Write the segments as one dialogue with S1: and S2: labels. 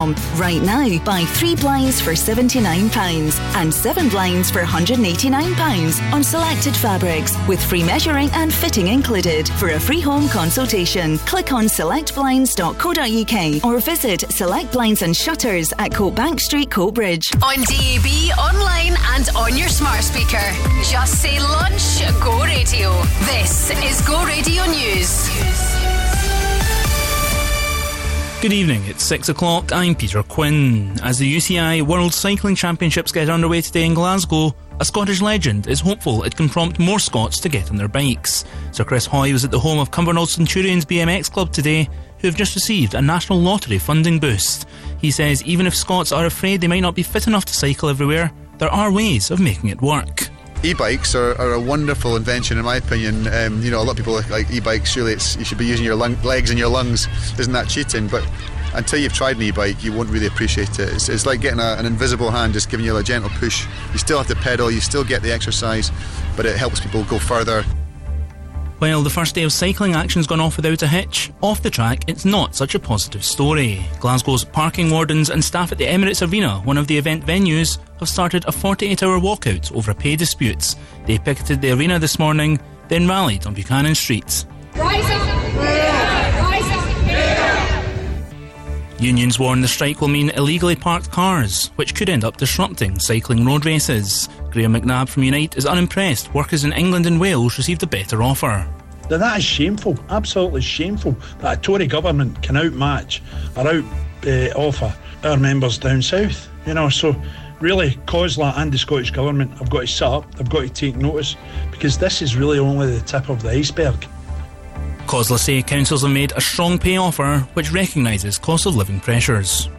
S1: Right now, buy three blinds for £79 and seven blinds for £189 on selected fabrics with free measuring and fitting included. For a free home consultation, click on selectblinds.co.uk or visit Select Blinds and Shutters at Coatbank Street, Coatbridge.
S2: On DAB, online and on your smart speaker. Just say lunch, go radio. This is Go Radio News.
S3: Good evening, it's 6 o'clock. I'm Peter Quinn. As the UCI World Cycling Championships get underway today in Glasgow, a Scottish legend is hopeful it can prompt more Scots to get on their bikes. Sir Chris Hoy was at the home of Cumbernauld Centurions BMX Club today, who have just received a national lottery funding boost. He says even if Scots are afraid they might not be fit enough to cycle everywhere, there are ways of making it work.
S4: E-bikes are, are, a wonderful invention, in my opinion. Um, you know, a lot of people like, e-bikes. Surely, it's you should be using your lung, legs and your lungs. Isn't that cheating? But until you've tried an e-bike, you won't really appreciate it. It's, it's like getting a, an invisible hand just giving you a gentle push. You still have to pedal, you still get the exercise, but it helps people go further.
S3: Well, the first day of cycling action's gone off without a hitch. Off the track, it's not such a positive story. Glasgow's parking wardens and staff at the Emirates Arena, one of the event venues, have started a 48 hour walkout over pay disputes. They picketed the arena this morning, then rallied on Buchanan Street. Rise up! Up! Unions warn the strike will mean illegally parked cars, which could end up disrupting cycling road races. Graham McNabb from Unite is unimpressed workers in England and Wales received a better offer.
S5: Now that is shameful, absolutely shameful that a Tory government can outmatch or out uh, offer our members down south. You know, so really COSLA and the Scottish Government have got to sit up, they've got to take notice because this is really only the tip of the iceberg.
S3: COSLA say councils have made a strong pay offer which recognises cost of living pressures.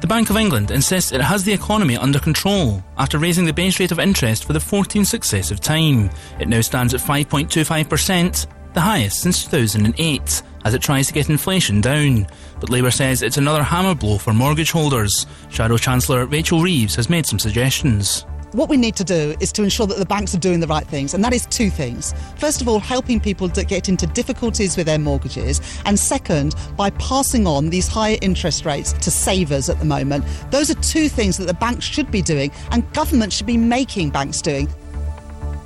S3: The Bank of England insists it has the economy under control after raising the base rate of interest for the 14th successive time. It now stands at 5.25%, the highest since 2008, as it tries to get inflation down. But Labour says it's another hammer blow for mortgage holders. Shadow Chancellor Rachel Reeves has made some suggestions
S6: what we need to do is to ensure that the banks are doing the right things, and that is two things. First of all, helping people to get into difficulties with their mortgages, and second, by passing on these higher interest rates to savers at the moment. Those are two things that the banks should be doing, and government should be making banks doing.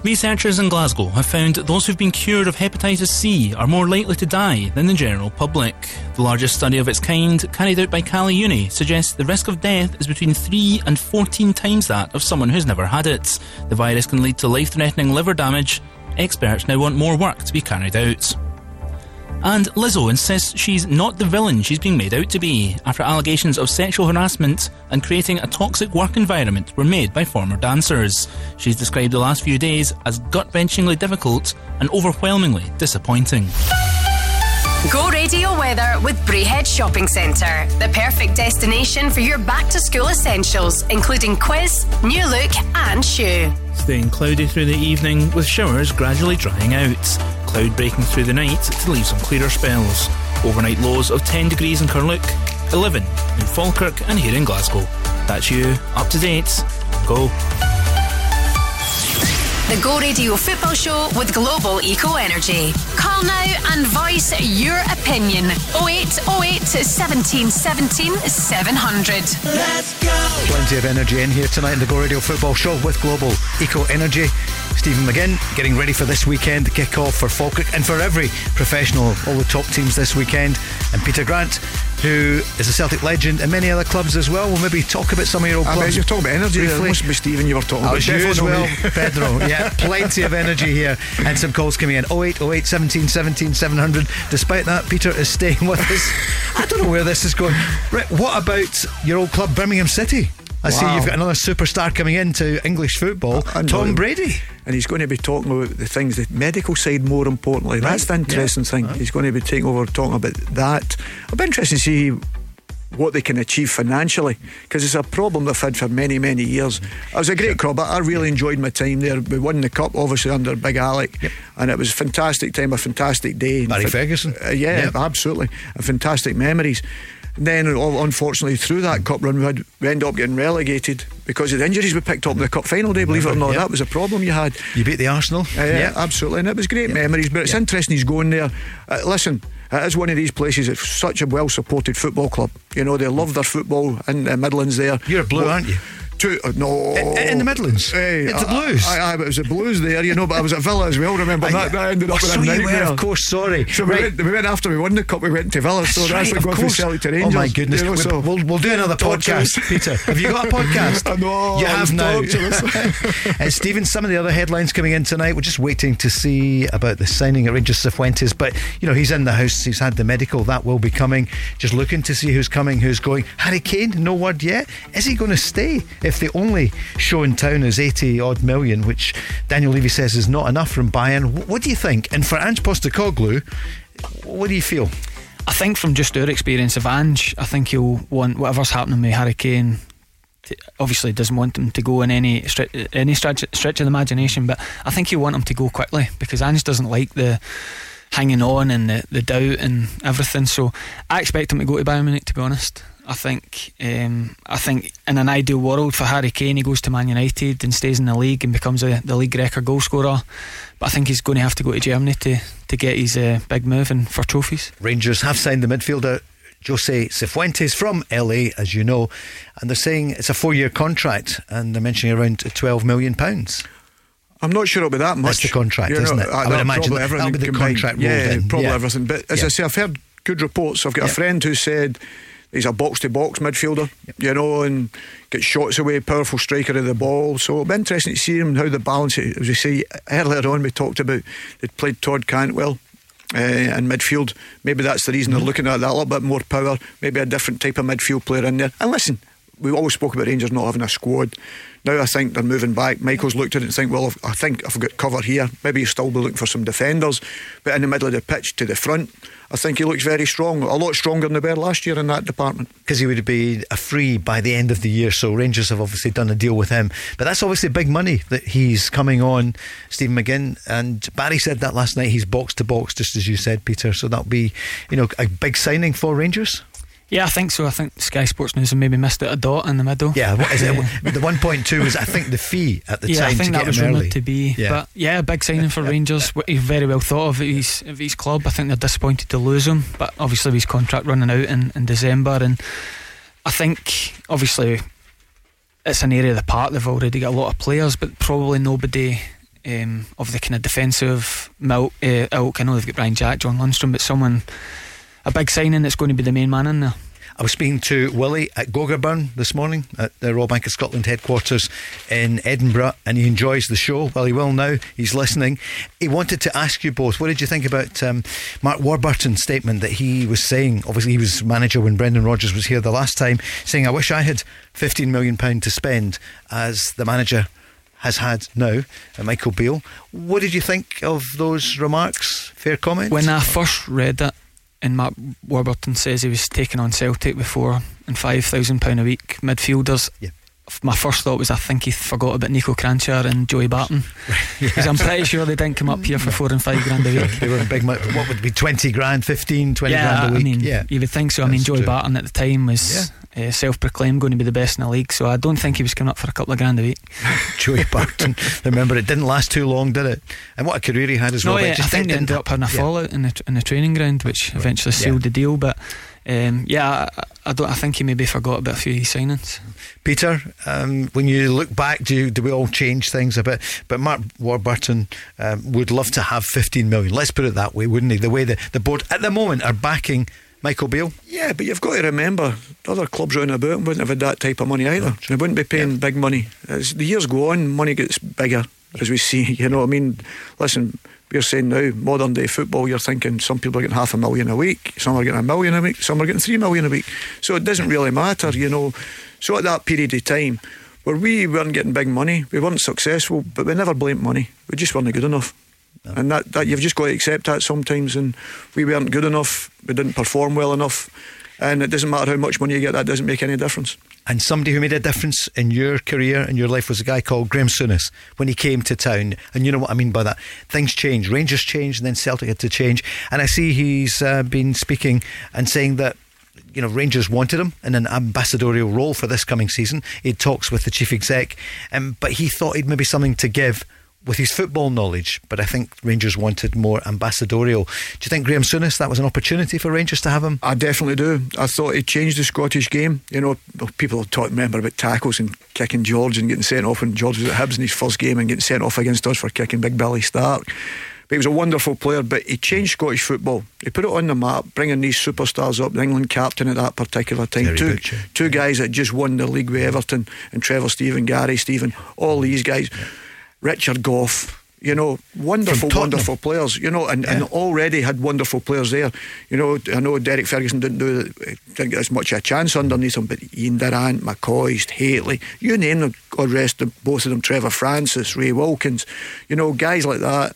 S3: Researchers in Glasgow have found those who've been cured of hepatitis C are more likely to die than the general public. The largest study of its kind, carried out by Caley Uni, suggests the risk of death is between 3 and 14 times that of someone who's never had it. The virus can lead to life threatening liver damage. Experts now want more work to be carried out. And Lizzo insists she's not the villain she's being made out to be after allegations of sexual harassment and creating a toxic work environment were made by former dancers. She's described the last few days as gut wrenchingly difficult and overwhelmingly disappointing.
S2: Go radio weather with Braehead Shopping Centre, the perfect destination for your back to school essentials, including quiz, new look, and shoe.
S3: Staying cloudy through the evening with showers gradually drying out cloud breaking through the night to leave some clearer spells. Overnight lows of 10 degrees in Carluke, 11 in Falkirk and here in Glasgow. That's you, up to date. Go.
S2: The Go Radio Football Show with Global Eco Energy. Call now and voice your opinion. 0808 17 17 700. Let's
S7: go! Plenty of energy in here tonight in the Go Radio Football Show with Global Eco Energy. Stephen McGinn getting ready for this weekend, the kick-off for Falkirk and for every professional, all the top teams this weekend. And Peter Grant, who is a Celtic legend and many other clubs as well. We'll maybe talk about some of your old
S8: I
S7: clubs.
S8: You're talking about energy. Briefly. It must be Stephen you were talking
S7: oh,
S8: about.
S7: You as well, Pedro. Yeah, plenty of energy here and some calls coming in. 0808 17 17 700. Despite that, Peter is staying with us. I don't know where this is going. Right, what about your old club, Birmingham City? I wow. see you've got another superstar coming into English football, Tom Brady.
S8: And he's going to be talking about the things, the medical side more importantly. Right. That's the interesting yeah. thing. Right. He's going to be taking over talking about that. I'll be interested to see what they can achieve financially because it's a problem they've had for many, many years. It was a great club. But I really enjoyed my time there. We won the cup, obviously, under Big Alec, yep. and it was a fantastic time, a fantastic day.
S7: Barry Ferguson.
S8: Uh, yeah, yep. absolutely. fantastic memories. Then, unfortunately, through that cup run, we, had, we ended up getting relegated because of the injuries we picked up in the cup final day. Believe it or not, yep. that was a problem you had.
S7: You beat the Arsenal.
S8: Uh, yeah, absolutely, and it was great yep. memories. But it's yep. interesting he's going there. Uh, listen, It is one of these places. It's such a well supported football club. You know, they love their football in the Midlands there.
S7: You're a blue,
S8: Well,
S7: aren't you?
S8: Two, uh, no.
S7: In- in the Midlands?
S8: Hey,
S7: It's the Blues.
S8: I, I, it was the Blues there, you know, but I was at Villa as well, remember? that, that ended up
S7: oh,
S8: in
S7: so
S8: a
S7: you were, of course, sorry.
S8: So we, went, we went after we won the cup, we went to Villa, so
S7: That's right, of
S8: from
S7: course.
S8: Celtic to
S7: Oh my goodness!
S8: You know,
S7: we'll,
S8: so
S7: we'll, we'll do another podcast, Peter. Have you got a podcast?
S8: Know,
S7: You have now. uh, Stephen, some of the other headlines coming in tonight. We're just waiting to see about the signing at Rangers Cifuentes, but you know he's in the house. He's had the medical. That will be coming. Just looking to see who's coming, who's going. Harry Kane, no word yet. Is he going to stay? If the only show in town is eighty odd million, which Daniel Levy says is not enough from Bayern, what do you think? And for Ange Postecoglou, what do you feel?
S9: I think from just our experience of Ange, I think he'll want whatever's happening with Harry Kane. Obviously, doesn't want him to go in any stretch, any stretch, stretch of the imagination, but I think he'll want him to go quickly because Ange doesn't like the hanging on and the, the doubt and everything. So I expect him to go to Bayern Munich. To be honest, I think um, I think in an ideal world for Harry Kane, he goes to Man United and stays in the league and becomes a, the league record goal scorer. But I think he's going to have to go to Germany to to get his uh, big move and for trophies.
S7: Rangers have signed the midfielder Jose Cifuentes from LA, as you know, and they're saying it's a four-year contract, and they're mentioning around twelve million pounds.
S8: I'm not sure it'll be that much.
S7: That's the contract,
S8: You know,
S7: isn't it?
S8: uh,
S7: I would imagine that-
S8: everything
S7: that'll be the
S8: combined.
S7: contract
S8: Yeah, probably
S7: Yeah.
S8: everything. But as
S7: Yeah.
S8: I say, I've heard good reports. I've got
S7: Yeah.
S8: a friend who said he's a box to box midfielder, you know, and gets shots away, powerful striker of the ball. So it'll be interesting to see him how the balance. As we say earlier on, we talked about they played Todd Cantwell. Uh, in midfield, maybe that's the reason they're looking at that a little bit more power, maybe a different type of midfield player in there. And listen, we always spoke about Rangers not having a squad. Now I think they're moving back. Michael's looked at it and think, well, I've- think I've got cover here. Maybe he'll still be looking for some defenders, but in the middle of the pitch to the front, I think he looks very strong. A lot stronger than they were last year in that department.
S7: Because he would be a free by the end of the year, so Rangers have obviously done a deal with him. But that's obviously big money that he's coming on, Stephen McGinn. And Barry said that last night. He's box to box, just as you said, Peter. So that'll be, you know, a big signing for Rangers.
S9: Yeah, I think so. I think Sky Sports News have maybe missed out a dot in the middle.
S7: Yeah, what is it? The one point two was, I think, the fee at the
S9: yeah,
S7: time
S9: I think that was rumoured to be.
S7: Yeah.
S9: But yeah, a big signing for Rangers. He's very well thought of at his, of his club. I think they're disappointed to lose him, but obviously his contract running out in, in December, and I think obviously it's an area of the park. They've already got a lot of players, but probably nobody. Um, of the kind of defensive milk, uh, ilk. I know they've got Ryan Jack, John Lundstram, but someone, a big signing that's going to be the main man in there.
S7: I was speaking to Willie at Gogarburn this morning at the Royal Bank of Scotland headquarters in Edinburgh, and he enjoys the show. Well, he will now. He's listening. He wanted to ask you both what did you think about um, Mark Warburton's statement that he was saying? Obviously, he was manager when Brendan Rodgers was here the last time, saying, I wish I had £15 million to spend as the manager has had now, uh, Michael Beale. What did you think of those remarks? Fair comment?
S9: When I first read it, and Mark Warburton says he was taking on Celtic before and five thousand pound a week midfielders.
S7: Yeah.
S9: My first thought was I think he forgot about Niko Kranjcar and Joey Barton because I'm pretty sure they didn't come up here for four and five grand a week.
S7: they were big. What would be 20 grand, 15, 20
S9: yeah,
S7: grand a week?
S9: I mean,
S7: yeah.
S9: you would think so. I mean, Joey
S7: true.
S9: Barton at the time was uh, self-proclaimed going to be the best in the league, so I don't think he was coming up for a couple of grand a week.
S7: Joey Barton. Remember, it didn't last too long, did it? And what a career he had as
S9: No,
S7: well.
S9: yeah, I think they ended up having a
S7: yeah.
S9: fallout in the in the training ground, which eventually sealed the deal. But um, yeah, I, I don't. I think he maybe forgot about a few of his signings.
S7: Peter, um, when you look back, do, you, do we all change things a bit? But Mark Warburton um, would love to have 15 million. Let's put it that way, wouldn't he? The way the, the board at the moment are backing Michael Beale.
S8: Yeah, but you've got to remember, other clubs round about wouldn't have had that type of money either. They wouldn't be paying big money. As the years go on, money gets bigger, as we see. You know what I mean? Listen, we're saying now, modern day football, you're thinking some people are getting half a million a week, some are getting a million a week, some are getting three million a week. So it doesn't really matter, you know. So at that period of time, where we weren't getting big money, we weren't successful, but we never blamed money. We just weren't good enough. And that, that you've just got to accept that sometimes. And we weren't good enough. We didn't perform well enough. And it doesn't matter how much money you get. That doesn't make any difference.
S7: And somebody who made a difference in your career and your life was a guy called Graham Souness when he came to town. And you know what I mean by that. Things changed. Rangers changed and then Celtic had to change. And I see he's uh, been speaking and saying that you know, Rangers wanted him in an ambassadorial role for this coming season. He talks with the chief exec, um, but he thought he'd maybe something to give with his football knowledge, but I think Rangers wanted more ambassadorial. Do you think Graham Souness that was an opportunity for Rangers to have him?
S8: I definitely do. I thought he changed the Scottish game. You know, people have talked, remember about tackles and kicking George and getting sent off when George was at Hibs in his first game and getting sent off against us for kicking Big Billy Stark. But he was a wonderful player, but he changed Scottish football. He put it on the map, bringing these superstars up, the England captain at that particular time.
S7: Terry
S8: two
S7: Butcher.
S8: two guys that just won the league with Everton and Trevor Steven, Gary Stephen, all these guys. Richard Gough. You know, wonderful, wonderful players. You know, and, and already had wonderful players there. You know, I know Derek Ferguson didn't do didn't get as much a chance underneath him, but Ian Durrant, McCoy, Hateley, you name them. God rest them, both of them. Trevor Francis, Ray Wilkins. You know, guys like that.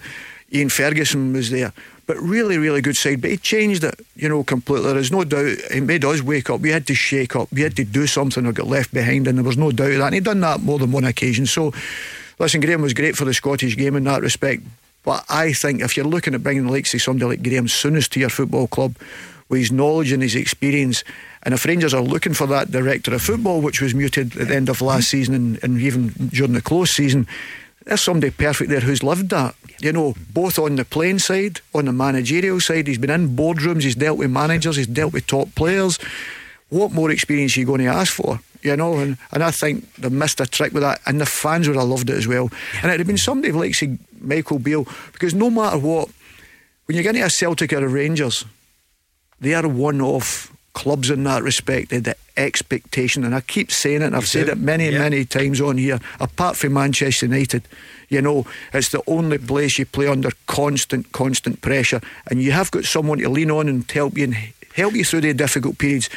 S8: Ian Ferguson was there. But really, really good side. But he changed it, you know, completely. There's no doubt. He made us wake up. We had to shake up. We had to do something or get left behind. And there was no doubt of that. And he'd done that more than one occasion. So, listen, Graham was great for the Scottish game in that respect. But I think if you're looking at bringing the likes of somebody like Graham Souness to your football club, with his knowledge and his experience, and if Rangers are looking for that director of football, which was muted at the end of last season and, and even during the close season, there's somebody perfect there who's lived that. You know, both on the playing side, on the managerial side. He's been in boardrooms, he's dealt with managers, he's dealt with top players. What more experience are you going to ask for? You know, and, and I think they missed a trick with that, and the fans would have loved it as well. And it'd have been somebody like say, Michael Beale, because no matter what, when you're getting a Celtic or a Rangers, they are one off clubs in that respect. The expectation, and I keep saying it, and I've said
S7: do.
S8: it many,
S7: Yeah.
S8: many times on here. Apart from Manchester United, you know, it's the only place you play under constant, constant pressure, and you have got someone to lean on and help you and help you through the difficult periods.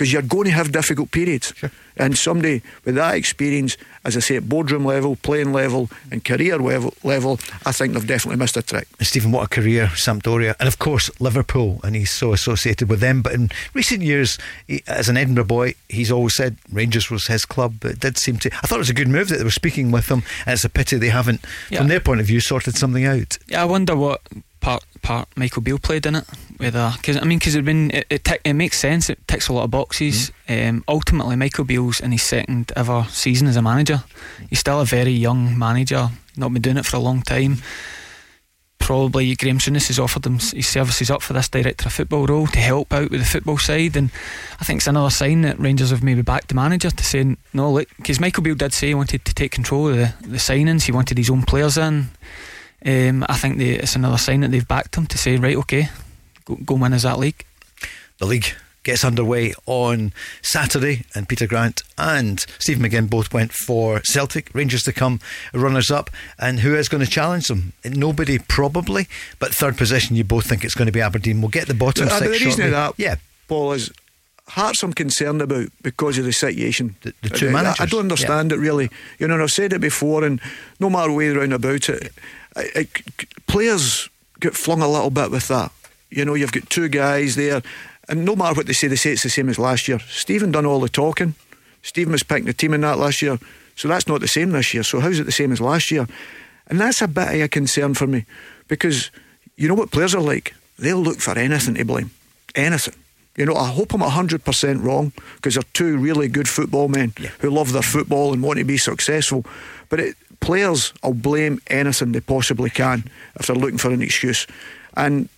S8: Because you're going to have difficult periods, and somebody with that experience, as I say, at boardroom level, playing level, and career level, level, I think they've definitely missed a trick.
S7: And Stephen, what a career, Sampdoria, and of course Liverpool, and he's so associated with them. But in recent years, he, as an Edinburgh boy, he's always said Rangers was his club. But it did seem to. I thought it was a good move that they were speaking with him, and it's a pity they haven't,
S9: Yeah.
S7: from their point of view, sorted something out.
S9: Yeah, I wonder what part part Michael Beale played in it. Whether because I mean because it been it it, tick, it makes sense. It ticks a lot of boxes. Um, ultimately, Michael Beale's in his second ever season as a manager. He's still a very young manager. Not been doing it for a long time. Probably Graham Souness has offered him his services up for this director of football role to help out with the football side, and I think it's another sign that Rangers have maybe backed the manager to say no. Look, because Michael Beale did say he wanted to take control of the, the signings. He wanted his own players in. Um, I think they, it's another sign that they've backed him to say, right, okay, go, go win us that league.
S7: The league gets underway on Saturday, and Peter Grant and Stephen McGinn both went for Celtic. Rangers to come runners up, and who is going to challenge them? Nobody, probably, but third position, you both think it's going to be Aberdeen. We'll get the bottom
S8: Uh,
S7: six.
S8: the reason
S7: shortly.
S8: of that,
S7: yeah.
S8: Paul, is Hearts I'm concerned about because of the situation.
S7: The- the uh, two
S8: I- I- I, don't understand it really. You know, and I've said it before, and no matter the way round about it, I, I- c- players get flung a little bit with that. You know, you've got two guys there, and no matter what they say, they say it's the same as last year. Stephen done all the talking. Stephen was picking the team in that last year, so that's not the same this year. So how's it the same as last year? And that's a bit of a concern for me because you know what players are like. They'll look for anything to blame, anything. You know, I hope I'm 100% wrong because they're two really good football men who love their football and want to be successful. But it, players will blame anything they possibly can if they're looking for an excuse. And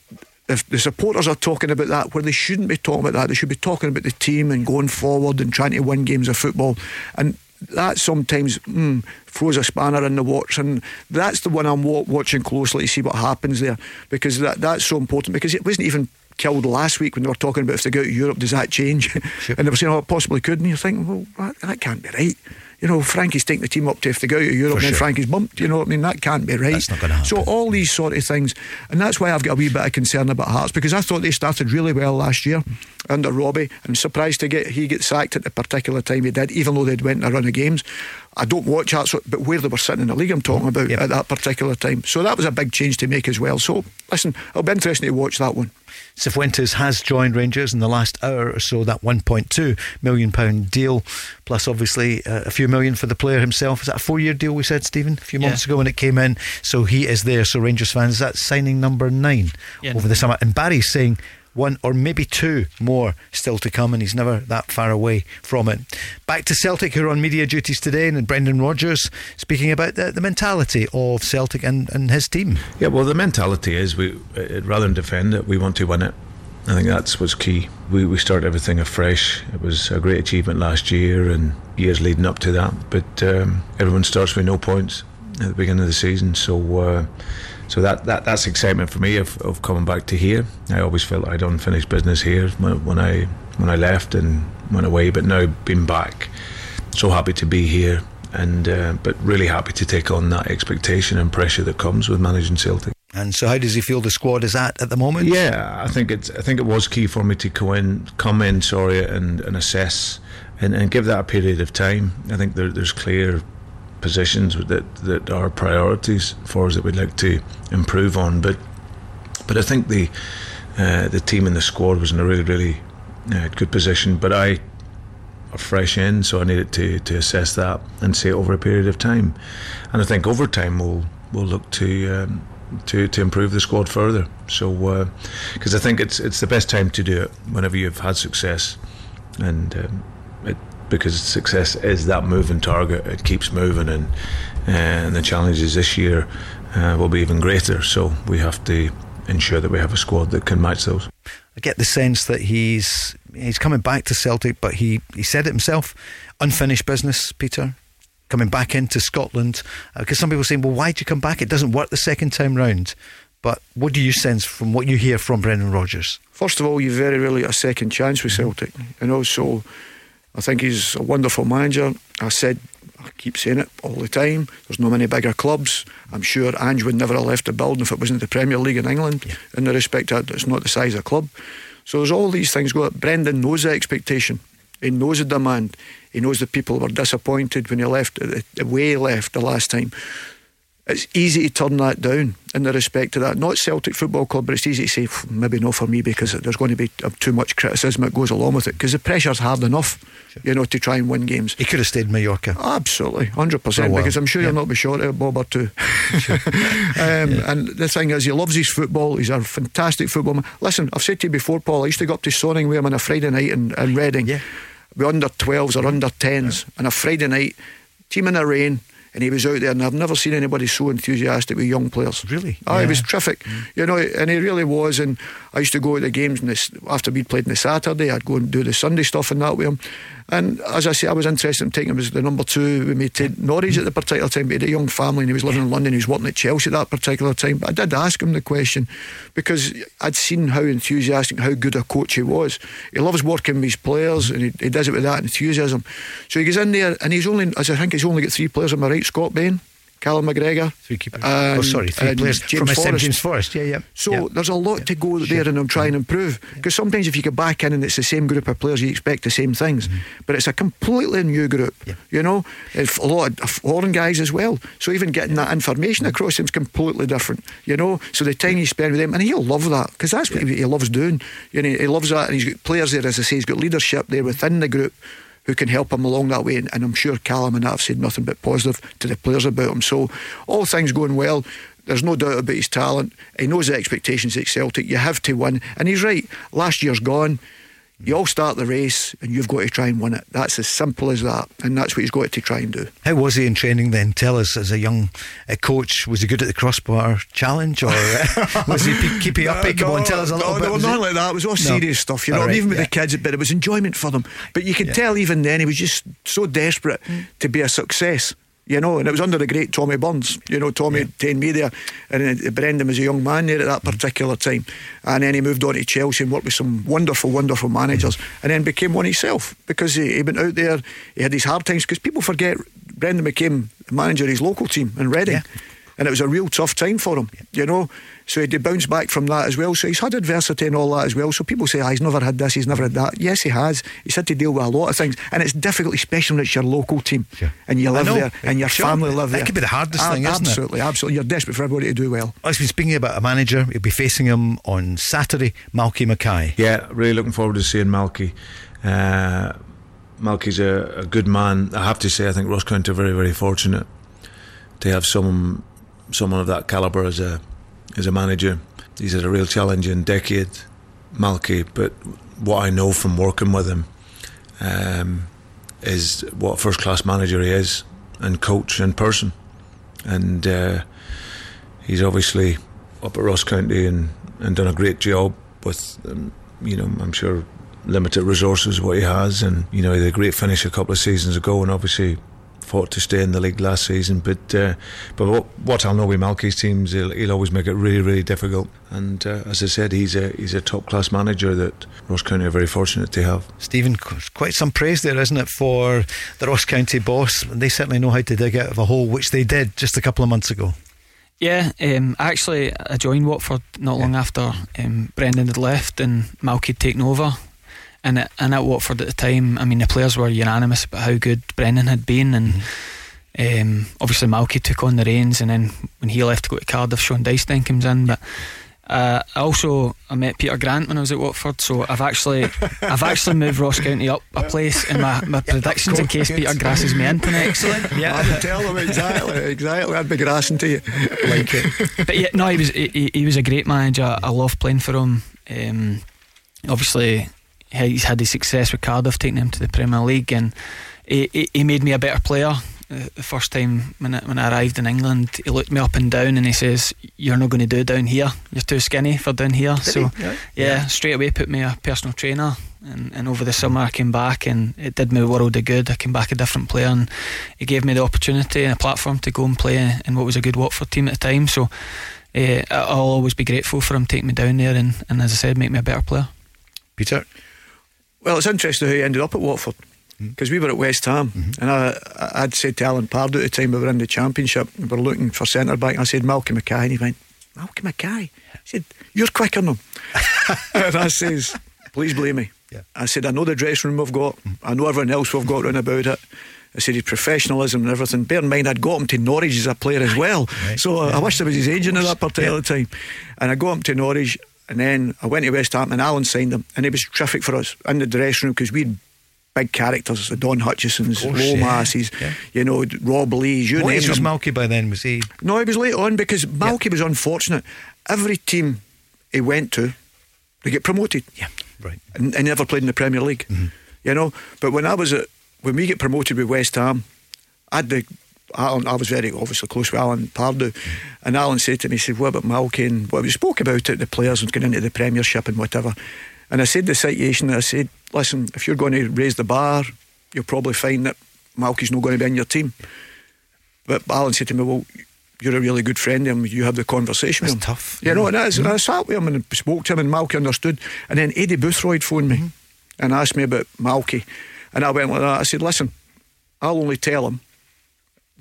S8: if the supporters are talking about that, where they shouldn't be talking about that, they should be talking about the team and going forward and trying to win games of football. And that sometimes mm, throws a spanner in the works, and that's the one I'm watching closely to see what happens there because that that's so important because it wasn't even killed last week when they were talking about if they go to Europe, does that change? and they were saying, oh, it possibly could. And you're thinking, well, that, that can't be right. You know, Frankie's taking the team up to if they go to Europe,
S7: For
S8: and then
S7: sure.
S8: Frankie's bumped. You know what I mean? That can't be right.
S7: That's not gonna happen.
S8: So all these sort of things, and that's why I've got a wee bit of concern about Hearts because I thought they started really well last year under Robbie. I'm surprised to get he get sacked at the particular time he did, even though they'd went in a run of games. I don't watch Hearts, but where they were sitting in the league, I'm talking about
S7: Yep.
S8: at that particular time. So that was a big change to make as well. So listen, it'll be interesting to watch that one.
S7: Cifuentes has joined Rangers in the last hour or so. That 1.2 million pound deal, plus obviously uh, a few million for the player himself. Is that a four-year deal? We said Stephen a few
S9: Yeah.
S7: months ago when it came in. So he is there. So Rangers fans, that's signing number nine
S9: Yeah.
S7: over the summer. And Barry's saying. One or maybe two more still to come, and he's never that far away from it. Back to Celtic, who are on media duties today, and Brendan Rodgers speaking about the, the mentality of Celtic and, and his team.
S10: Yeah, well, the mentality is we rather than defend it, we want to win it. I think that's what's key. We we start everything afresh. It was a great achievement last year and years leading up to that. But um, everyone starts with no points at the beginning of the season, so. Uh, so that, that that's excitement for me of, of coming back to here. I always felt I'd unfinished business here when, when I when I left and went away, but now being back, so happy to be here, and uh, but really happy to take on that expectation and pressure that comes with managing Celtic.
S7: And so, how does he feel the squad is at at the moment?
S10: Yeah, I think it's I think it was key for me to come in, come in, sorry, and, and assess and, and give that a period of time. I think there, there's clear positions that that are priorities for us that we'd like to improve on. But but I think the uh, the team and the squad was in a really really uh, good position. But I are fresh in, so I needed to to assess that and see it over a period of time. And I think over time we'll we'll look to. Um, to, to improve the squad further, so because uh, I think it's it's the best time to do it whenever you've had success, and um, because success is that moving target. It keeps moving, and and the challenges this year uh, will be even greater. So we have to ensure that we have a squad that can match those.
S7: I get the sense that he's he's coming back to Celtic, but he, he said it himself, unfinished business, Peter. Coming back into Scotland, because uh, some people saying, "Well, why'd you come back? It doesn't work the second time round." But what do you sense from what you hear from Brendan Rodgers?
S8: First of all, you very rarely get a second chance with Celtic, and also I think he's a wonderful manager. I said, I keep saying it all the time. There's no many bigger clubs. I'm sure Ange would never have left the building if it wasn't the Premier League in England. Yeah. In the respect that it's not the size of the club. So there's all these things going. Brendan knows the expectation. He knows the demand. He knows the people were disappointed when he left, the way he left the last time it's easy to turn that down in the respect to that. Not Celtic Football Club, but it's easy to say maybe not for me because there's going to be too much criticism that goes along with it because the pressure's hard enough, sure. you know, to try and win games.
S7: He could have stayed in Mallorca.
S8: Absolutely, hundred percent. Because I'm sure yeah. he'll not be short of a bob or two. Sure. um, yeah. And the thing is, he loves his football. He's a fantastic footballer. Listen, I've said to you before, Paul. I used to go up to Sonning with him on a Friday night in, in Reading.
S7: Yeah.
S8: With under 12s or under 10s, yeah. on a Friday night, team in the rain and he was out there, and I've never seen anybody so enthusiastic with young players.
S7: Really?
S8: Oh, yeah. he was terrific. Mm. You know, and he really was. And I used to go to the games this, after we'd played on the Saturday. I'd go and do the Sunday stuff and that with him. And as I say, I was interested in taking him as the number two We me to Norwich at the particular time. But he had a young family and he was living in London. He was working at Chelsea at that particular time. But I did ask him the question because I'd seen how enthusiastic, how good a coach he was. He loves working with his players and he, he does it with that enthusiasm. So he goes in there and he's only, as I think he's only got three players on my right, Scott Bain. Callum McGregor.
S7: Three keepers. Oh, sorry, three players James from Forrest. James Forrest. Yeah, yeah.
S8: So
S7: yeah.
S8: there's a lot yeah. to go sure. there and I'm trying to improve. Because sometimes if you get back in and it's the same group of players, you expect the same things. Mm-hmm. But it's a completely new group, you know. It's a lot of foreign guys as well. So even getting that information across him is completely different, you know. So the time you spend with him, and he'll love that because that's what he loves doing. You know, he loves that, and he's got players there, as I say, he's got leadership there within the group who can help him along that way. And, and I'm sure Callum and I have said nothing but positive to the players about him. So all things going well. There's no doubt about his talent. He knows the expectations at Celtic. You have to win. And he's right. Last year's gone. You all start the race and you've got to try and win it. That's as simple as that. And that's what he's got to try and do.
S7: How was he in training then? Tell us, as a young uh, coach, was he good at the crossbar challenge or uh, was he keeping up? No, Come on, tell us a little
S8: no,
S7: bit.
S8: No, not like that. It was all no. serious stuff, you know, right, even with yeah. the kids, but it was enjoyment for them. But you could yeah. tell even then he was just so desperate mm. to be a success you know, and it was under the great Tommy Burns. You know, Tommy yeah. taken me there, and uh, Brendan was a young man there at that particular time. And then he moved on to Chelsea and worked with some wonderful, wonderful managers, and then became one himself because he, he went out there. He had these hard times because people forget Brendan became manager of his local team in Reading. Yeah and it was a real tough time for him, you know. So he had bounced back from that as well. So he's had adversity and all that as well. So people say, oh, he's never had this, he's never had that. Yes, he has. He's had to deal with a lot of things, and it's difficult, especially when it's your local team sure. and you live there and your sure. family live
S7: that
S8: there.
S7: That could be the hardest thing, isn't
S8: absolutely, it? Absolutely, You're desperate for everybody to do well.
S7: I've been speaking about a manager. You'll be facing him on Saturday, Malky Mackay.
S10: Yeah, really looking forward to seeing Malky. Uh, Malky's a, a good man. I have to say, I think Ross County are very, very fortunate to have some someone of that calibre as a as a manager. He's had a real challenging decade Malky, but what I know from working with him um, is what first class manager he is and coach in person. And uh, he's obviously up at Ross County and, and done a great job with, um, you know, I'm sure limited resources what he has. And, you know, he had a great finish a couple of seasons ago and obviously fought to stay in the league last season. But uh, but what, what I'll know with Malky's teams, he'll, he'll always make it really really difficult. And uh, as I said, he's a he's a top class manager that Ross County are very fortunate to have.
S7: Stephen, quite some praise there, isn't it, for the Ross County boss? They certainly know how to dig out of a hole, which they did just a couple of months ago.
S9: Yeah, um, actually, I joined Watford not long after um, Brendan had left and Malky had taken over and at, and at Watford at the time, I mean, the players were unanimous about how good Brendan had been, and mm-hmm. um, obviously Malky took on the reins, and then when he left to go to Cardiff, Sean Dyche comes in, but. Uh, I also I met Peter Grant when I was at Watford, so I've actually I've actually moved Ross County up a place in my, my predictions in case Peter grasses me into next.
S8: Excellent. Yeah, I would tell him exactly, exactly. I'd be grassing to you like
S9: it. But yeah, no, he was he, he was a great manager. I love playing for him. Um, obviously, he's had his success with Cardiff, taking him to the Premier League, and he, he, he made me a better player. Uh, the first time when I, when I arrived in England, he looked me up and down and he says, "You're not going to do down here. You're too skinny for down here." Did so yeah. yeah. straight away put me a personal trainer. And, and over the summer I came back and it did me a world of good. I came back a different player and he gave me the opportunity and a platform to go and play in what was a good Watford team at the time. So uh, I'll always be grateful for him taking me down there and, and as I said, make me a better player.
S7: Peter,
S8: well, it's interesting how he ended up at Watford because mm-hmm. we were at West Ham, mm-hmm. and I, I'd said to Alan Pardew at the time we were in the Championship, we were looking for centre back. I said Malky Mackay, and he went, Malky Mackay. He said, You're quicker than him. and I says, Please believe me. Yeah. I said, I know the dressing room we've got, mm-hmm. I know everyone else we've got round about it. I said his professionalism and everything. Bear in mind, I'd got him to Norwich as a player as well. Right. So yeah. I wish I was his agent at that particular yeah. time. And I got him to Norwich, and then I went to West Ham and Alan signed him, and it was terrific for us in the dressing room because we had big characters, the Don Hutchisons, Lomases, yeah. yeah. you know, Rob Lees, you
S7: what
S8: name
S7: age was Malky by then? Was he?
S8: No, he was late on because Malky yeah. was unfortunate. Every team he went to, they get promoted.
S7: Yeah, right.
S8: And, and never played in the Premier League. Mm-hmm. You know, but when I was at when we get promoted with West Ham, I had the Alan, I was very obviously close with Alan Pardew, and Alan said to me, he said, What about Malky? And what we spoke about it, the players and going into the Premiership and whatever. And I said the situation, I said, Listen, if you're going to raise the bar, you'll probably find that Malky's not going to be in your team. But Alan said to me, Well, you're a really good friend of him. You have the conversation
S7: That's
S8: with him.
S7: tough.
S8: You know, and I, mm-hmm. I sat with him and spoke to him, and Malky understood. And then Aidy Boothroyd phoned me mm-hmm. and asked me about Malky. And I went like that. I said, Listen, I'll only tell him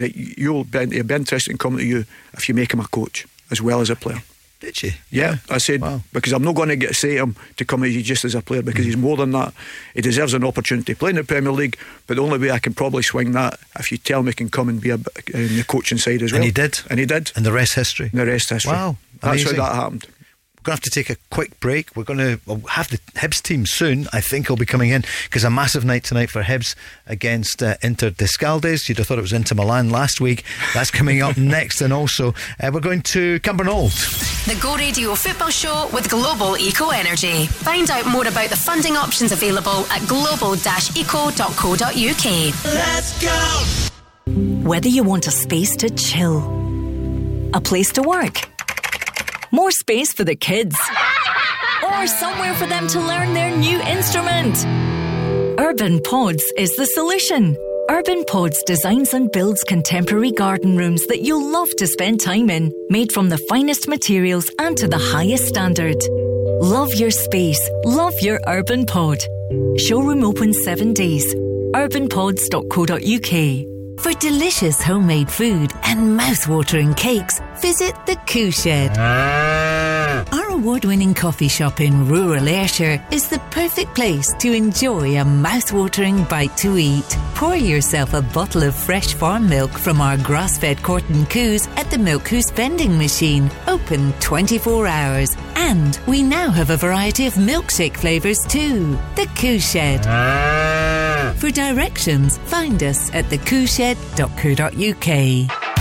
S8: that you'll be, he'll be interested in coming to you if you make him a coach as well as a player.
S7: Did you?
S8: Yeah, I said wow. because I'm not going to get say him to come as just as a player because mm. he's more than that. He deserves an opportunity to play in the Premier League. But the only way I can probably swing that if you tell me he can come and be a, in the coaching side as well.
S7: And he did.
S8: And he did.
S7: And the rest history.
S8: And the rest history.
S7: Wow,
S8: that's how that happened.
S7: We're going to have to take a quick break. We're going to have the Hibs team soon. I think he'll be coming in because a massive night tonight for Hibs against uh, Inter d'Escaldes. You'd have thought it was Inter Milan last week. That's coming up next. And also, uh, we're going to Cumbernauld.
S2: The Go Radio Football Show with Global Eco Energy. Find out more about the funding options available at global-eco.co.uk. Let's
S1: go! Whether you want a space to chill, a place to work, more space for the kids, or somewhere for them to learn their new instrument. Urban Pods is the solution. Urban Pods designs and builds contemporary garden rooms that you'll love to spend time in, made from the finest materials and to the highest standard. Love your space. Love your Urban Pod. Showroom open seven days. urbanpods.co.uk. For delicious homemade food and mouth-watering cakes, visit the Coo Shed. Ah. Our award-winning coffee shop in rural Ayrshire is the perfect place to enjoy a mouth-watering bite to eat. Pour yourself a bottle of fresh farm milk from our grass-fed Corton Coos at the Milk Coos vending machine, open 24 hours. And we now have a variety of milkshake flavours too. The Coo Shed. Ah. For directions, find us at thecooshed.co.uk.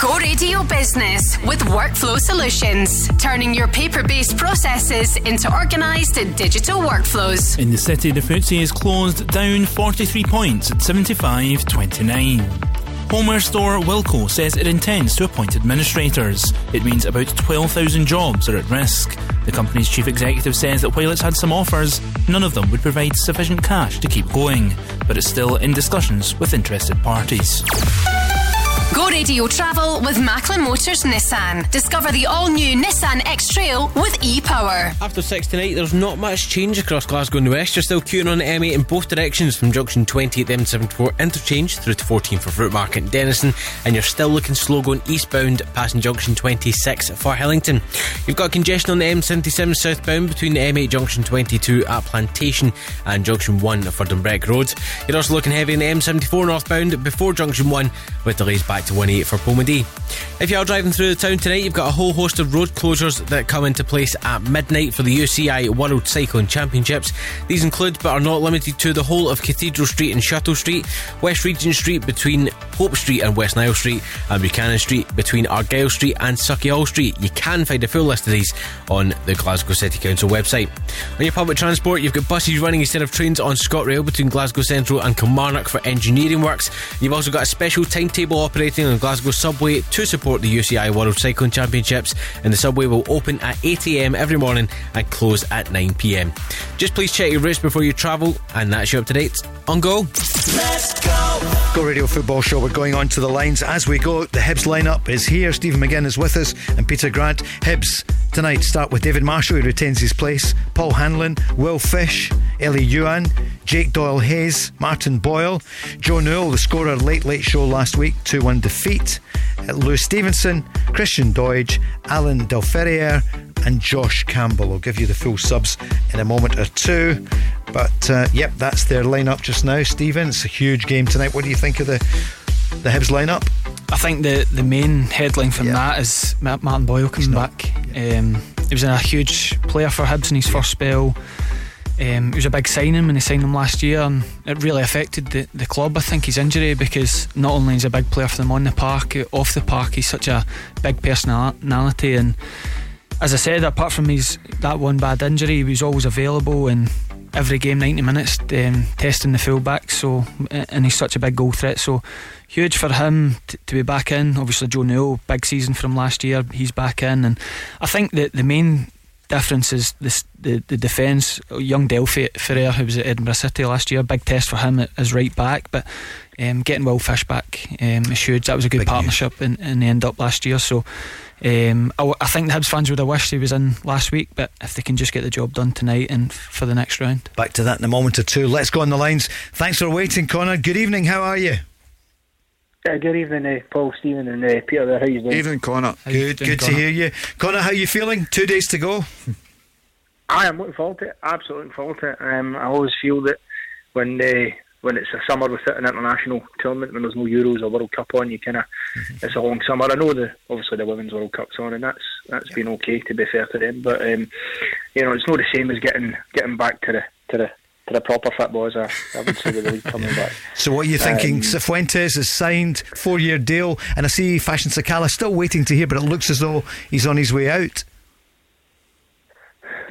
S2: Go Radio Business with Workflow Solutions, turning your paper based processes into organised and digital workflows.
S3: In the city, the FTSE is closed down 43 points at 75.29. Homeware store Wilko says it intends to appoint administrators. It means about 12,000 jobs are at risk. The company's chief executive says that while it's had some offers, none of them would provide sufficient cash to keep going, but it's still in discussions with interested parties.
S2: Go Radio Travel with Macklin Motors Nissan. Discover the all new Nissan X Trail with e Power.
S11: After 6 tonight, there's not much change across Glasgow and the West. You're still queuing on the M8 in both directions from junction 20 at the M74 interchange through to 14 for Fruit Market and Dennistoun, and you're still looking slow going eastbound passing junction 26 for Hillington. You've got congestion on the M77 southbound between the M8 junction 22 at Plantation and junction 1 for Dumbreck Road. You're also looking heavy on the M74 northbound before junction 1 with delays back to 18 for Polmadie. If you are driving through the town tonight, you've got a whole host of road closures that come into place at midnight for the UCI World Cycling Championships. These include, but are not limited to, the whole of Cathedral Street and Shuttle Street, West Regent Street between Hope Street and West Nile Street, and Buchanan Street between Argyle Street and Sauchiehall Street. You can find a full list of these on the Glasgow City Council website. On your public transport, you've got buses running instead of trains on ScotRail between Glasgow Central and Kilmarnock for engineering works. You've also got a special timetable operating on Glasgow Subway to support the UCI World Cycling Championships, and the subway will open at 8am every morning and close at 9pm. Just please check your routes before you travel, and that's you up to date on Go.
S7: Let's go! Go Radio Football Show. We're going on to the lines as we go. The Hibs lineup is here. Stephen McGinn is with us, and Peter Grant. Hibs tonight start with David Marshall, who retains his place, Paul Hanlon, Will Fish, Elie Youan, Jake Doyle Hayes, Martin Boyle, Joe Newell, the scorer late late show last week, 2 1 defeat, Lou Stevenson, Christian Doidge, Alan Delferrier, and Josh Campbell. I'll give you the full subs in a moment or two. But uh, yep, that's their lineup just now. Stephen, it's a huge game tonight. What do you think of the the Hibs lineup?
S9: I think the the main headline from yeah. that is Martin Boyle coming back. Um, he was a huge player for Hibs in his yeah. first spell. Um, it was a big signing when they signed him last year, and it really affected the, the club. I think his injury because not only is a big player for them on the park, off the park, he's such a big personality. And as I said, apart from his that one bad injury, he was always available and every game 90 minutes um, testing the fullback so and he's such a big goal threat so huge for him t- to be back in obviously Joe Newell big season from last year he's back in and I think that the main difference is this, the, the defence young Delferrière who was at Edinburgh City last year big test for him as right back but um, getting Will Fish back um, is huge that was a good big partnership in, in the end up last year so um, I, I, think the Hibs fans would have wished he was in last week, but if they can just get the job done tonight and for the next round.
S7: Back to that in a moment or two. Let's go on the lines. Thanks for waiting, Connor. Good evening. How are you?
S12: Uh, good evening, uh, Paul, Stephen, and uh, Peter. There. How you doing?
S8: Evening, Connor.
S7: How good, doing, good Connor? to hear you, Connor. How you feeling? Two days to go.
S12: I am looking forward to it. Absolutely looking forward to it. Um, I always feel that when uh, when it's a summer with an international tournament when there's no Euros or World Cup on, you kind of mm-hmm. it's a long summer. I know the obviously the Women's World Cup's on, and that's that's yeah. been okay to be fair to them. But um, you know, it's not the same as getting getting back to the to the to the proper football as I, would say with the league coming back.
S7: So what are you thinking? Um, Cifuentes has signed four year deal, and I see Fashion Sakala still waiting to hear, but it looks as though he's on his way out.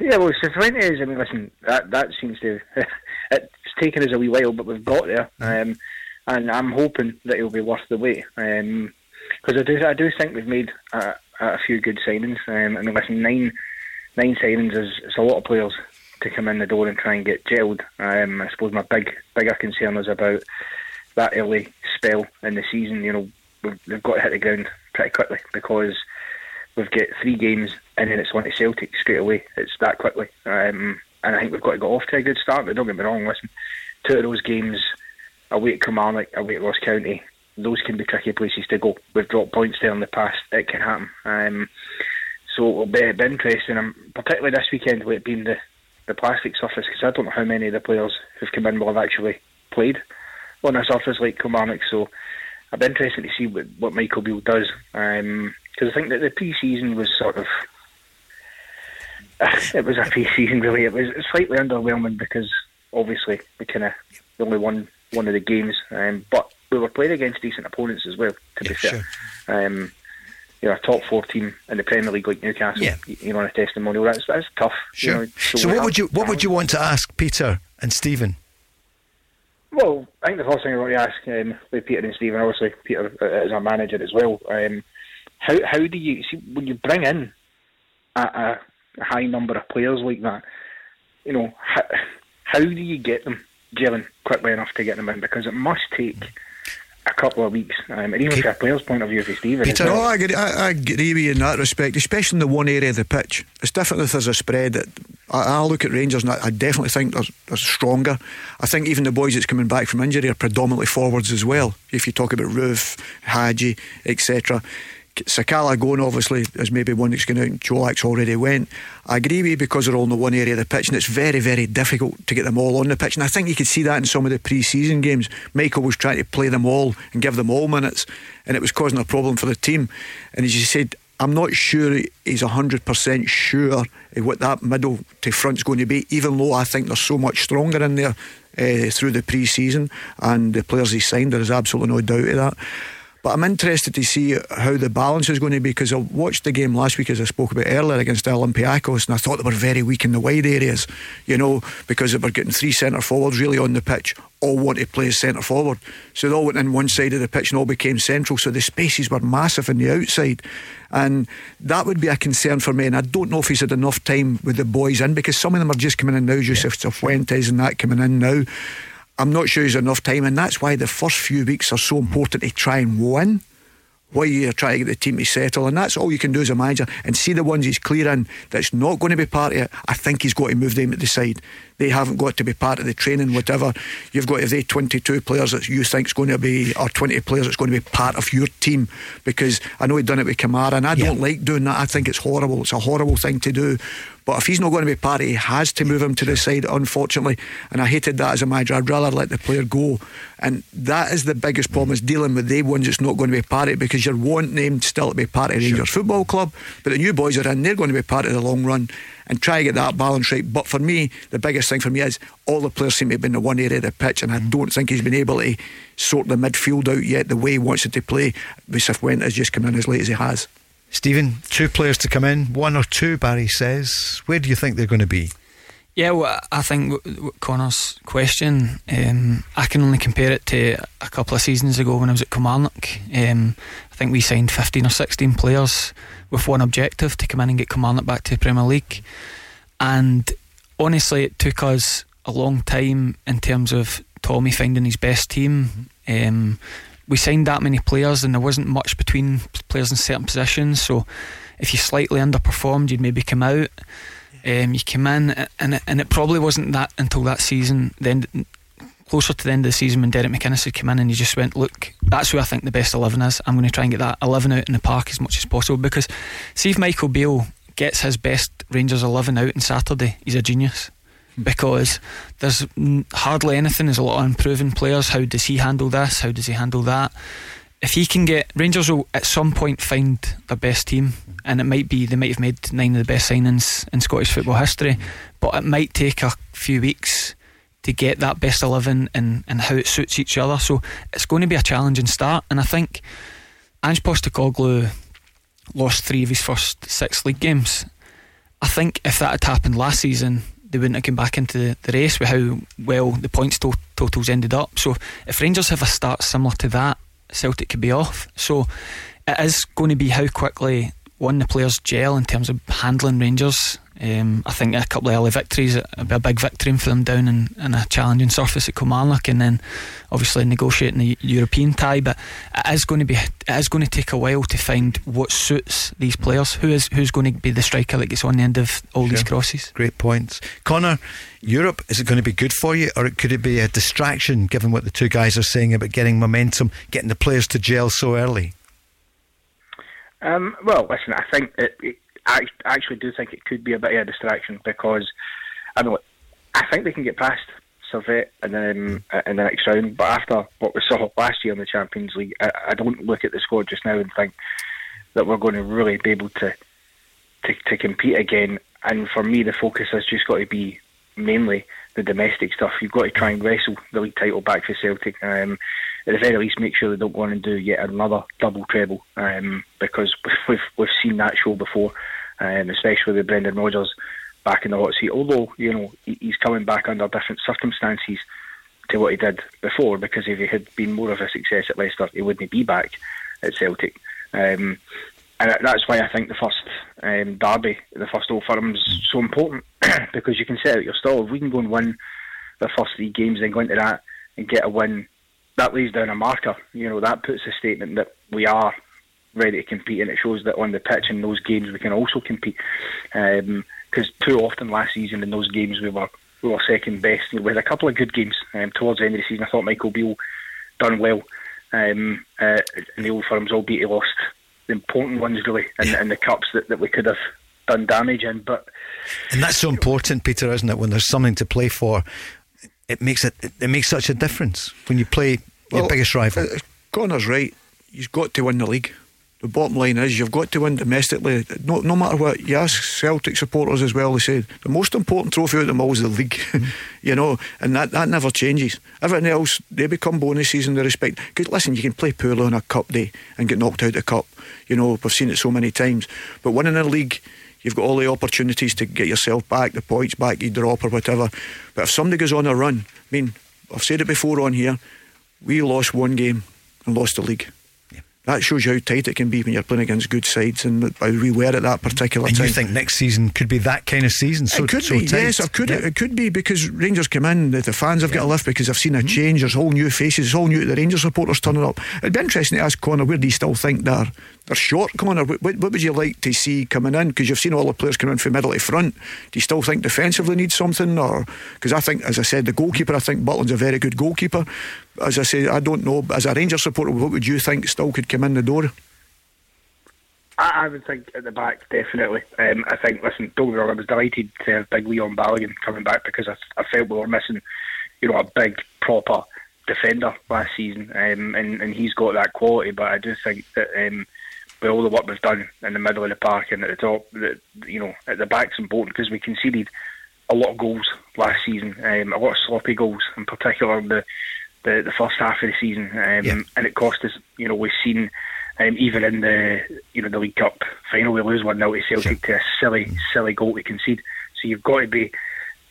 S12: Yeah, well, Cifuentes. I mean, listen, that that seems to it's taken us a wee while, but we've got there. Um, and I'm hoping that he'll be worth the wait. Because I do, I do think we've made a, a few good signings. Um, I mean, listen, nine nine signings is it's a lot of players to come in the door and try and get gelled. Um, I suppose my big bigger concern is about that early spell in the season. You know, we've, got to hit the ground pretty quickly because we've got three games and then it's one to Celtic straight away. It's that quickly. Um, and I think we've got to get off to a good start. But don't get me wrong, listen, two of those games away at Kilmarnock, away at Ross County, those can be tricky places to go. We've dropped points there in the past. It can happen. Um, so it'll be, be interesting, and particularly this weekend with it being the, the plastic surface, because I don't know how many of the players who've come in will have actually played on a surface like Kilmarnock. So I'd be interested to see what, what Michael Beale does, because um, I think that the pre-season was sort of it was a pre-season really. It was slightly underwhelming because obviously we kind of only won one of the games, um, but we were playing against decent opponents as well. To yeah, be fair, sure. um, you know, a top four team in the Premier League like Newcastle.
S7: Yeah.
S12: you know, on a testimonial that's that's tough.
S7: Sure.
S12: You know,
S7: so, so what would you what would you want to ask Peter and Stephen?
S12: Well, I think the first thing I want to ask um, with Peter and Stephen, obviously Peter uh, is our manager as well. Um, how how do you see when you bring in a, a high number of players like that? You know, how, how do you get them gelling quickly enough to get them in? Because it must take a couple of weeks, um, and even from a player's point of view, for Stephen.
S8: Peter, well. oh, I, agree, I, I, agree with you in that respect, especially in the one area of the pitch. It's different if there's a spread. I, I look at Rangers and I, I definitely think they're, they're, stronger. I think even the boys that's coming back from injury are predominantly forwards as well. If you talk about Roofe, Hagi, etc. Sakala going obviously is maybe one that's going out and Colak's already went. I agree with you because they're all in the one area of the pitch and it's very, very difficult to get them all on the pitch. And I think you could see that in some of the pre season games. Michael was trying to play them all and give them all minutes and it was causing a problem for the team. And as you said, I'm not sure he's 100% sure what that middle to front's going to be, even though I think they're so much stronger in there uh, through the pre season and the players he signed, there is absolutely no doubt of that. But I'm interested to see how the balance is going to be because I watched the game last week, as I spoke about earlier, against Olympiacos, and I thought they were very weak in the wide areas, you know, because they were getting three centre forwards really on the pitch, all want to play as centre forward. So they all went in one side of the pitch and all became central. So the spaces were massive on the outside. And that would be a concern for me. And I don't know if he's had enough time with the boys in because some of them are just coming in now, Joseph Cifuentes and that coming in now. I'm not sure he's enough time, and that's why the first few weeks are so important to try and win. Why you're trying to get the team to settle, and that's all you can do as a manager. And see the ones he's clearing that's not going to be part of it. I think he's got to move them to the side. They haven't got to be part of the training, whatever. You've got if they 22 players that you think is going to be, or 20 players that's going to be part of your team. Because I know he'd done it with Kamara, and I yeah. don't like doing that. I think it's horrible. It's a horrible thing to do. But if he's not going to be part, he has to move him to the side, unfortunately. And I hated that as a manager. I'd rather let the player go. And that is the biggest problem is dealing with the ones that's not going to be part of it because you're wanting them still to be part of Rangers sure. Football Club. But the new boys are in, they're going to be part of the long run and try to get that balance right. But for me, the biggest thing for me is all the players seem to be in the one area of the pitch, and I don't think he's been able to sort the midfield out yet the way he wants it to play. With has just come in as late as he has.
S7: Stephen, two players to come in, one or two, Barry says. Where do you think they're going to be?
S9: Yeah, well, I think Connor's question, um, I can only compare it to a couple of seasons ago when I was at Kilmarnock. Um, I think we signed 15 or 16 players with one objective to come in and get Kilmarnock back to the Premier League. And honestly, it took us a long time in terms of Tommy finding his best team. Um, we signed that many players and there wasn't much between players in certain positions. So if you slightly underperformed, you'd maybe come out. Um, you came in, and it, and it probably wasn't that until that season, then closer to the end of the season when Derek McInnes had come in, and he just went, look, that's who I think the best eleven is. I'm going to try and get that eleven out in the park as much as possible because see if Michael Beale gets his best Rangers eleven out on Saturday, he's a genius hmm. because there's hardly anything. There's a lot of improving players. How does he handle this? How does he handle that? If he can get Rangers will at some point find their best team, and it might be they might have made nine of the best signings in Scottish football history, but it might take a few weeks to get that best eleven and and how it suits each other. So it's going to be a challenging start, and I think Ange Postecoglou lost three of his first six league games. I think if that had happened last season, they wouldn't have come back into the, the race with how well the points to- totals ended up. So if Rangers have a start similar to that, Celtic could be off. So it is going to be how quickly one the players gel in terms of handling Rangers. Um, I think a couple of early victories would be a big victory for them down in, in a challenging surface at Kilmarnock, and then obviously negotiating the European tie. But it is going to be it is going to take a while to find what suits these players. Who is who's going to be the striker that gets on the end of all these crosses?
S7: Great points. Connor, Europe, is it going to be good for you or could it be a distraction given what the two guys are saying about getting momentum, getting the players to gel so early?
S12: Um, well, listen, I think it, it, I actually do think it could be a bit of a distraction because I know I think they can get past Servette and then in the next round. But after what we saw last year in the Champions League, I, I don't look at the squad just now and think that we're going to really be able to to, to compete again. And for me, the focus has just got to be mainly the domestic stuff. You've got to try and wrestle the league title back for Celtic. Um, at the very least, make sure they don't go on and do yet another double treble um, because we've we've seen that show before, um, especially with Brendan Rodgers back in the hot seat. Although you know he's coming back under different circumstances to what he did before, because if he had been more of a success at Leicester, he wouldn't be back at Celtic. Um, and that's why I think the first um, derby, the first Old Firm, is so important because you can set out your stall. If we can go and win the first three games, then go into that and get a win, that lays down a marker. You know, that puts a statement that we are ready to compete, and it shows that on the pitch in those games we can also compete. Because too often last season in those games we were we were second best. We had a couple of good games um, towards the end of the season. I thought Michael Beale done well um, uh, in the old firms, albeit he lost the important ones really in, in the cups that, that we could have done damage in. But
S7: And that's so important, Peter, isn't it? When there's something to play for, it makes it it makes such a difference when you play your biggest rival.
S8: uh, Connor's right. You've got to win the league. The bottom line is you've got to win domestically. No, no matter what, you ask Celtic supporters as well. They said the most important trophy out of them all is the league, you know, and that, that never changes. Everything else they become bonuses in the respect. Because listen, you can play poorly on a cup day and get knocked out of the cup. You know, we've seen it so many times. But winning a league, you've got all the opportunities to get yourself back, the points back, you drop or whatever. But if somebody goes on a run, I mean, I've said it before on here. We lost one game and lost the league. That shows you how tight it can be when you're playing against good sides, and how we were at that particular
S7: and
S8: time.
S7: you think next season could be that kind of season? So,
S8: it could
S7: so
S8: be,
S7: tight.
S8: yes, it could. It could be because Rangers come in, the, the fans have got a lift because I've seen a mm-hmm. change. There's whole new faces, it's all new. To the Rangers supporters turning up. It'd be interesting to ask Connor where do you still think they're they're short, Connor? What, what, what would you like to see coming in? Because you've seen all the players coming in from middle to front. Do you still think defensively need something, or because I think, as I said, the goalkeeper. I think Butland's a very good goalkeeper. As I say, I don't know. As a Rangers supporter, what would you think still could come in the door?
S12: I, I would think at the back, definitely. Um, I think, listen, don't get me wrong, I was delighted to have big Leon Balogun coming back because I, I felt we were missing, you know, a big, proper defender last season. Um, and, and he's got that quality, but I do think that um, with all the work we've done in the middle of the park and at the top, that, you know, at the back's important because we conceded a lot of goals last season, um, a lot of sloppy goals, in particular the, the, the first half of the season. Um, And it cost us, you know, we've seen um, even in the you know the League Cup final, we lose one 0 to Celtic to a silly, silly goal to concede. So you've got to be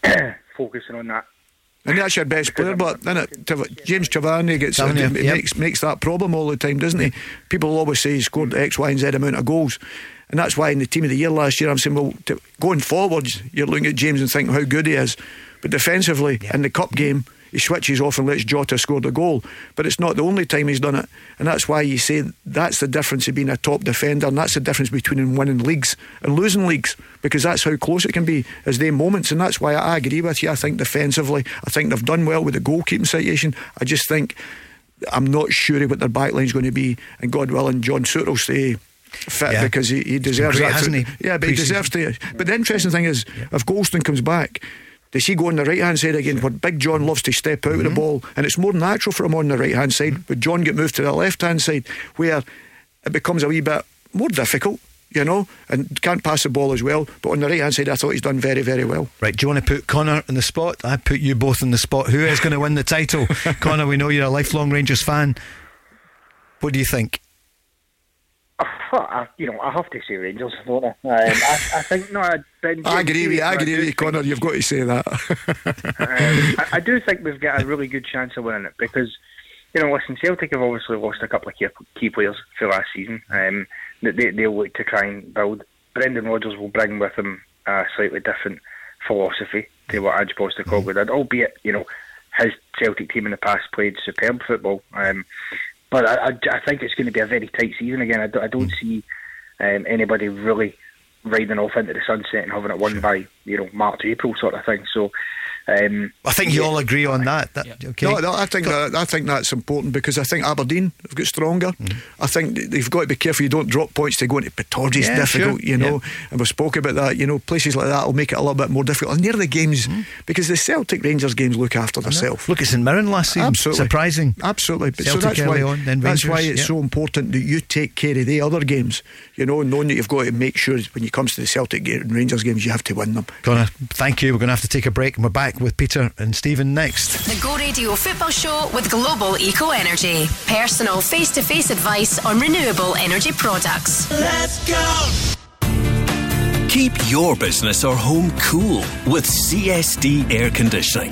S12: focusing on that.
S8: And that's your best player, but then it, James Tavernier gets
S7: Tavernier,
S8: it
S7: yep.
S8: makes makes that problem all the time, doesn't he? People always say he scored X, Y, and Z amount of goals, and that's why in the team of the year last year, I'm saying, well, to, going forwards, you're looking at James and thinking how good he is, but defensively in the cup game. He switches off and lets Jota score the goal, but it's not the only time he's done it, and that's why you say that's the difference of being a top defender, and that's the difference between winning leagues and losing leagues, because that's how close it can be as they moments, and that's why I agree with you. I think defensively, I think they've done well with the goalkeeping situation. I just think I'm not sure what their backline's going to be, and God willing, John Souttar will stay fit
S7: Yeah.
S8: because he, he deserves
S7: great,
S8: that.
S7: hasn't he?
S8: Yeah, but he
S7: Pre-season.
S8: deserves to. But the interesting thing is, if Goldson comes back. Does he go on the right hand side again? Where Big John loves to step out with
S7: Mm-hmm.
S8: the ball, and it's more natural for him on the right hand side. But John get moved to the left hand side, where it becomes a wee bit more difficult, you know, and can't pass the ball as well. But on the right hand side, I thought he's done very, very well.
S7: Right, do you want to put Connor in the spot? I put you both in the spot. Who is going to win the title? Connor, we know you're a lifelong Rangers fan. What do you think?
S12: I, you know, I have to say Rangers, don't I? Um, I, I think no, I,
S8: I agree with you, I agree with you, Connor. You've got to say that.
S12: um, I, I do think we've got a really good chance of winning it because, you know, listen, Celtic have obviously lost a couple of key, key players for last season. Um, that they, they'll look to try and build. Brendan Rodgers will bring with him a slightly different philosophy to what Ange Postecoglou did, albeit, you know, his Celtic team in the past played superb football. Um, but I, I, I think it's going to be a very tight season again. I, do, I don't see um, anybody really riding off into the sunset and having it won by, you know, March, April sort of thing. So, um,
S7: I think you all agree on that. that okay.
S8: No, no, I think that, I think that's important because I think Aberdeen have got stronger.
S7: Mm.
S8: I think th- they've got to be careful you don't drop points to go into Pittodrie. It's
S7: Yeah,
S8: difficult,
S7: sure.
S8: you know.
S7: Yeah.
S8: And we spoke about that. You know, places like that will make it a little bit more difficult. And near the games
S7: Mm.
S8: because the Celtic Rangers games look after themselves.
S7: Look at St Mirren last season.
S8: Absolutely.
S7: Surprising.
S8: Absolutely. But
S7: Celtic
S8: so that's
S7: early
S8: why,
S7: on, then
S8: that's why it's
S7: yeah.
S8: so important that you take care of the other games. You know, knowing that you've got to make sure when it comes to the Celtic and Rangers games, you have to win them.
S7: Connor, thank you. We're going to have to take a break and we're back with Peter and Stephen next.
S2: The Go Radio Football Show with Global Eco Energy. Personal face to face advice on renewable energy products.
S13: Let's go!
S14: Keep your business or home cool with CSD Air Conditioning.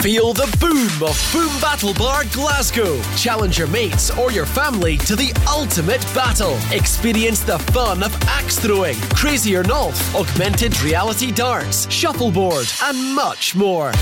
S15: Feel the boom of Boom Battle Bar Glasgow. Challenge your mates or your family to the ultimate battle. Experience the fun of axe throwing, crazy or not, augmented reality darts, shuffleboard, and much more.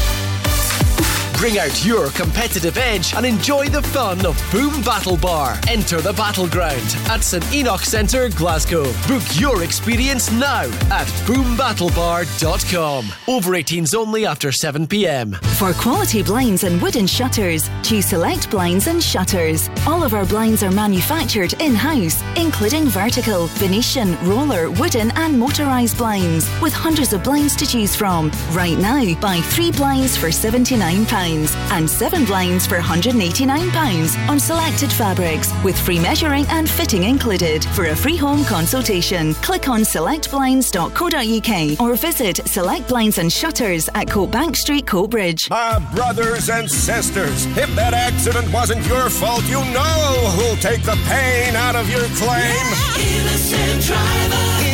S15: Bring out your competitive edge and enjoy the fun of Boom Battle Bar. Enter the battleground at St Enoch Centre, Glasgow. Book your experience now at boombattlebar.com. Over 18s only after 7 pm.
S16: For quality blinds and wooden shutters, choose Select Blinds and Shutters. All of our blinds are manufactured in house, including vertical, Venetian, roller, wooden, and motorised blinds, with hundreds of blinds to choose from. Right now, buy three blinds for £79 and seven blinds for £189 on selected fabrics, with free measuring and fitting included. For a free home consultation, click on selectblinds.co.uk or visit Select Blinds and Shutters at Coatbank Street, Coatbridge.
S17: My brothers and sisters, if that accident wasn't your fault, you know who'll take the pain out of your claim.
S13: Innocent driver.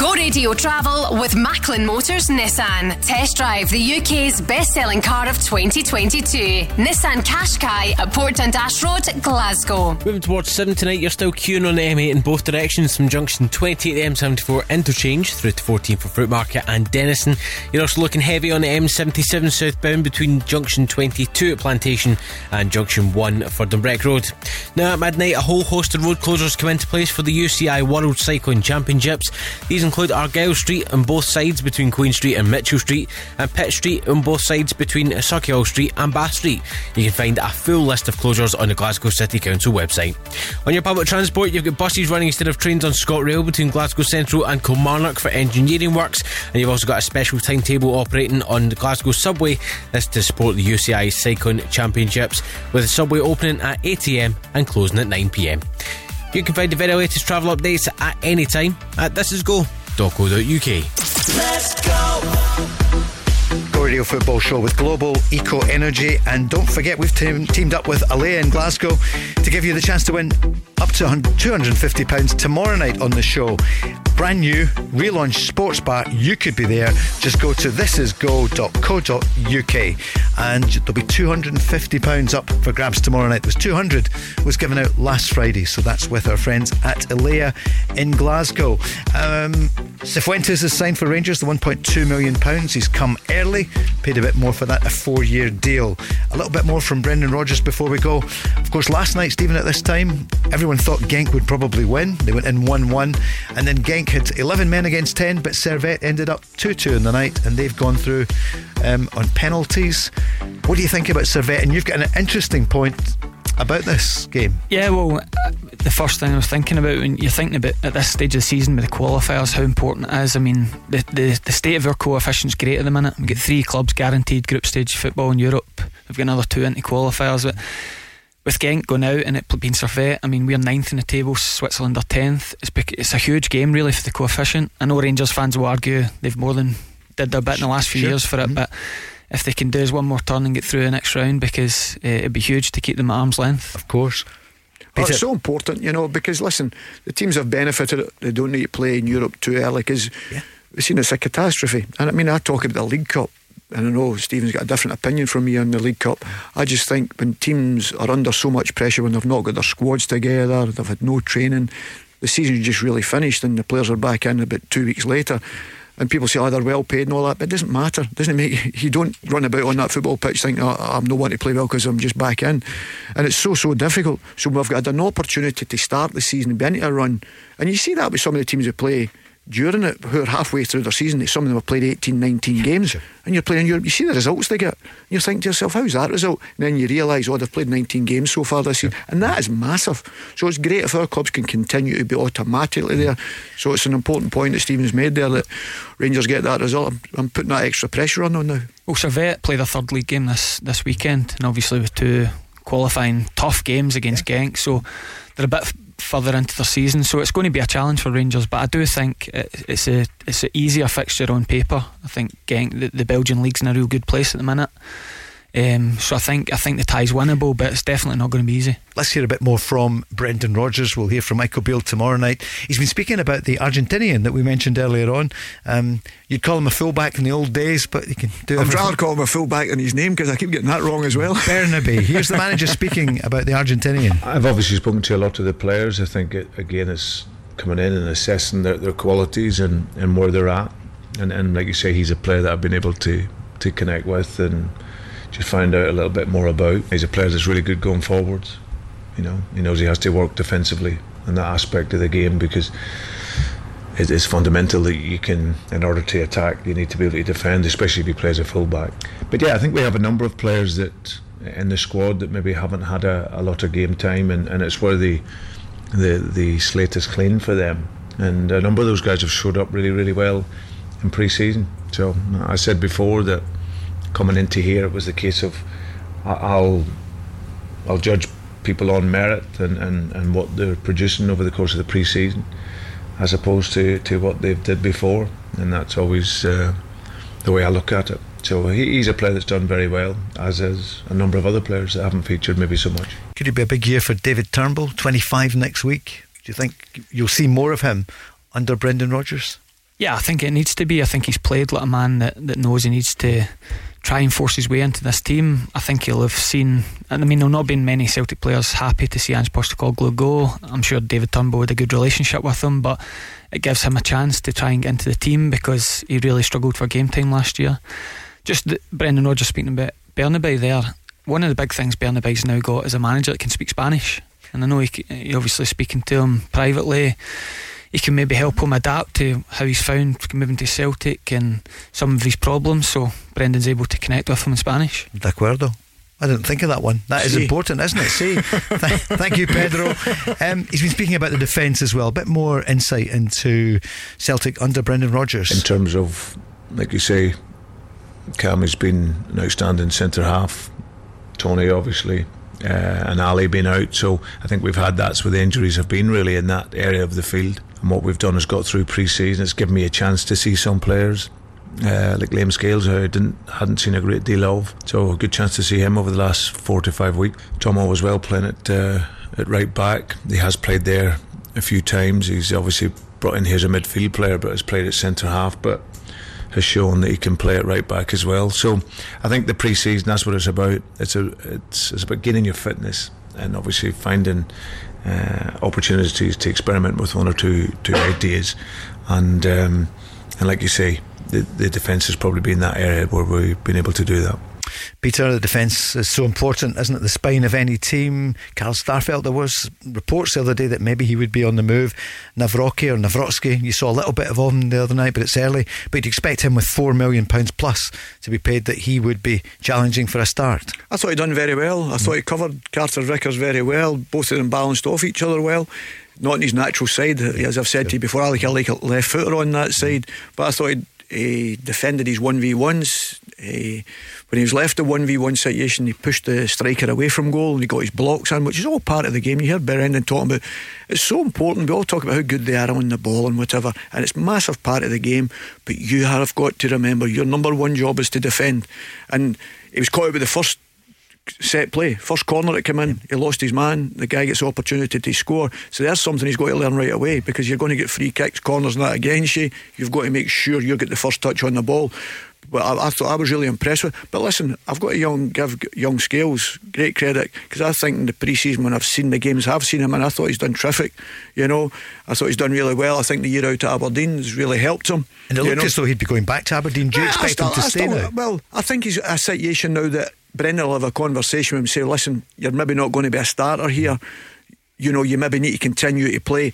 S2: Go Radio Travel with Macklin Motors Nissan. Test drive the UK's best selling car of 2022. Nissan Qashqai at Portland Ash Road, Glasgow.
S11: Moving towards 7 tonight, you're still queuing on the M8 in both directions from junction 20 at the M74 interchange through to 14 for Fruit Market and Dennistoun. You're also looking heavy on the M77 southbound between junction 22 at Plantation and junction 1 for Dumbreck Road. Now at midnight, a whole host of road closures come into place for the UCI World Cycling Championships. These include Argyle Street on both sides between Queen Street and Mitchell Street, and Pitt Street on both sides between Sauchiehall Street and Bath Street. You can find a full list of closures on the Glasgow City Council website. On your public transport, you've got buses running instead of trains on ScotRail between Glasgow Central and Kilmarnock for engineering works, and you've also got a special timetable operating on the Glasgow subway. This to support the UCI Cycling Championships, with the subway opening at 8am and closing at 9pm. You can find the very latest travel updates at any time at This
S13: Let's go.
S7: Go Radio Football Show with Global Eco Energy. And don't forget, we've team, teamed up with Alea in Glasgow to give you the chance to win up to £250 tomorrow night on the show. Brand new, relaunched sports bar. You could be there. Just go to thisisgo.co.uk and there'll be £250 up for grabs tomorrow night. There was 200 was given out last Friday. So that's with our friends at Alea in Glasgow. Um, Cifuentes has signed for Rangers, the £1.2 million. He's come early, paid a bit more for that, a four year deal. A little bit more from Brendan Rodgers before we go. Of course, last night, Stephen, at this time, everyone thought Genk would probably win. They went in 1 1, and then Genk had 11 men against 10, but Servette ended up 2 2 in the night and they've gone through um, on penalties. What do you think about Servette? And you've got an interesting point about this game.
S9: Yeah, well, the first thing I was thinking about when you're thinking about at this stage of the season with the qualifiers, how important it is. I mean, the the, the state of our coefficient's great at the minute. We get three clubs guaranteed group stage football in Europe. We've got another two into qualifiers. But with Genk going out and it being Servette, I mean, we're ninth in the table, Switzerland are tenth. It's it's a huge game really for the coefficient. I know Rangers fans will argue they've more than did their bit in the last few
S7: Sure.
S9: years for it, mm-hmm. but if they can do is one more turn and get through the next round, because uh, it'd be huge to keep them at arm's length.
S7: Of course.
S8: Oh, it's so important, you know, because listen, the teams have benefited. They don't need to play in Europe too early because we've seen it's a catastrophe. And I mean, I talk about the League Cup, and I know Stephen's got a different opinion from me on the League Cup. I just think when teams are under so much pressure, when they've not got their squads together, they've had no training, the season's just really finished, and the players are back in about two weeks later. And people say, oh, they're well paid and all that, but it doesn't matter. Doesn't make you don't run about on that football pitch thinking, oh, I'm no one to play well because I'm just back in. And it's so, so difficult. So we've got an opportunity to start the season and be into a run. And you see that with some of the teams who play during it, who are halfway through their season. Some of them have played 18, 19 games. And you're playing in Europe, you see the results they get. And you think to yourself, how's that result? And then you realise, oh, they've played 19 games so far this season. And that is massive. So it's great if our clubs can continue to be automatically there. So it's an important point that Stephen's made there that Rangers get that result. I'm, I'm putting that extra pressure on them now.
S9: Well, Servette play their third league game this this weekend, and obviously with two qualifying tough games against Genk, so they're a bit further into the season. So it's going to be a challenge for Rangers, but I do think it's a it's an easier fixture on paper. I think Genk, the, the Belgian league's in a real good place at the minute. Um, so I think I think the tie's winnable, but it's definitely not going to be easy.
S7: Let's hear a bit more from Brendan Rodgers. We'll hear from Michael Beale tomorrow night. He's been speaking about the Argentinian that we mentioned earlier on. Um, you'd call him a fullback in the old days, but you can do
S8: I'd
S7: everything.
S8: rather call him a fullback than his name because I keep getting that wrong as well.
S7: Bernabei. Here's the manager speaking about the Argentinian.
S10: I've obviously spoken to a lot of the players. I think it, again it's coming in and assessing their, their qualities and, and where they're at. And, and like you say, he's a player that I've been able to to connect with and just find out a little bit more about. He's a player that's really good going forwards. You know, he knows he has to work defensively in that aspect of the game because it is fundamental that you can, in order to attack, you need to be able to defend, especially if he plays a fullback. But yeah, I think we have a number of players that in the squad that maybe haven't had a, a lot of game time, and, and it's where the the the slate is clean for them. And a number of those guys have showed up really, really well in pre-season. So I said before that coming into here, it was the case of I- I'll I'll judge people on merit and, and, and what they're producing over the course of the pre-season, as opposed to, to what they've did before, and that's always uh, the way I look at it. So he, he's a player that's done very well, as is a number of other players that haven't featured maybe so much.
S7: Could it be a big year for David Turnbull? 25 next week. Do you think you'll see more of him under Brendan Rodgers?
S9: Yeah, I think it needs to be. I think he's played like a man that, that knows he needs to try and force his way into this team. I think he'll have seen, and I mean, there'll not been many Celtic players happy to see Ange Postecoglou go. I'm sure David Turnbull had a good relationship with him, but it gives him a chance to try and get into the team because he really struggled for game time last year. Just the, Brendan Rodgers speaking about Bernabei there. One of the big things Bernabei's now got is a manager that can speak Spanish, and I know he, he obviously speaking to him privately he can maybe help him adapt to how he's found moving to Celtic and some of his problems. So Brendan's able to connect with him in Spanish.
S7: De acuerdo. I didn't think of that one. That is
S9: See.
S7: important, isn't it? See, Th- thank you, Pedro. Um, he's been speaking about the defence as well. A bit more insight into Celtic under Brendan Rodgers.
S10: In terms of, like you say, Cam has been an outstanding centre half. Tony, obviously, uh, and Ali being out. So I think we've had that's where the injuries have been really in that area of the field. And what we've done is got through pre-season. It's given me a chance to see some players. Uh, like Liam Scales, who I didn't hadn't seen a great deal of, so a good chance to see him over the last four to five weeks. Tomo was well playing at uh, at right back. He has played there a few times. He's obviously brought in here as a midfield player, but has played at centre half. But has shown that he can play at right back as well. So I think the pre-season that's what it's about. It's a it's, it's about gaining your fitness and obviously finding uh, opportunities to experiment with one or two two ideas, and um, and like you say, the, the defence has probably been that area where we've been able to do that.
S7: Peter, the defence is so important, isn't it? The spine of any team. Carl Starfelt, there was reports the other day that maybe he would be on the move. Nawrocki or Navrotsky, you saw a little bit of him the other night, but it's early. But you'd expect him with £4 million plus to be paid that he would be challenging for a start.
S8: I thought he done very well. I thought he covered Carter Vickers very well. Both of them balanced off each other well not in his natural side. As I've said to you before, I like a, left footer on that mm. side, but I thought he, he defended his 1v1s uh, when he was left a 1v1 situation, he pushed the striker away from goal and he got his blocks on, which is all part of the game. You hear Brendan talking about it's so important. We all talk about how good they are on the ball and whatever, and it's massive part of the game. But you have got to remember your number one job is to defend. And he was caught with the first set play. First corner that came in, he lost his man. The guy gets the opportunity to score. So there's something he's got to learn right away because you're going to get free kicks, corners, and that against you. You've got to make sure you get the first touch on the ball. But I, I thought I was really impressed with. But listen, I've got to young give young Scales great credit because I think in the pre-season when I've seen the games, I've seen him and I thought he's done terrific. You know, I thought he's done really well. I think the year out at Aberdeen has really helped him.
S7: And it looked
S8: know.
S7: as though he'd be going back to Aberdeen. Do you
S8: Yeah,
S7: expect him to
S8: I
S7: stay
S8: still-
S7: now?
S8: Well, I think he's a situation now that Brendan will have a conversation with him and say, listen, you're maybe not going to be a starter here. You know, you maybe need to continue to play.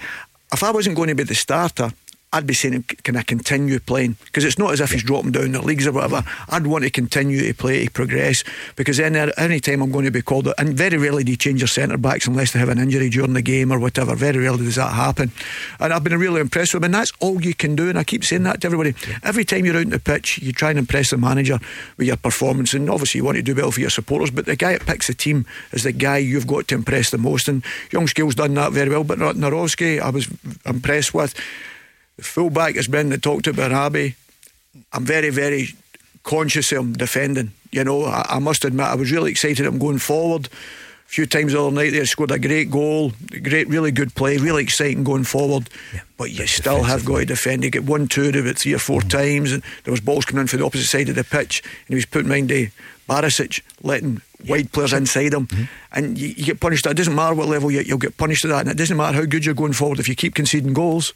S8: If I wasn't going to be the starter, I'd be saying, can I continue playing? Because it's not as if he's dropping down the leagues or whatever. I'd want to continue to play, to progress, because then any time I'm going to be called out. And very rarely do you change your centre backs unless they have an injury during the game or whatever. Very rarely does that happen. And I've been really impressed with him, and that's all you can do. And I keep saying that to everybody. Every time you're out on the pitch, you try and impress the manager with your performance. And obviously, you want to do well for your supporters, but the guy that picks the team is the guy you've got to impress the most. And Young Scales done that very well. But Narovsky, I was impressed with. The fullback, as Brendan talked about, Abbey, I'm very, very conscious of him defending. You know, I, I must admit, I was really excited I'm going forward. A few times the other night, they scored a great goal, great, really good play, really exciting going forward. but you still have got to defend. You get one, two, three or 4 mm. times, and there was balls coming in from the opposite side of the pitch, and he was putting mind to Barisic, letting wide players inside him, mm-hmm. and you, you get punished. It doesn't matter what level you, you'll get punished at that, and it doesn't matter how good you're going forward if you keep conceding goals.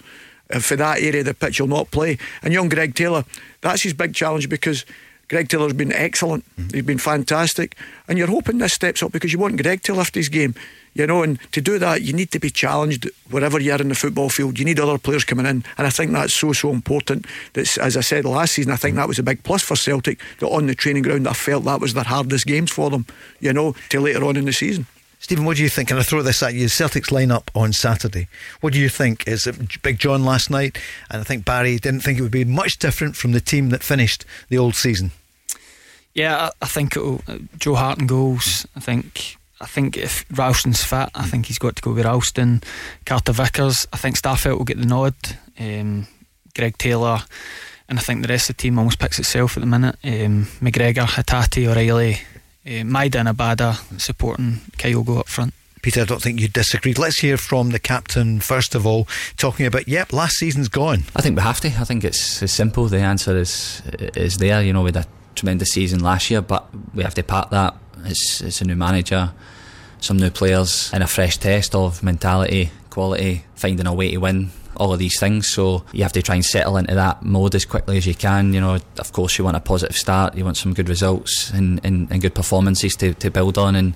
S8: For that area of the pitch, you'll not play. And young Greg Taylor, that's his big challenge because Greg Taylor's been excellent. Mm-hmm. He's been fantastic. And you're hoping this steps up because you want Greg to lift his game. You know, and to do that, you need to be challenged wherever you are in the football field. You need other players coming in. And I think that's so, so important. That's, as I said last season, I think that was a big plus for Celtic that on the training ground, I felt that was their hardest games for them, you know, till later on in the season.
S7: Stephen, what do you think? And I throw this at you. Celtic's lineup on Saturday. What do you think? Is it Big John last night? And I think Barry didn't think it would be much different from the team that finished the old season.
S9: Yeah, I, I think uh, Joe Hart and goals. I think I think if Ralston's fit, I think he's got to go with Ralston. Carter Vickers. I think Starfelt will get the nod. Um, Greg Taylor. And I think the rest of the team almost picks itself at the minute. Um, McGregor, Hatate, O'Riley, uh, Maeda and Abada supporting Kyogo up front.
S7: Peter, I don't think you disagreed. Let's hear from the captain first of all, talking about, yep, last season's gone.
S18: I think we have to. I think it's as simple. The answer is is there. You know, we had a tremendous season last year, but we have to part that. It's, it's a new manager, some new players, and a fresh test of mentality, quality, finding a way to win. All of these things, so you have to try and settle into that mode as quickly as you can. You know, of course, you want a positive start, you want some good results and, and, and good performances to, to build on. And,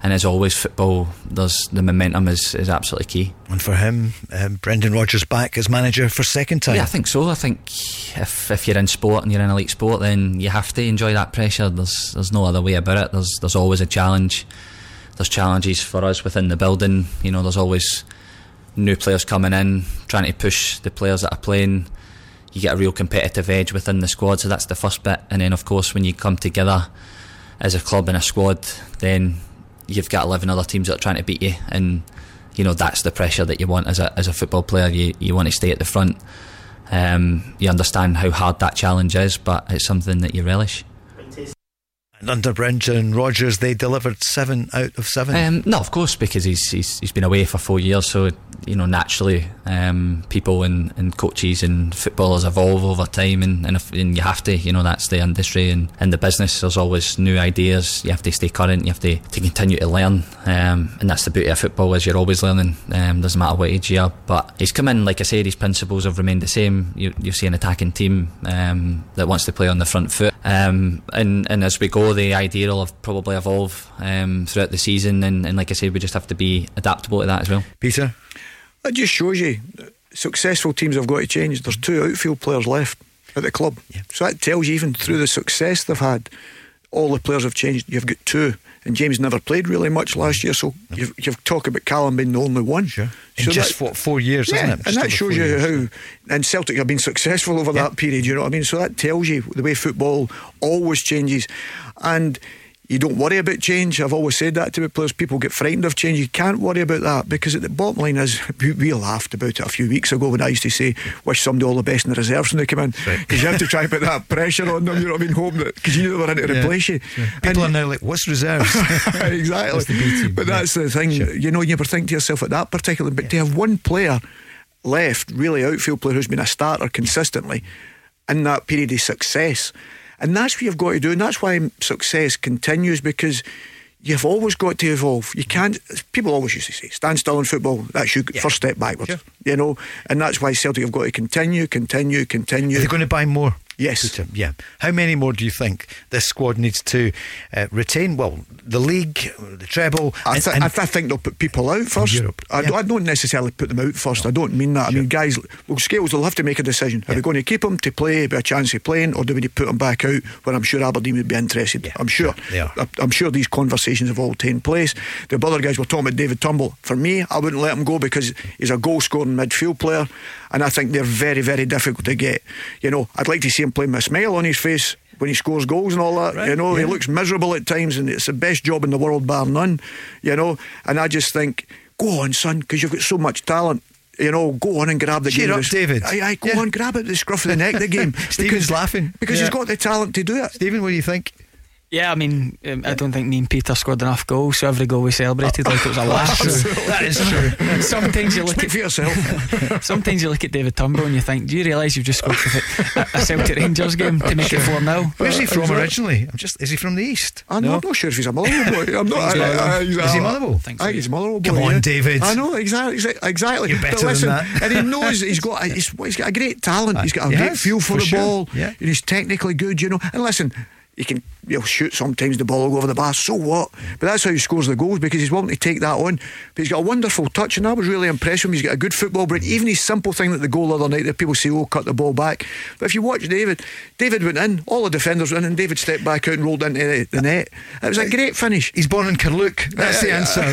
S18: and as always, football, there's the momentum is, is absolutely key.
S7: And for him, um, Brendan Rodgers back as manager for second time.
S18: Yeah, I think so. I think if if you're in sport and you're in elite sport, then you have to enjoy that pressure. There's there's no other way about it. There's there's always a challenge. There's challenges for us within the building. You know, there's always new players coming in, trying to push the players that are playing. You get a real competitive edge within the squad, so that's the first bit. And then, of course, when you come together as a club and a squad, then you've got 11 other teams that are trying to beat you. And, you know, that's the pressure that you want as a, as a football player. You, you want to stay at the front. Um, you understand how hard that challenge is, but it's something that you relish.
S7: And under Brendan Rodgers, they delivered seven out of seven.
S18: Um, no, of course, because he's, he's he's been away for four years, so you know naturally, um, people and, and coaches and footballers evolve over time, and and, if, and you have to, you know, that's the industry and, and the business. There's always new ideas. You have to stay current. You have to, to continue to learn, um, and that's the beauty of football is you're always learning. Um, doesn't matter what age you are. But he's come in, like I said, his principles have remained the same. You, you see an attacking team um, that wants to play on the front foot, Um, and, and as we go, the idea will have probably evolve um, throughout the season. And, and like I said, we just have to be adaptable to that as well.
S7: Peter?
S8: That just shows you successful teams have got to change. There's two outfield players left at the club. So that tells you, even through the success they've had, all the players have changed. You've got two. And James never played really much last year, so you've, you've talked about Callum being the only one. Sure.
S7: In just, what, four years,
S8: yeah,
S7: isn't it?
S8: And that shows you
S7: years.
S8: how. And Celtic have been successful over that period, you know what I mean? So that tells you the way football always changes. And you don't worry about change. I've always said that to my players. People get frightened of change. You can't worry about that because at the bottom line is we, we laughed about it a few weeks ago when I used to say, wish somebody all the best in the reserves when they come in. Because you have to try and put that pressure on them, you know what I mean? Hope that, because you knew they were in to
S7: Yeah.
S8: replace you.
S7: People are now like, what's reserves?
S8: exactly.
S7: What's the B team?
S8: But that's the thing, you know, you never think to yourself at that particular, but to have one player left, really outfield player who's been a starter consistently in that period of success. And that's what you've got to do, and that's why success continues because you've always got to evolve. You can't. People always used to say, "Stand still in football." That's your first step backwards. You know, and that's why Celtic have got to continue, continue, continue.
S7: They're they going to buy more?
S8: Yes.
S7: Yeah. How many more do you think this squad needs to uh, retain? Well, the league, the treble.
S8: I, th-
S7: and-
S8: I, th- I think they'll put people out first.
S7: Europe,
S8: I, don't, I don't necessarily put them out first. I don't mean that. I mean, guys, well, Scales will have to make a decision. Are we going to keep them to play, be a chance of playing, or do we need to put them back out where I'm sure Aberdeen would be interested? I'm sure.
S7: They are.
S8: I- I'm sure these conversations have all taken place. The other guys were talking about David Turnbull. For me, I wouldn't let him go because he's a goal scoring midfield player, and I think they're very, very difficult to get. You know, I'd like to see him play with a smile on his face when he scores goals and all that. you know, he looks miserable at times, and it's the best job in the world, bar none. You know, and I just think, go on, son, because you've got so much talent. You know, go on and grab the
S7: Cheer
S8: game.
S7: up,
S8: This-
S7: David.
S8: Aye, aye, go on, grab it, the scruff of the neck, the game.
S7: Stephen's laughing.
S8: because
S7: Yeah.
S8: he's got the talent to do it.
S7: Stephen, what do you think?
S9: Yeah, I mean, um, I don't think me and Peter scored enough goals, so every goal we celebrated like it was a laugh.
S7: That is true.
S9: Sometimes you look
S8: Speak
S9: at
S8: for yourself.
S9: sometimes you look at David Turnbull and you think, do you realise you've just scored for a, a Celtic Rangers game to make it four 0
S7: Where's he from originally? I'm just. Is he from the east?
S8: I'm not, I'm not sure if he's a Motherwell boy. I'm not. I, I, I, he's
S7: Is he
S8: a-
S7: Motherwell?
S8: I think he's a Motherwell boy.
S7: Come on,
S8: yeah.
S7: David.
S8: I know exactly. Exactly.
S7: You're better
S8: but
S7: than that.
S8: and he knows he's got. A, he's, he's got a great talent. He's got a
S7: He
S8: great
S7: has,
S8: feel for,
S7: for
S8: the
S7: sure.
S8: ball.
S7: Yeah.
S8: And he's technically good. You know. And listen. He can he'll shoot sometimes the ball will go over the bar, so what? But that's how he scores the goals because he's willing to take that on. But he's got a wonderful touch and I was really impressed with him. He's got a good football brain. Even his simple thing that the goal the other night that people say, oh, cut the ball back. But if you watch David, David went in, all the defenders went in, and David stepped back out and rolled into the, the net. It was a great finish.
S7: He's born in Carluke. That's the answer.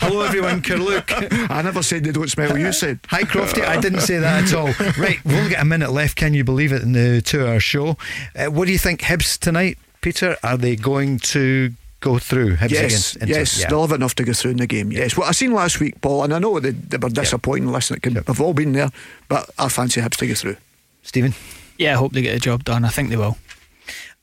S7: Hello, everyone, Carluke.
S8: I never said they don't smell, you said.
S7: Hi, Crofty. I didn't say that at all. Right, we'll only get a minute left. Can you believe it in the two-hour show? Uh, what do you think, Hibs tonight, Peter? Are they going to go through Hibs
S8: Yes,
S7: against
S8: yes,
S7: Yeah.
S8: they'll have enough to go through in the game. Yes, what I seen last week, Paul, and I know they, they were disappointing. Listen, it can, they've all been there, but I fancy Hibs to go through.
S7: Stephen,
S9: Yeah, I hope they get the job done. I think they will.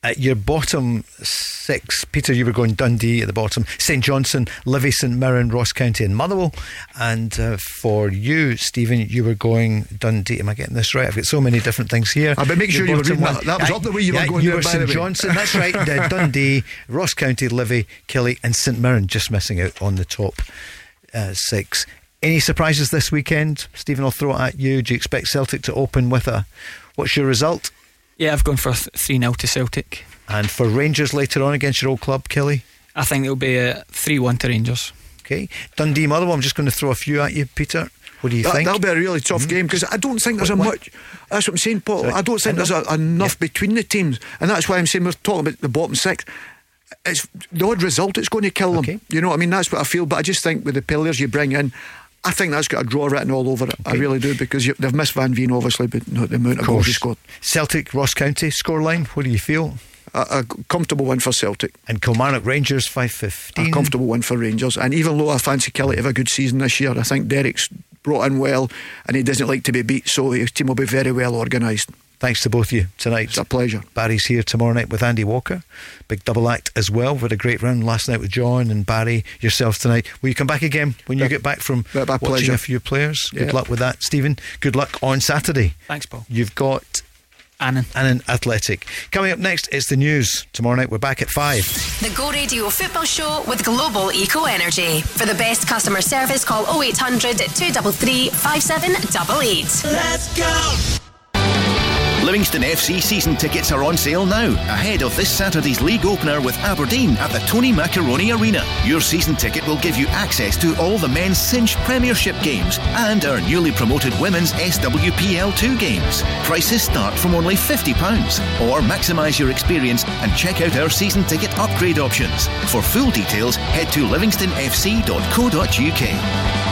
S7: Uh, your bottom six. Peter, you were going Dundee at the bottom. St Johnstone, Livy, St Mirren, Ross County, and Motherwell. And uh, for you, Stephen, you were going Dundee. Am I getting this right? I've got so many different things here.
S8: I better make
S7: Your
S8: sure you were reading that. That was up the way you were going
S7: You
S8: there,
S7: were St. Johnstone. That's right. Uh, Dundee, Ross County, Livy, Killy, and St Mirren just missing out on the top uh, six. Any surprises this weekend, Stephen? I'll throw it at you. Do you expect Celtic to open with a? What's your result?
S9: Yeah, I've gone for three 0 to Celtic.
S7: And for Rangers later on against your old club, Killie.
S9: I think it'll be a three one to Rangers.
S7: Okay, Dundee Motherwell. I'm just going to throw a few at you, Peter. What do you
S8: That,
S7: think?
S8: That'll be a really tough hmm? game because I don't think there's a much. That's what I'm saying, Paul.
S7: Sorry.
S8: I don't think
S7: I
S8: there's a, enough between the teams, and that's why I'm saying we're talking about the bottom six. It's the odd result it's going to kill them. You know what I mean? That's what I feel. But I just think with the players you bring in. I think that's got a draw written all over it. I really do because you, they've missed Van Veen obviously, but not the amount of,
S7: Of
S8: goals
S7: course.
S8: he scored.
S7: Celtic Ross County scoreline. What do you feel?
S8: A, a comfortable win for Celtic.
S7: And Kilmarnock Rangers five fifteen.
S8: A comfortable win for Rangers. And even though I fancy Killie to have a good season this year, I think Derek's brought in well and he doesn't like to be beat, so his team will be very well organised.
S7: Thanks to both of you tonight.
S8: It's a pleasure.
S7: Barry's here tomorrow night with Andy Walker. Big double act as well. We had a great run last night with John and Barry. Yourself tonight. Will you come back again when you
S8: Yeah.
S7: get back from
S8: Yeah, my
S7: watching
S8: pleasure.
S7: a few players? Good
S8: Yeah.
S7: luck with that, Stephen. Good luck on Saturday.
S9: Thanks, Paul.
S7: You've got
S9: Annan.
S7: Annan Athletic. Coming up next is the news. Tomorrow night we're back at five.
S2: The Go Radio Football Show with Global Eco Energy. For the best customer service, call 0800 233 5788.
S19: Let's go.
S20: Livingston FC season tickets are on sale now, ahead of this Saturday's league opener with Aberdeen at the Tony Macaroni Arena. Your season ticket will give you access to all the men's Cinch Premiership games and our newly promoted women's SWPL2 games. Prices start from only £50, or maximise your experience and check out our season ticket upgrade options. For full details, head to livingstonfc.co.uk.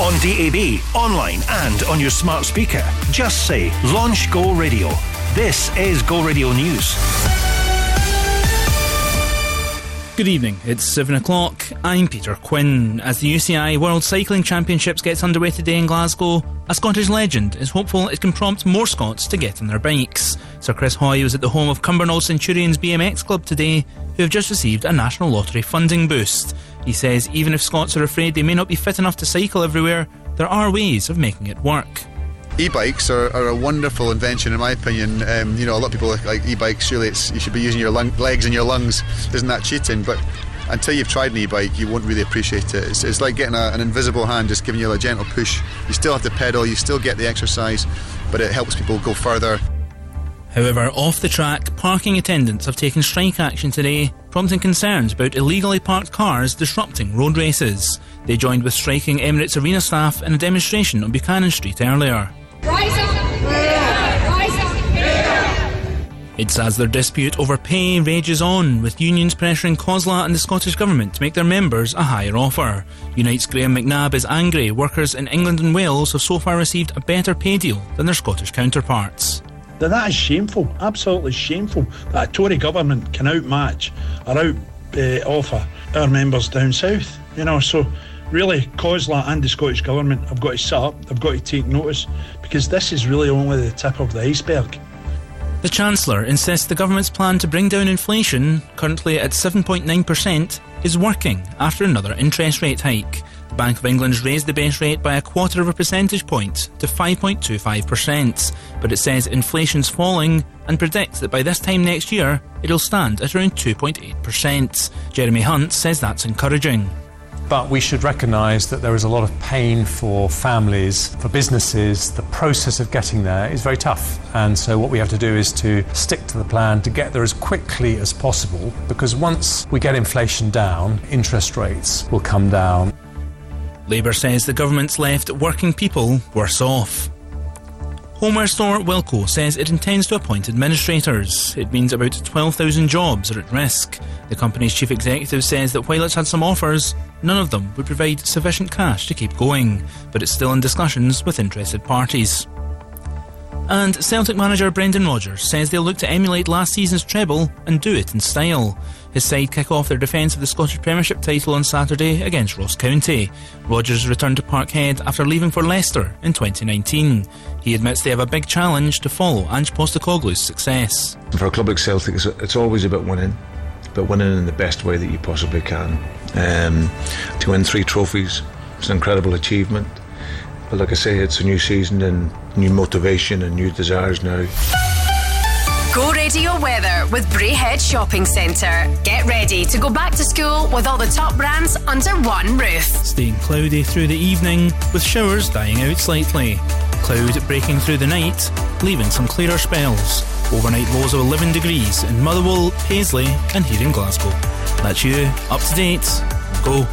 S21: On DAB, online, and on your smart speaker. Just say Launch Go Radio. This is Go Radio News.
S3: Good evening, it's 7 o'clock. I'm Peter Quinn. As the UCI World Cycling Championships gets underway today in Glasgow, a Scottish legend is hopeful it can prompt more Scots to get on their bikes. Sir Chris Hoy was at the home of Cumbernauld Centurions BMX Club today, who have just received a National Lottery funding boost. He says even if Scots are afraid they may not be fit enough to cycle everywhere, there are ways of making it work.
S22: E-bikes are, are a wonderful invention, in my opinion. Um, you know, a lot of people like, e-bikes. Surely, it's you should be using your lung, legs and your lungs. Isn't that cheating? But until you've tried an e-bike, you won't really appreciate it. It's, it's like getting a, an invisible hand just giving you a gentle push. You still have to pedal, you still get the exercise, but it helps people go further.
S3: However, off the track, parking attendants have taken strike action today, prompting concerns about illegally parked cars disrupting road races. They joined with striking Emirates Arena staff in a demonstration on Buchanan Street earlier.
S19: Rise up! Rise up!
S3: It's as their dispute over pay rages on, with unions pressuring COSLA and the Scottish Government to make their members a higher offer. Unite's Graham McNabb is angry workers in England and Wales have so far received a better pay deal than their Scottish counterparts.
S5: Then that is shameful, absolutely shameful that a Tory government can outmatch or out uh, offer our members down south. You know, so really, COSLA and the Scottish Government have got to sit up, they've got to take notice because this is really only the tip of the iceberg.
S3: The Chancellor insists the government's plan to bring down inflation, currently at 7.9%, is working after another interest rate hike. Bank of England's raised the base rate by a quarter of a percentage point to 5.25%, but it says inflation's falling and predicts that by this time next year it'll stand at around 2.8%. Jeremy Hunt says that's encouraging.
S23: But we should recognise that there is a lot of pain for families, for businesses. The process of getting there is very tough. And so, what we have to do is to stick to the plan to get there as quickly as possible because once we get inflation down, interest rates will come down.
S3: Labour says the government's left working people worse off. Homeware store Wilco says it intends to appoint administrators. It means about 12,000 jobs are at risk. The company's chief executive says that while it's had some offers, none of them would provide sufficient cash to keep going, but it's still in discussions with interested parties. And Celtic manager Brendan Rodgers says they'll look to emulate last season's treble and do it in style. His side kick off their defence of the Scottish Premiership title on Saturday against Ross County. Rodgers returned to Parkhead after leaving for Leicester in 2019. He admits they have a big challenge to follow Ange Postecoglou's success.
S10: For a club like Celtic, it's, it's always about winning, but winning in the best way that you possibly can. Um, to win three trophies, it's an incredible achievement. But like I say, it's a new season and new motivation and new desires now.
S2: Go radio weather with Braehead Shopping Centre. Get ready to go back to school with all the top brands under one roof.
S3: Staying cloudy through the evening, with showers dying out slightly. Cloud breaking through the night, leaving some clearer spells. Overnight lows of 11 degrees in Motherwell, Paisley, and here in Glasgow. That's you, up to date. Go.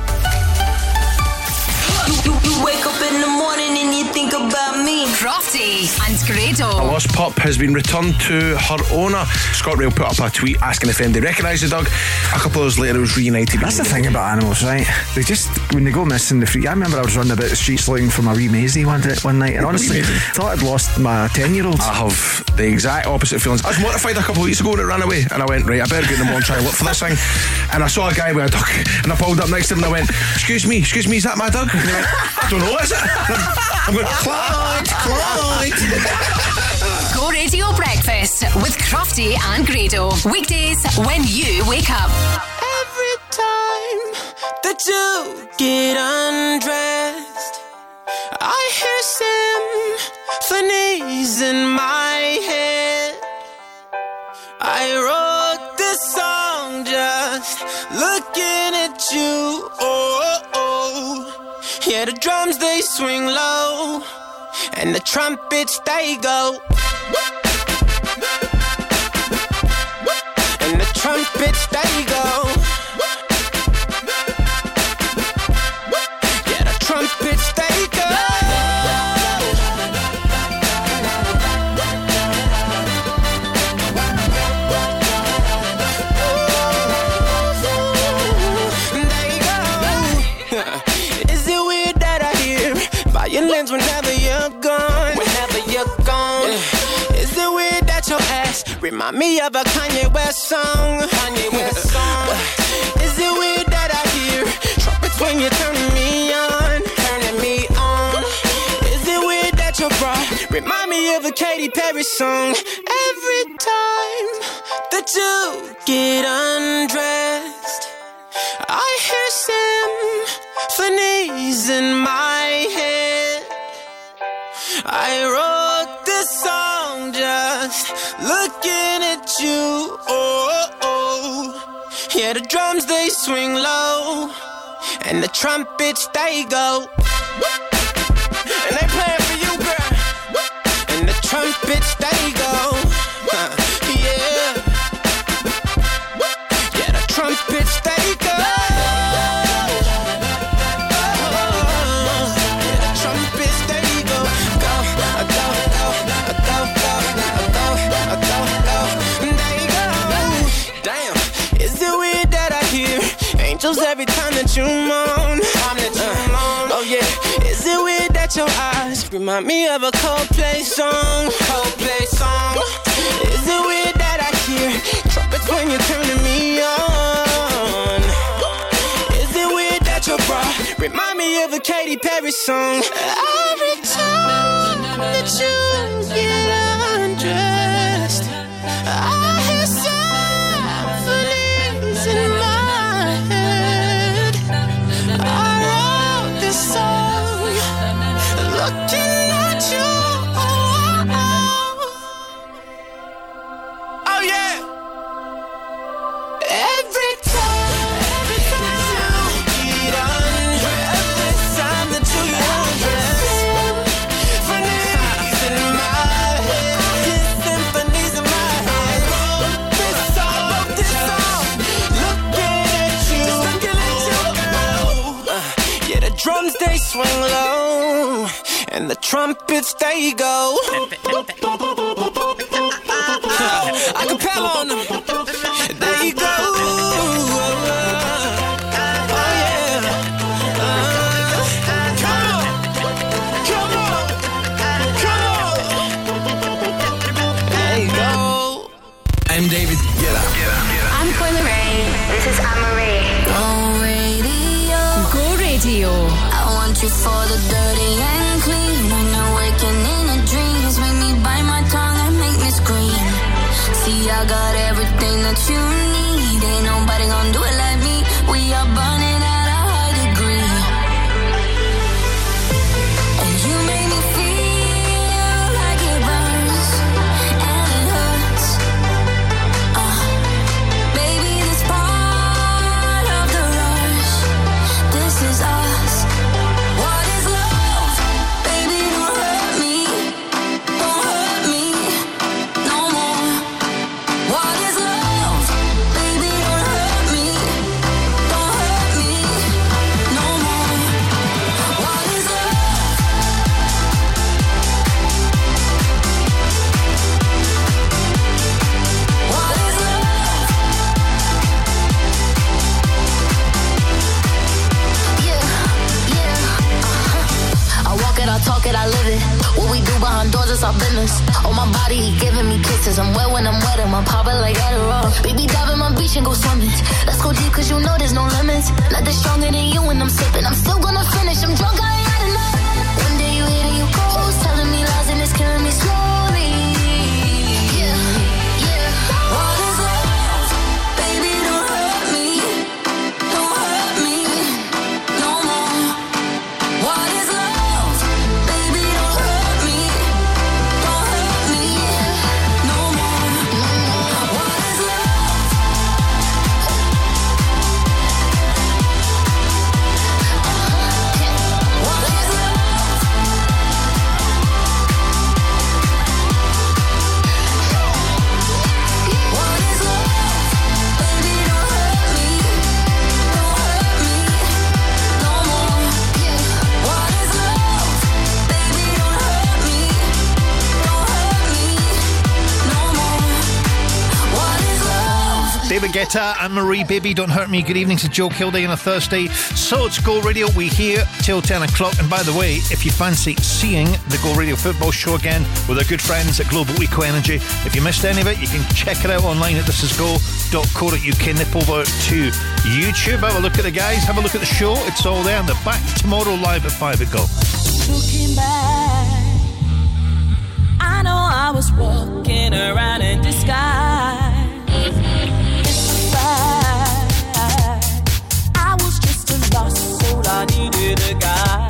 S19: You, you, you wake up in the morning and you think about me.
S2: Crofty Crofty and Grado.
S24: A lost pup has been returned to her owner. ScotRail put up a tweet asking if anybody recognised the dog. A couple of hours later, it was reunited.
S25: That's the thing about animals, right? They just when they go missing, the free. I remember I was running about the streets looking for my wee Maisie one day, one night, and honestly, thought I'd lost my ten-year-old.
S24: I have the exact opposite feelings. I was mortified a couple of weeks ago when it ran away, and I went right. I better get in the morning and try and look for this thing. And I saw a guy with a dog, and I pulled up next to him and I went, "Excuse me, excuse me, is that my dog?" And he went, "I don't know, is it?" I'm going, "Clyde, Clyde."
S2: Go Radio Breakfast with Crofty and Grado. Weekdays when you wake up.
S26: Every time that you get undressed, I hear symphonies in my head. I wrote this song just looking at you. Oh, oh. oh. Yeah, the drums they swing low, and the trumpets they go. And the trumpets they go. Remind me of a Kanye West song? Kanye West song. Uh, is it weird that I hear trumpets when you're turning me on? Turning me on. Uh, is it weird that your bra remind me of a Katy Perry song? Every time that you get undressed. I hear symphonies in my head. I song looking at you. Oh, oh. yeah, the drums they swing low, and the trumpets they go. And they playing for you, girl. And the trumpets they go. Remind me of a Coldplay song? Coldplay song. Is it weird that I hear trumpets when you're turning me on? Is it weird that your bra remind me of a Katy Perry song? Every time that you get undressed, trumpets they go. I can pal on them. bananas. Oh,
S27: my
S28: body, he giving me kisses. I'm wet when I'm wet, and my papa like Adderall. Baby, dive in my beach and go swimming. Let's go deep, cause you know there's no limits. Nothing stronger than you when I'm sipping. I'm
S29: David Guetta and Marie Bibby. Don't hurt me. Good evening to Joe Kilday on a Thursday. So it's Go Radio. We here till 10 o'clock. And by the way, if you fancy seeing the Go Radio football show again with our good friends at Global Eco Energy, if you missed any of it, you can check it out online at thisisgo.co.uk. Nip over to YouTube. Have a look at the guys. Have a look at the show. It's all there. And they're back tomorrow live at 5 at Go.
S30: Looking back, I know I was walking around in disguise. 迷恋
S29: 的感觉。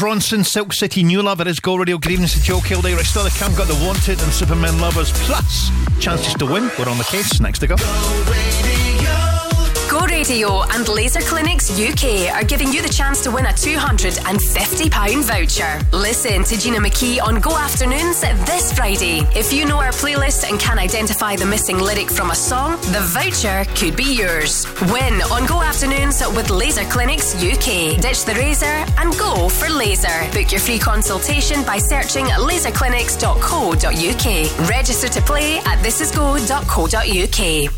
S29: Ronson, Silk City New Love. It is Go Radio. Evening to Joe Kilday. Right, still the count got the Wanted and Supermen Lovers plus chances to win. We're on the case. Next to go.
S2: Go Radio and Laser Clinics UK are giving you the chance to win a £250 voucher. Listen to Gina McKee on Go Afternoons this Friday. If you know our playlist and can identify the missing lyric from a song, the voucher could be yours. Win on Go Afternoons with Laser Clinics UK. Ditch the razor and go for laser. Book your free consultation by searching laserclinics.co.uk. Register to play at thisisgo.co.uk.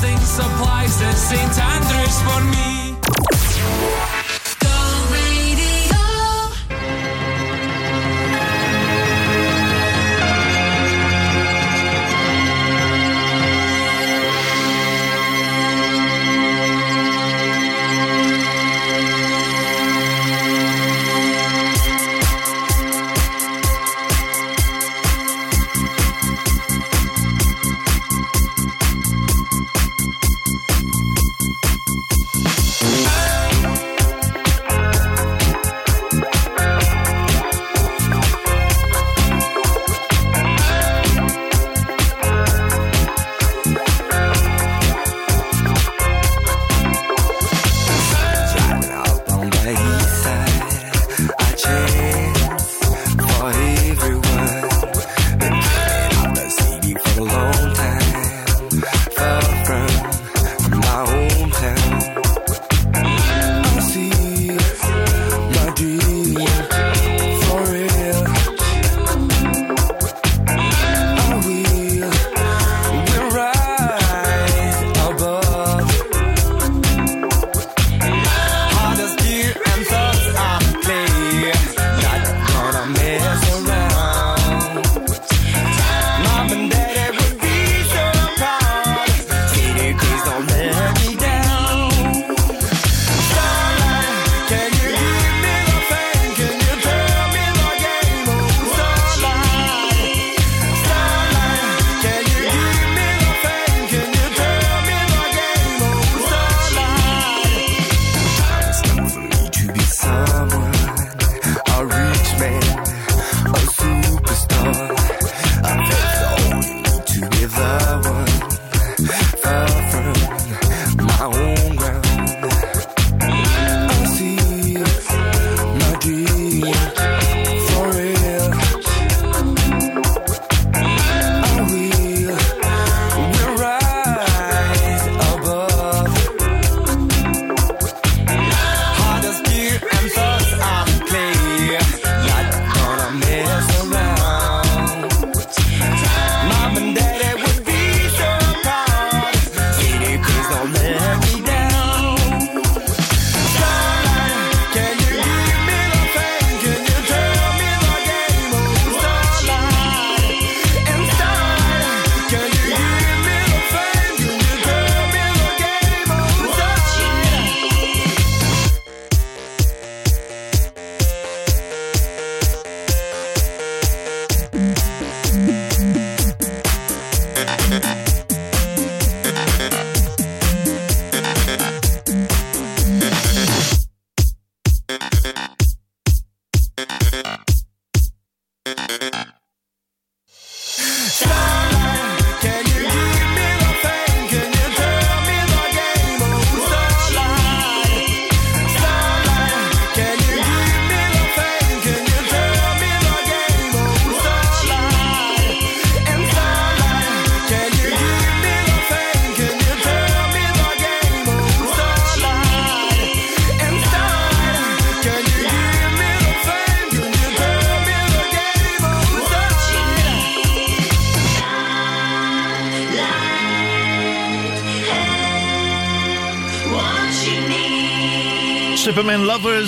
S31: Supplies at St Andrews for me.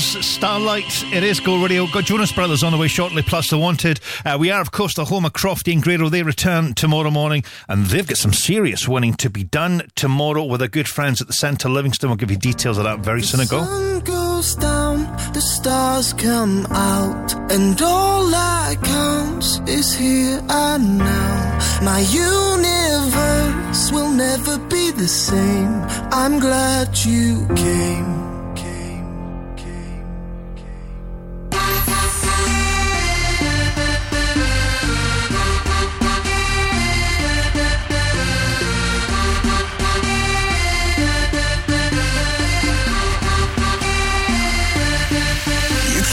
S13: Starlight,
S29: it is Go Radio. Got Jonas Brothers on the way shortly, plus The Wanted. Uh, we are, of course, the home of Crofty and Grado. They return tomorrow morning, and they've got some serious winning to be done tomorrow with our good friends at the Centre Livingston. We'll give you details of that very soon ago.
S31: sun goes down, the stars come out, and all that counts is here and now. My universe will never be the same. I'm glad you came.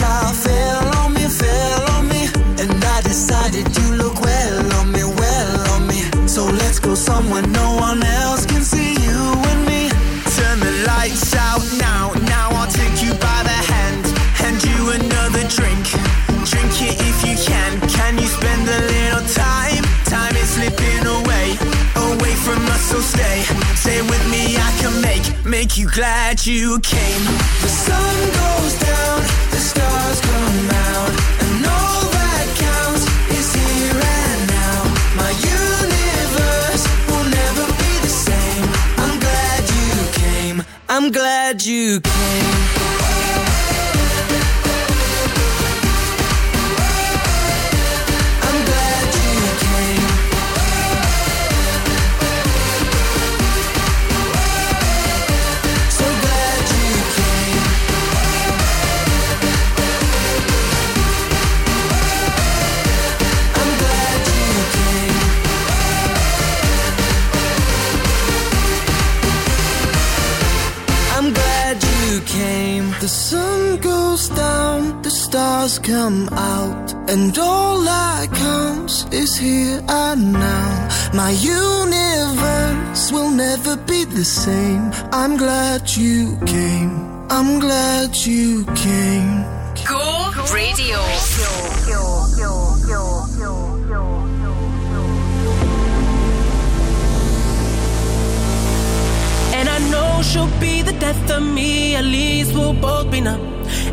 S31: Fell on me, fell on me. And I decided you look well on me, well on me. So let's go somewhere no one else can see you and me.
S32: Turn the lights out now, now I'll take you by the hand, hand you another drink. Drink it if you can. Can you spend a little time? Time is slipping away, away from us, so stay. Stay with me, I can make, make you glad you came.
S31: The sun goes down, the stars come out, and all that counts is here and now. My universe will never be the same. I'm glad you came, I'm glad you came. Sun down, the stars come out, and all that counts is here and now. My universe will never be the same. I'm glad you came. I'm glad you came.
S2: Go Radio.
S13: And I know she'll be the death of me, at least we'll both be numb.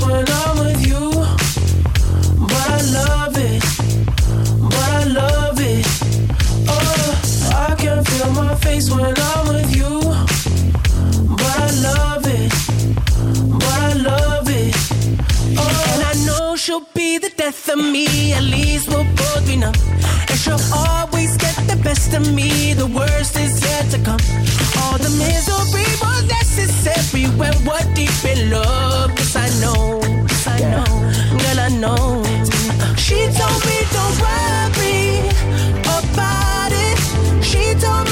S13: when I'm with you, but I love it, but I love it. Oh, I can feel my face when I'm with you, but I love it, but I love it. Oh, and I know she'll be the death of me. At least we'll both be numb. And she'll always get the best of me. The worst is yet to come. All the misery was necessary when we're deep in love. Yes, I know. Yes, I know. Girl, I know. She told me don't worry about it. She told me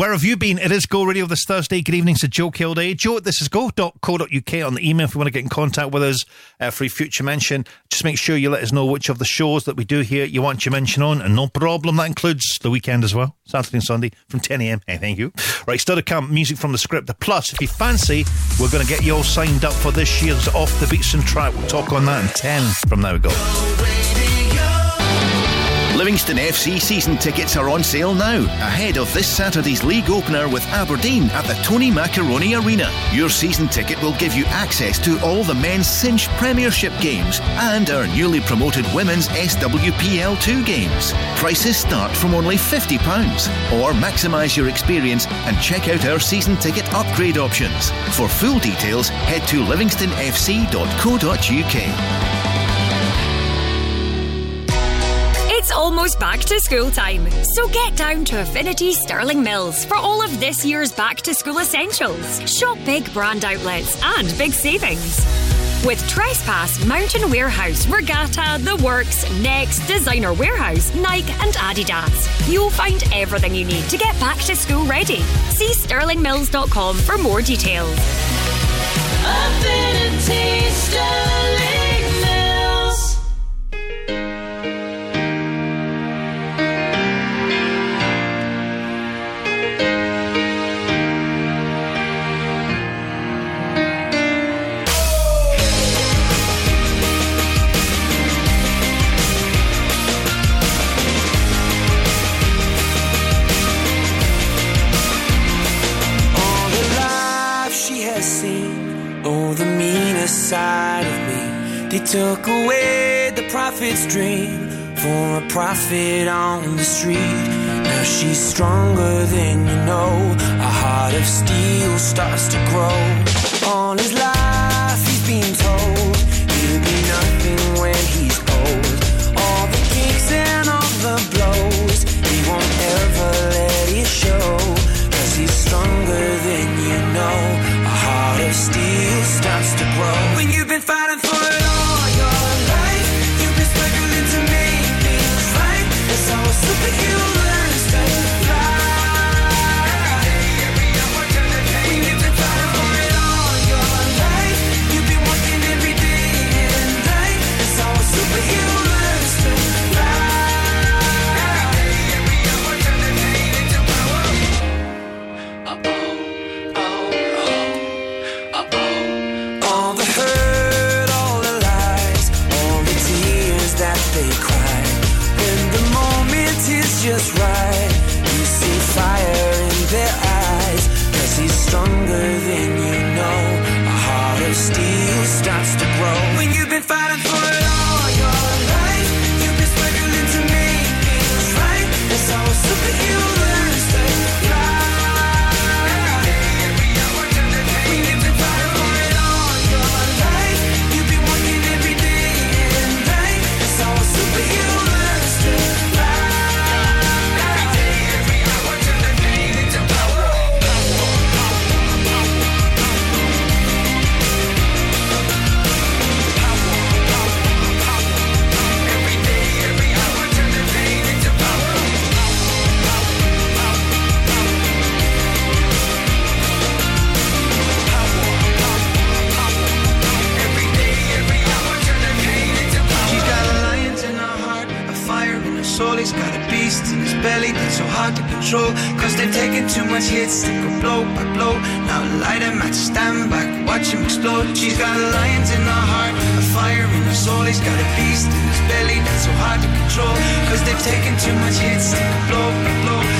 S28: where have you been?
S29: It is Go Radio this Thursday. Good evening to Joe Kilday. Joe, this is go.co.uk on the email if you want to get in contact with us uh, for a future mention. Just make sure you let us know which of the shows that we do here you want your mention on, and no problem. That includes the weekend as well, Saturday and Sunday from 10 a.m. Hey, thank you. Right, still to come, music from the script. Plus, if you fancy, we're going to get you all signed up for this year's Off the Beatson Track. We'll talk on that in 10 from now we go.
S33: Livingston FC season tickets are on sale now, ahead of this Saturday's league opener with Aberdeen at the Tony Macaroni Arena. Your season ticket will give you access to all the men's Cinch Premiership games and our newly promoted women's SWPL2 games. Prices start from only £50, or maximise your experience and check out our season ticket upgrade options. For full details, head to livingstonfc.co.uk.
S34: almost back to school time, so get down to Affinity Sterling Mills for all of this year's back to school essentials. Shop big brand outlets and big savings. With Trespass, Mountain Warehouse, Regatta, The Works, Next, Designer Warehouse, Nike, and Adidas, you'll find everything you need to get back to school ready. See sterlingmills.com for more details.
S30: Affinity Sterling
S31: meanest side of me. They took away the prophet's dream for a prophet on the street. Now she's stronger than you know. A heart of steel starts to grow. All his life he's been told he'll be nothing when he's old. All the kicks and all the blows, he won't ever let it show. Cause he's stronger than you know. A heart of steel been fighting for it
S13: stand back, watch him explode. She's got a lion in her heart, a fire in her soul. He's got a beast in his belly that's so hard to control. Cause they've taken too much hits, blow blow.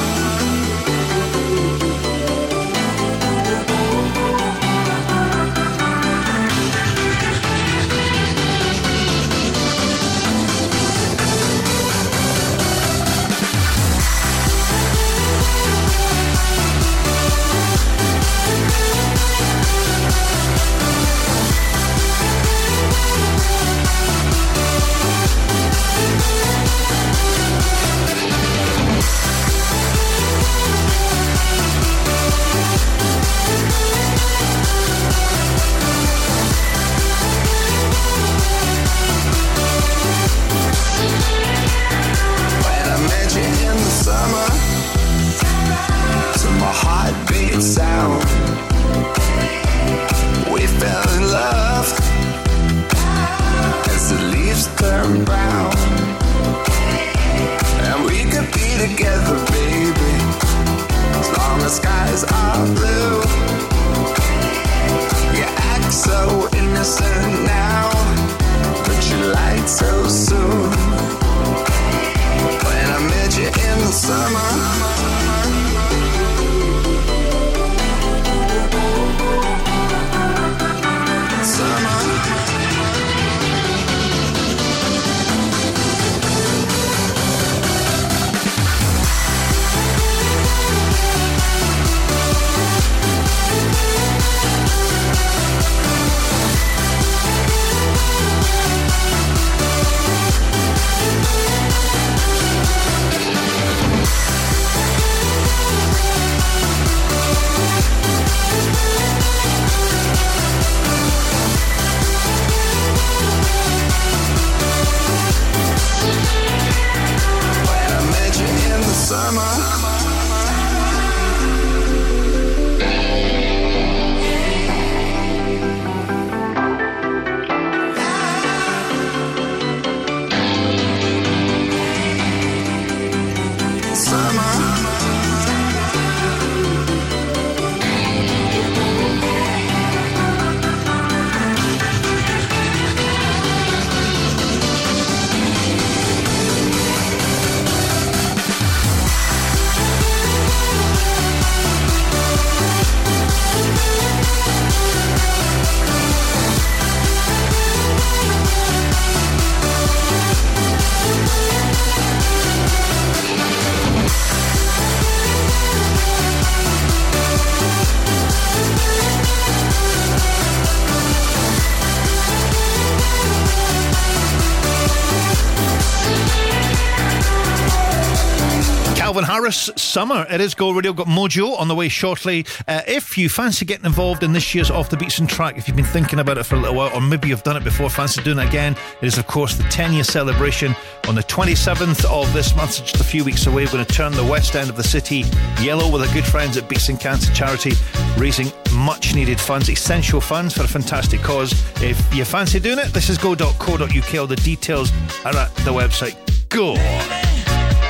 S29: Harris, Summer. It is Go Radio. Got Mojo on the way shortly. Uh, if you fancy getting involved in this year's Off the Beatson Track, if you've been thinking about it for a little while, or maybe you've done it before, fancy doing it again, it is, of course, the 10 year celebration on the 27th of this month, so just a few weeks away. We're going to turn the west end of the city yellow with our good friends at Beatson Cancer Charity, raising much needed funds, essential funds for a fantastic cause. If you fancy doing it, this is go.co.uk. All the details are at the website. Go!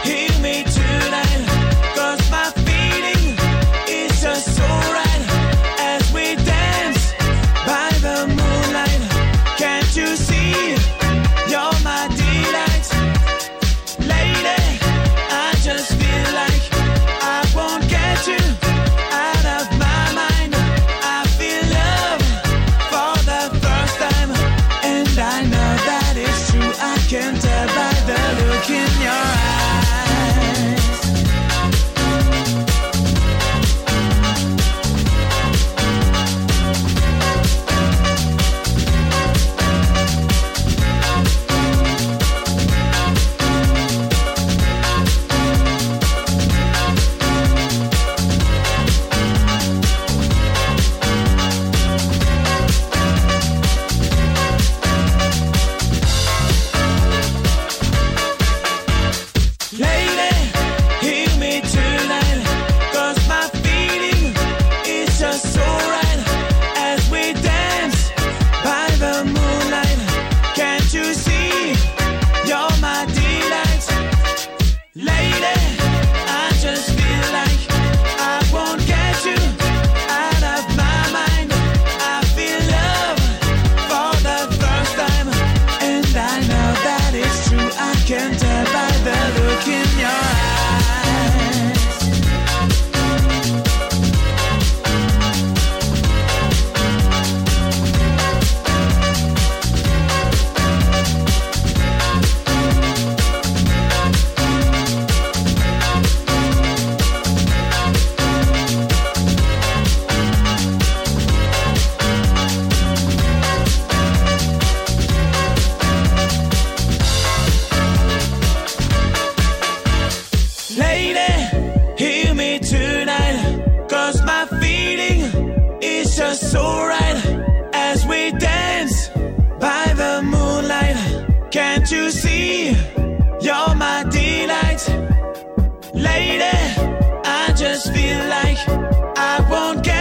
S13: Heal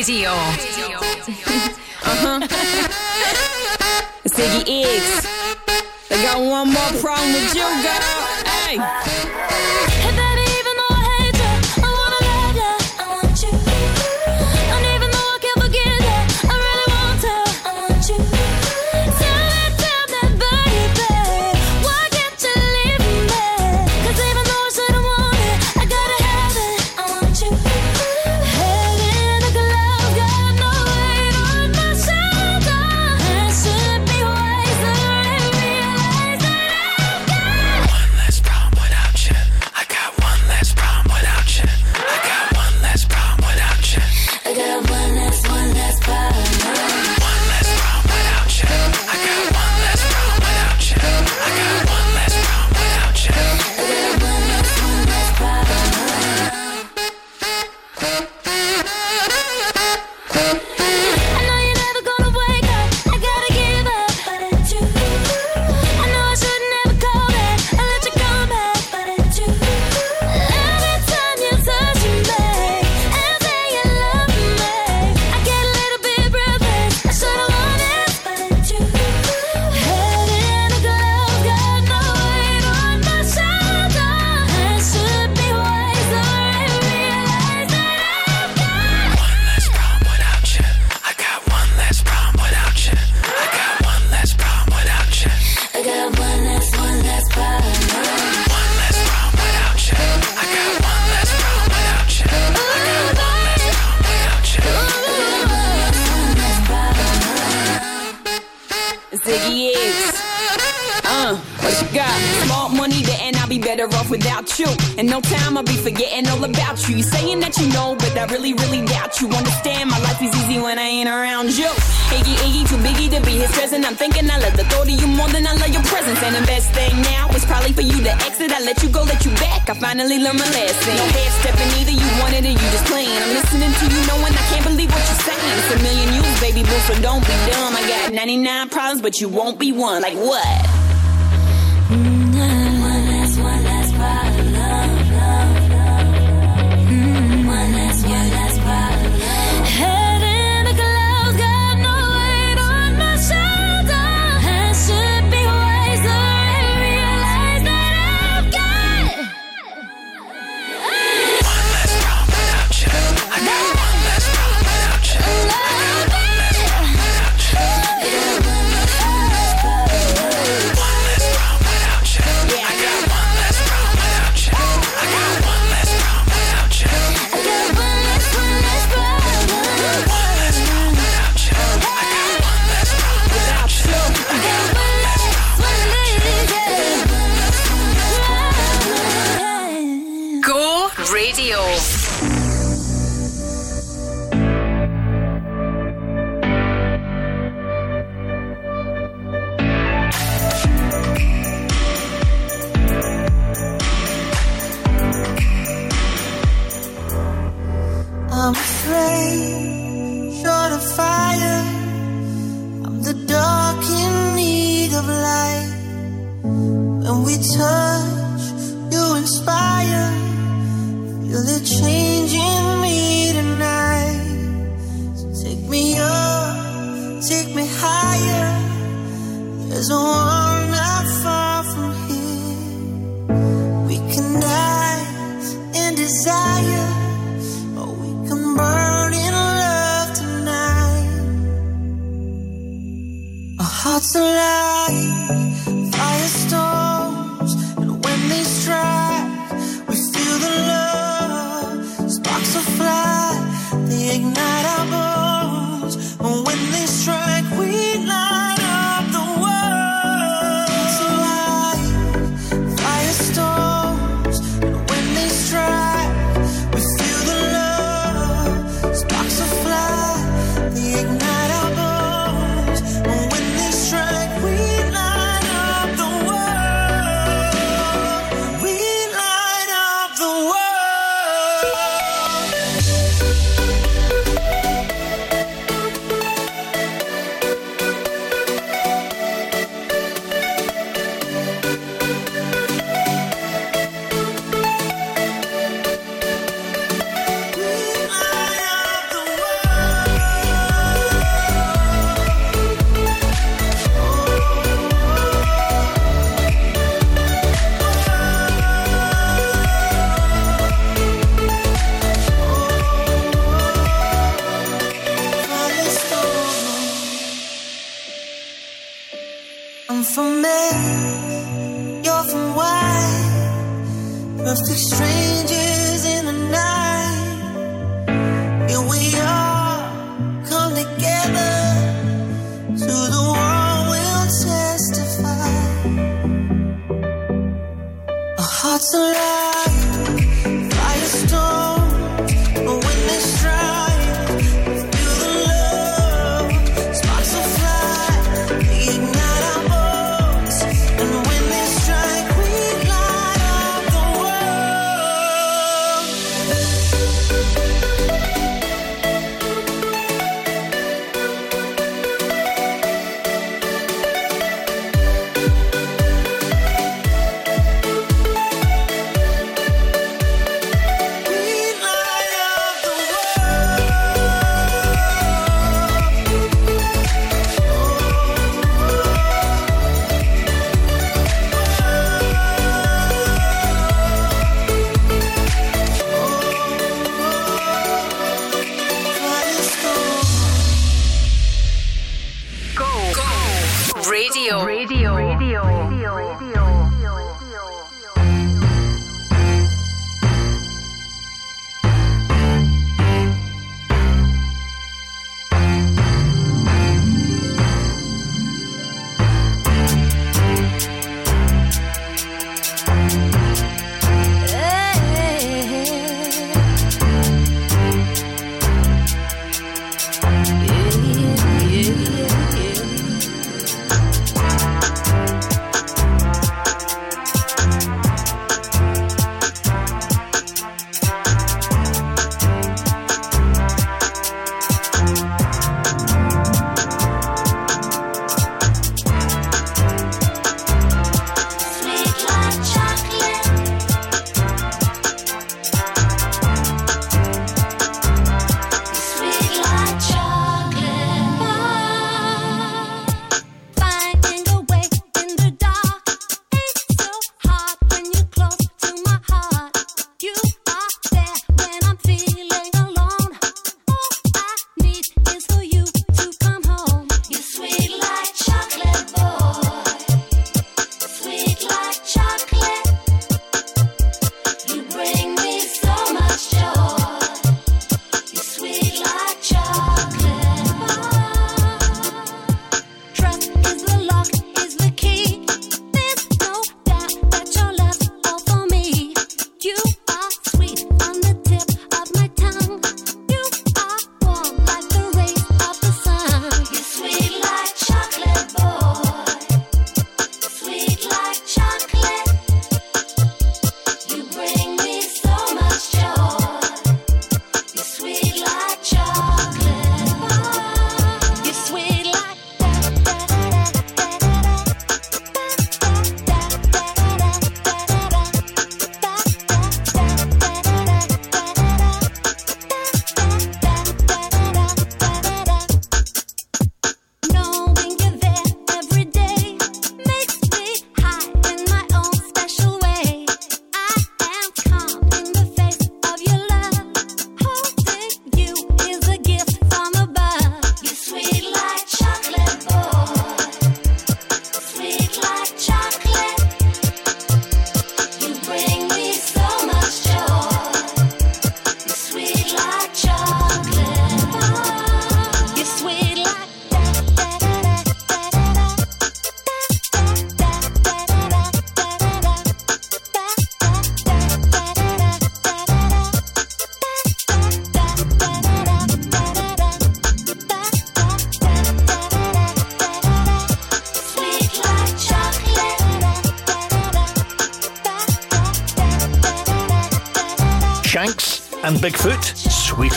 S2: Radio.
S28: uh-huh. Ziggy X. I got one more problem with you, girl. Hey.
S35: no time,
S28: I'll be forgetting all about you. You saying that you know, but I really, really doubt you. Understand, my life is easy when I ain't around you. Iggy, Iggy, too big to be his present. I'm thinking I love the thought of you more than I love your presence. And the best thing now is probably for you to exit. I let you go, let you back. I finally learned my lesson. No head stepping either, you wanted it, you just playing. I'm listening to you knowing I can't believe what you're saying. It's a million you, baby boo, so don't be dumb. I got 99 problems, but you won't be one. Like what?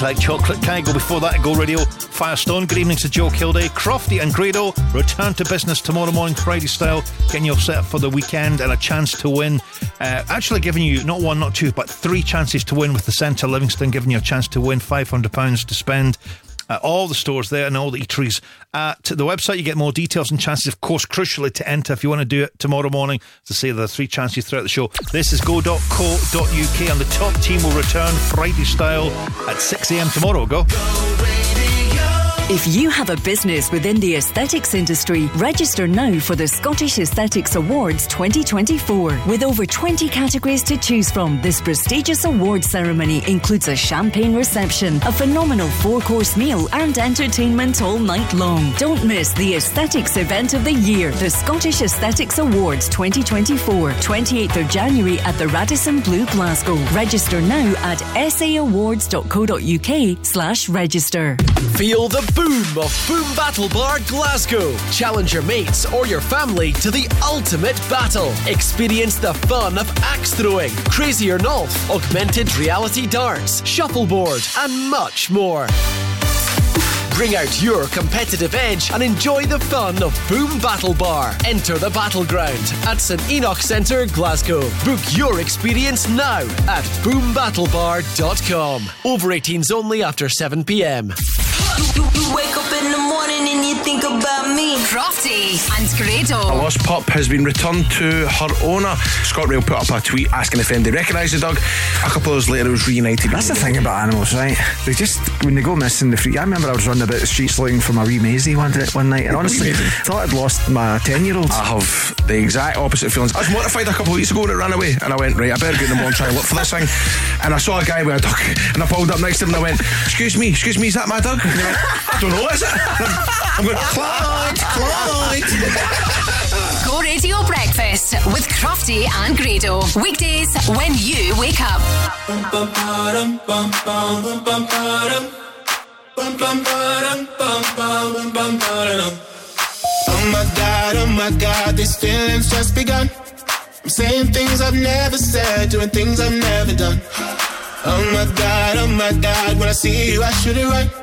S29: Like chocolate. Can go before that? Go Radio. Firestone. Good evening to Joe Kilday. Crofty and Grado return to business tomorrow morning, Friday style, getting you set up for the weekend and a chance to win. Uh, actually, giving you not one, not two, but three chances to win with the Centre Livingston, giving you a chance to win £500 to spend at all the stores there and all the eateries at the website. You get more details and chances, of course, crucially to enter if you want to do it tomorrow morning. To say there are three chances throughout the show. This is go.co.uk and the top team will return Friday style at 6 a.m. tomorrow. Go.
S16: If you have a business within the aesthetics industry, register now for the Scottish Aesthetics Awards 2024. With over 20 categories to choose from, this prestigious award ceremony includes a champagne reception, a phenomenal four course meal, and entertainment all night long. Don't miss the aesthetics event of the year, the Scottish Aesthetics Awards 2024, 28th of January at the Radisson Blu, Glasgow. Register now at saawards.co.uk slash register.
S15: Feel the boom of Boom Battle Bar Glasgow. Challenge your mates or your family to the ultimate battle. Experience the fun of axe throwing, crazy or Nolf, augmented reality darts, shuffleboard, and much more. Bring out your competitive edge and enjoy the fun of Boom Battle Bar. Enter the battleground at St Enoch Centre, Glasgow. Book your experience now at boombattlebar.com. Over 18s only after 7 pm.
S30: You, you wake up in the morning and you think about me.
S2: Crofty and Grado.
S36: A lost pup has been returned to her owner. ScotRail put up a tweet asking if anybody recognised the dog. A couple of hours later, it was reunited.
S37: That's the thing about animals, right? They just when they go missing, the free. I remember I was running about the streets looking for my wee Maisie one day, one night, and honestly, thought I'd lost my ten-year-old.
S36: I have the exact opposite feelings. I was mortified a couple of weeks ago when it ran away, and I went, right, I better get in the morning and try and look for this thing. And I saw a guy with a duck, and I pulled up next to him and I went, excuse me, excuse me, is that my dog? And he went, I don't know, is it? I'm going, Clyde, Clyde.
S2: Radio Breakfast with Crofty and Grado. Weekdays when you wake up.
S38: Oh my god, oh my god, these feelings just begun. I'm saying things I've never said, doing things I've never done. Oh my god, oh my god, when I see you, I should it right.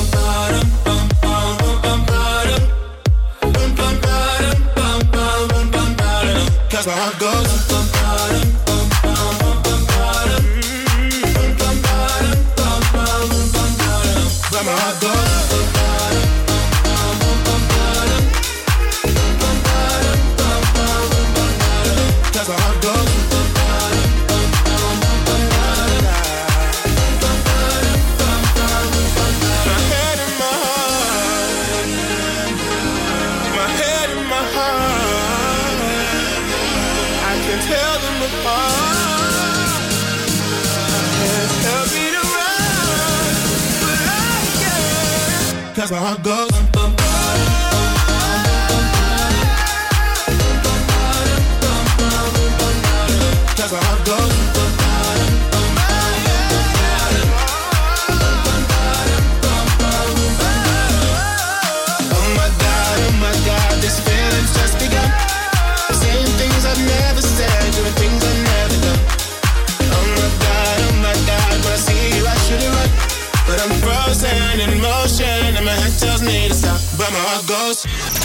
S38: Ba-dum. Cause my heart Cause goes.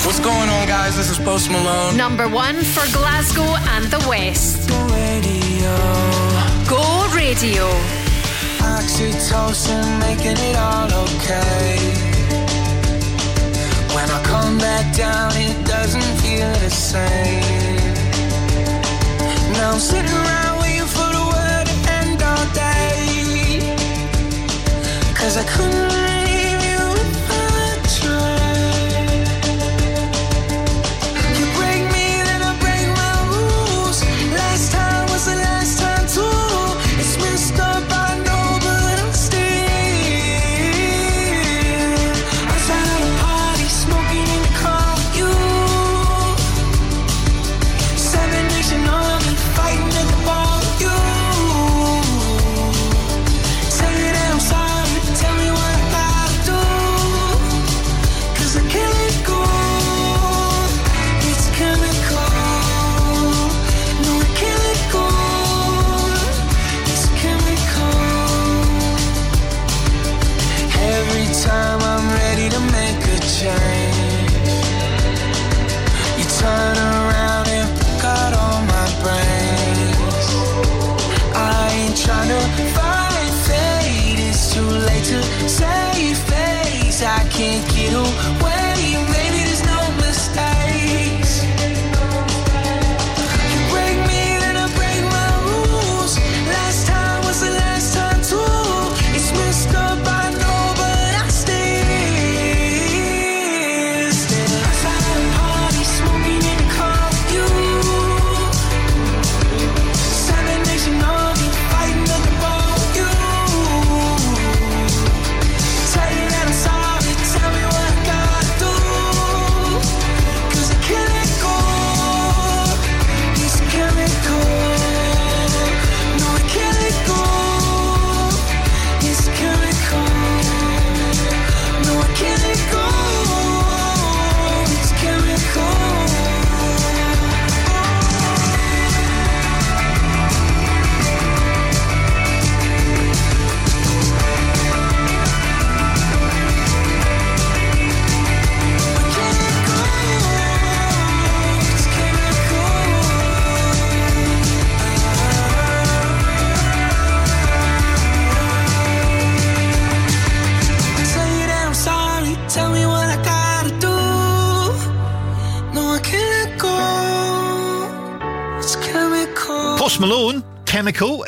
S39: What's going on, guys? This is Post Malone.
S2: Number one for Glasgow and the West. Go Radio.
S13: Oxytocin making it all okay. When I come back down, it doesn't feel the same. Now I'm sitting around waiting for the word to end all day. Cause I couldn't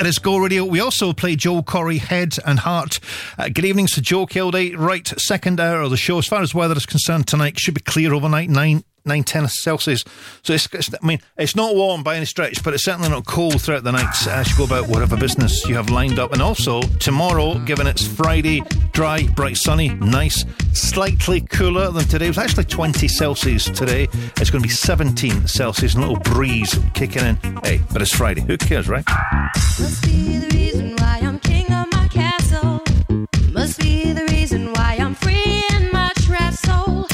S29: His Go Radio. We also play Joel Corry, Head and Heart. Uh, good evening to Joe Kilday. Right, second hour of the show. As far as weather is concerned tonight, should be clear overnight, 9, 9 10 Celsius. So it's, it's, I mean, it's not warm by any stretch, but it's certainly not cold throughout the night as you go about whatever business you have lined up. And also, tomorrow, given it's Friday, dry, bright, sunny, nice, slightly cooler than today. It was actually 20 Celsius today. It's going to be 17 Celsius and a little breeze kicking in. Hey, but it's Friday. Who cares, right?
S28: Must be the reason why I'm king of my castle. Must be the reason why I'm free in my trapped soul.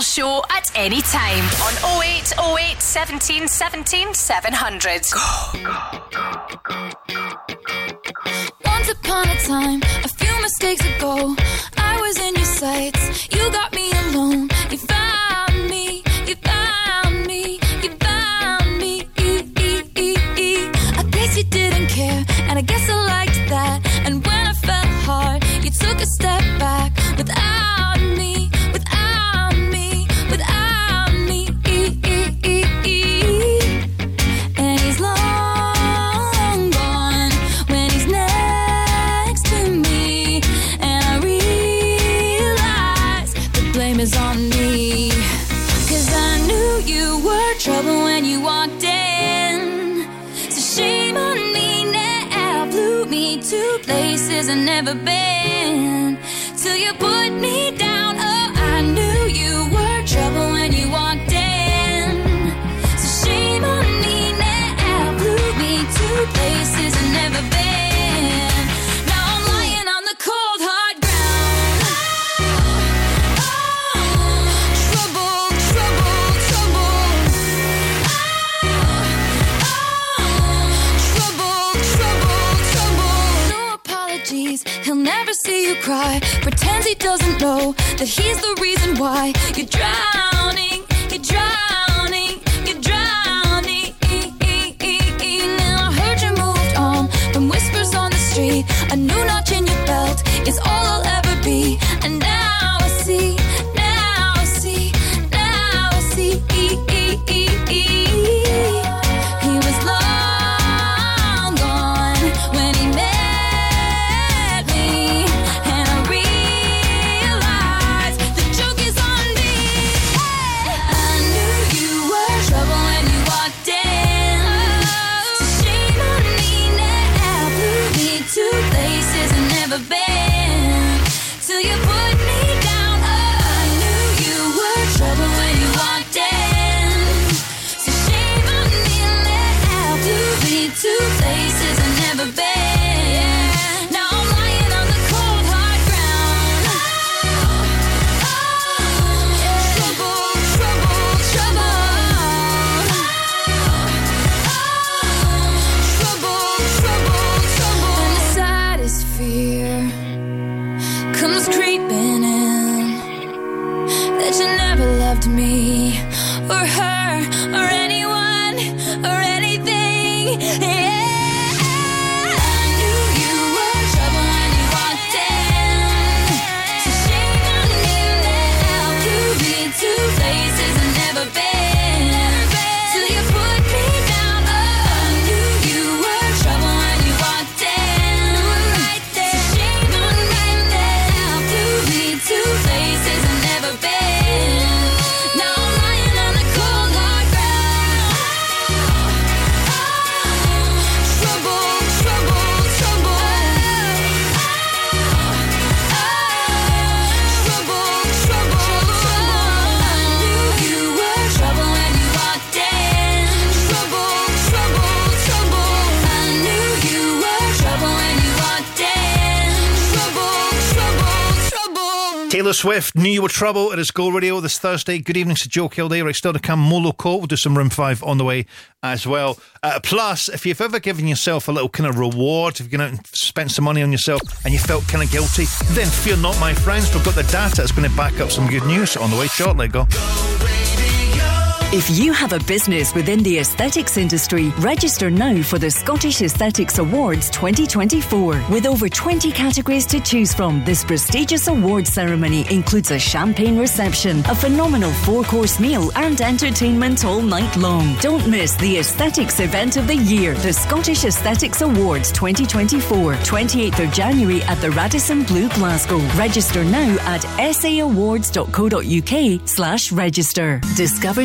S13: Show
S2: at any time on 0808 08 17 17 700.
S28: Once upon a time, a few mistakes ago, I was in your sights. You got never been. cry, pretends he doesn't know that he's the reason why you're drowning.
S29: Swift knew you were trouble. It is Go Radio this Thursday. Good evening to Joe Kilday. Right, still to come. Moloko. We'll do some Room 5 on the way as well. Uh, plus, if you've ever given yourself a little kind of reward, if you've gone out and spent some money on yourself and you felt kind of guilty, then fear not, my friends. We've got the data that's going to back up some good news on the way shortly. Go.
S16: If you have a business within the aesthetics industry, register now for the Scottish Aesthetics Awards 2024. With over 20 categories to choose from, this prestigious award ceremony includes a champagne reception, a phenomenal four course meal, and entertainment all night long. Don't miss the aesthetics event of the year, the Scottish Aesthetics Awards 2024, 28th of January at the Radisson Blu Glasgow. Register now at saawards.co.uk slash register.
S40: Discover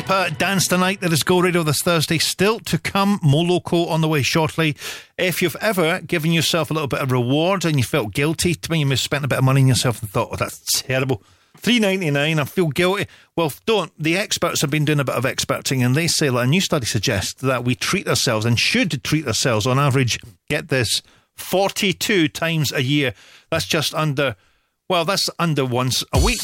S28: Deeper dance
S29: tonight. That is Go Radio this Thursday. Still to come, more on the way shortly. If you've ever given yourself a little bit of reward and you felt guilty, to me, you spent a bit of money on yourself and thought, oh, that's terrible. 399 I feel guilty. Well, don't. The experts have been doing a bit of experting and they say that a new study suggests that we treat ourselves and should treat ourselves on average, get this, 42 times a year. That's just under, well, that's under once a week.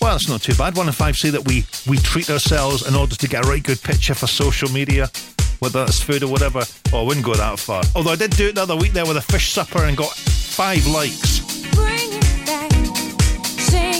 S29: Well, that's not too bad. One in five say that we, we treat ourselves in order to get a right good picture for social media, whether that's food or whatever. Oh, I wouldn't go that far. Although I did do it the other week there with a fish supper and got five likes.
S28: Bring it back, sing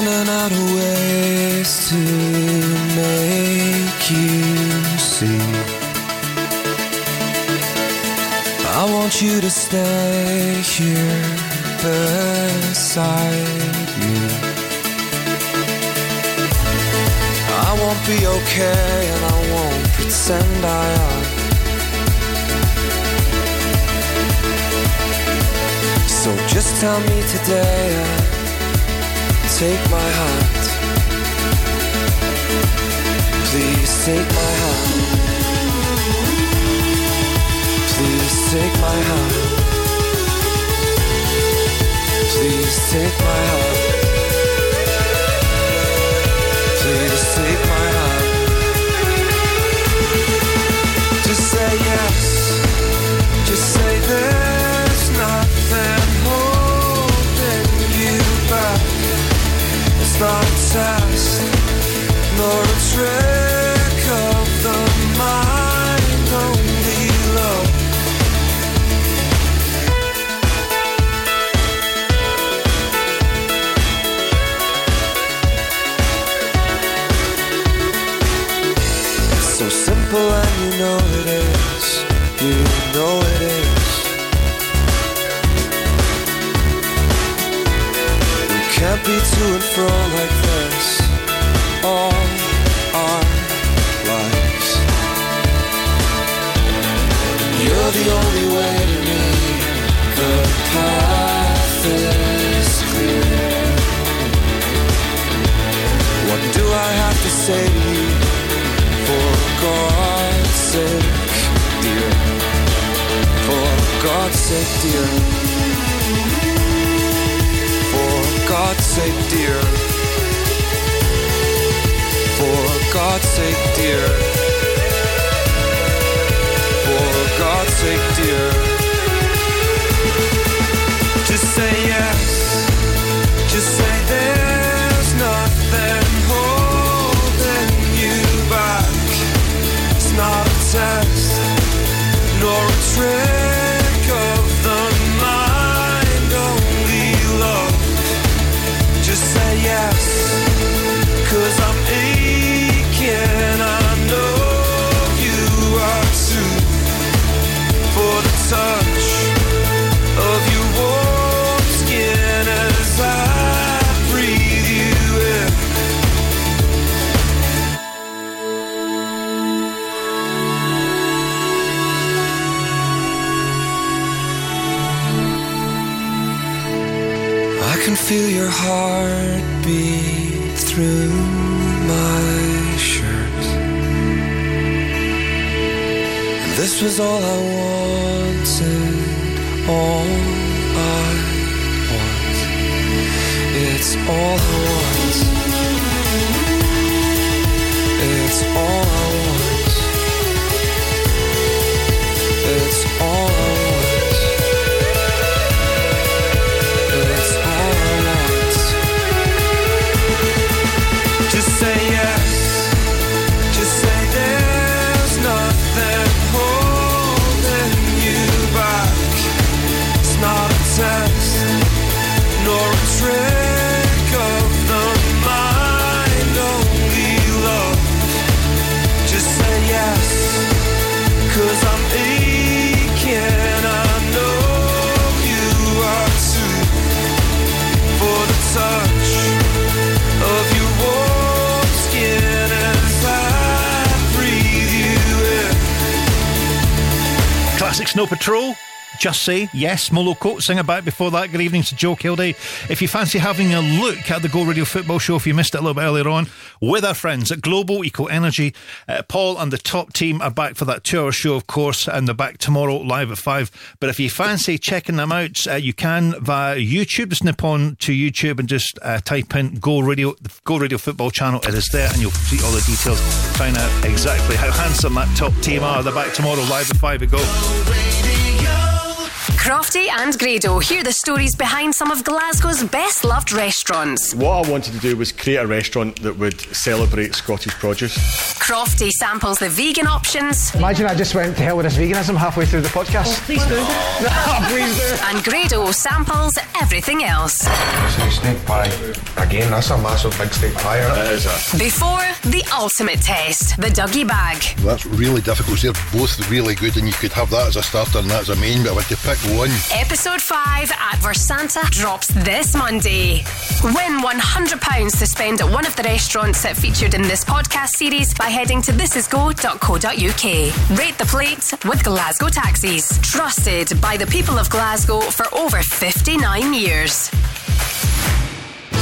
S28: running out of ways to make you see. I want
S31: you to stay here beside me. I won't be okay and I won't pretend I am. So just tell me today take my hand. Please take my hand. Please take my hand. Please take my hand. Please take my hand. To like this all our lives. You're the only way to me. The path is clear. What do I have to say to you? For God's sake, dear. For God's sake, dear. God's sake, dear. For God's sake, dear. Just say yes,
S29: Moloko sing about before that. Good evening to Joe Kilday. If you fancy having a look at the Go Radio Football Show, if you missed it a little bit earlier on, with our friends at Global Eco Energy, uh, Paul and the top team are back for that two hour show, of course, and they're back tomorrow live at five. But if you fancy checking them out, uh, you can via YouTube. Just nip on to YouTube and just uh, type in Go Radio, the Go Radio Football channel. It is there, and you'll see all the details. Find out exactly how handsome that top team are. They're back tomorrow live at five. Go.
S2: Crofty and Grado hear the stories behind some of Glasgow's best loved restaurants.
S41: What I wanted to do was create a restaurant that would celebrate Scottish produce.
S2: Crofty samples the vegan options.
S37: Imagine I just went to hell with this veganism halfway through the podcast.
S2: Oh, please do.
S37: Ah, please do.
S2: And Grado samples everything else.
S42: Say steak pie. Again, that's a massive big steak pie. It is a.
S2: Before the ultimate test, the Dougie bag.
S43: That's really difficult. They're both really good, and you could have that as a starter and that as a main, but I want to pick one.
S2: Episode 5 at Versanta drops this Monday. Win £100 to spend at one of the restaurants that featured in this podcast series by heading to thisisgo.co.uk. Rate the plate with Glasgow Taxis. Trusted by the people of Glasgow for over 59 years.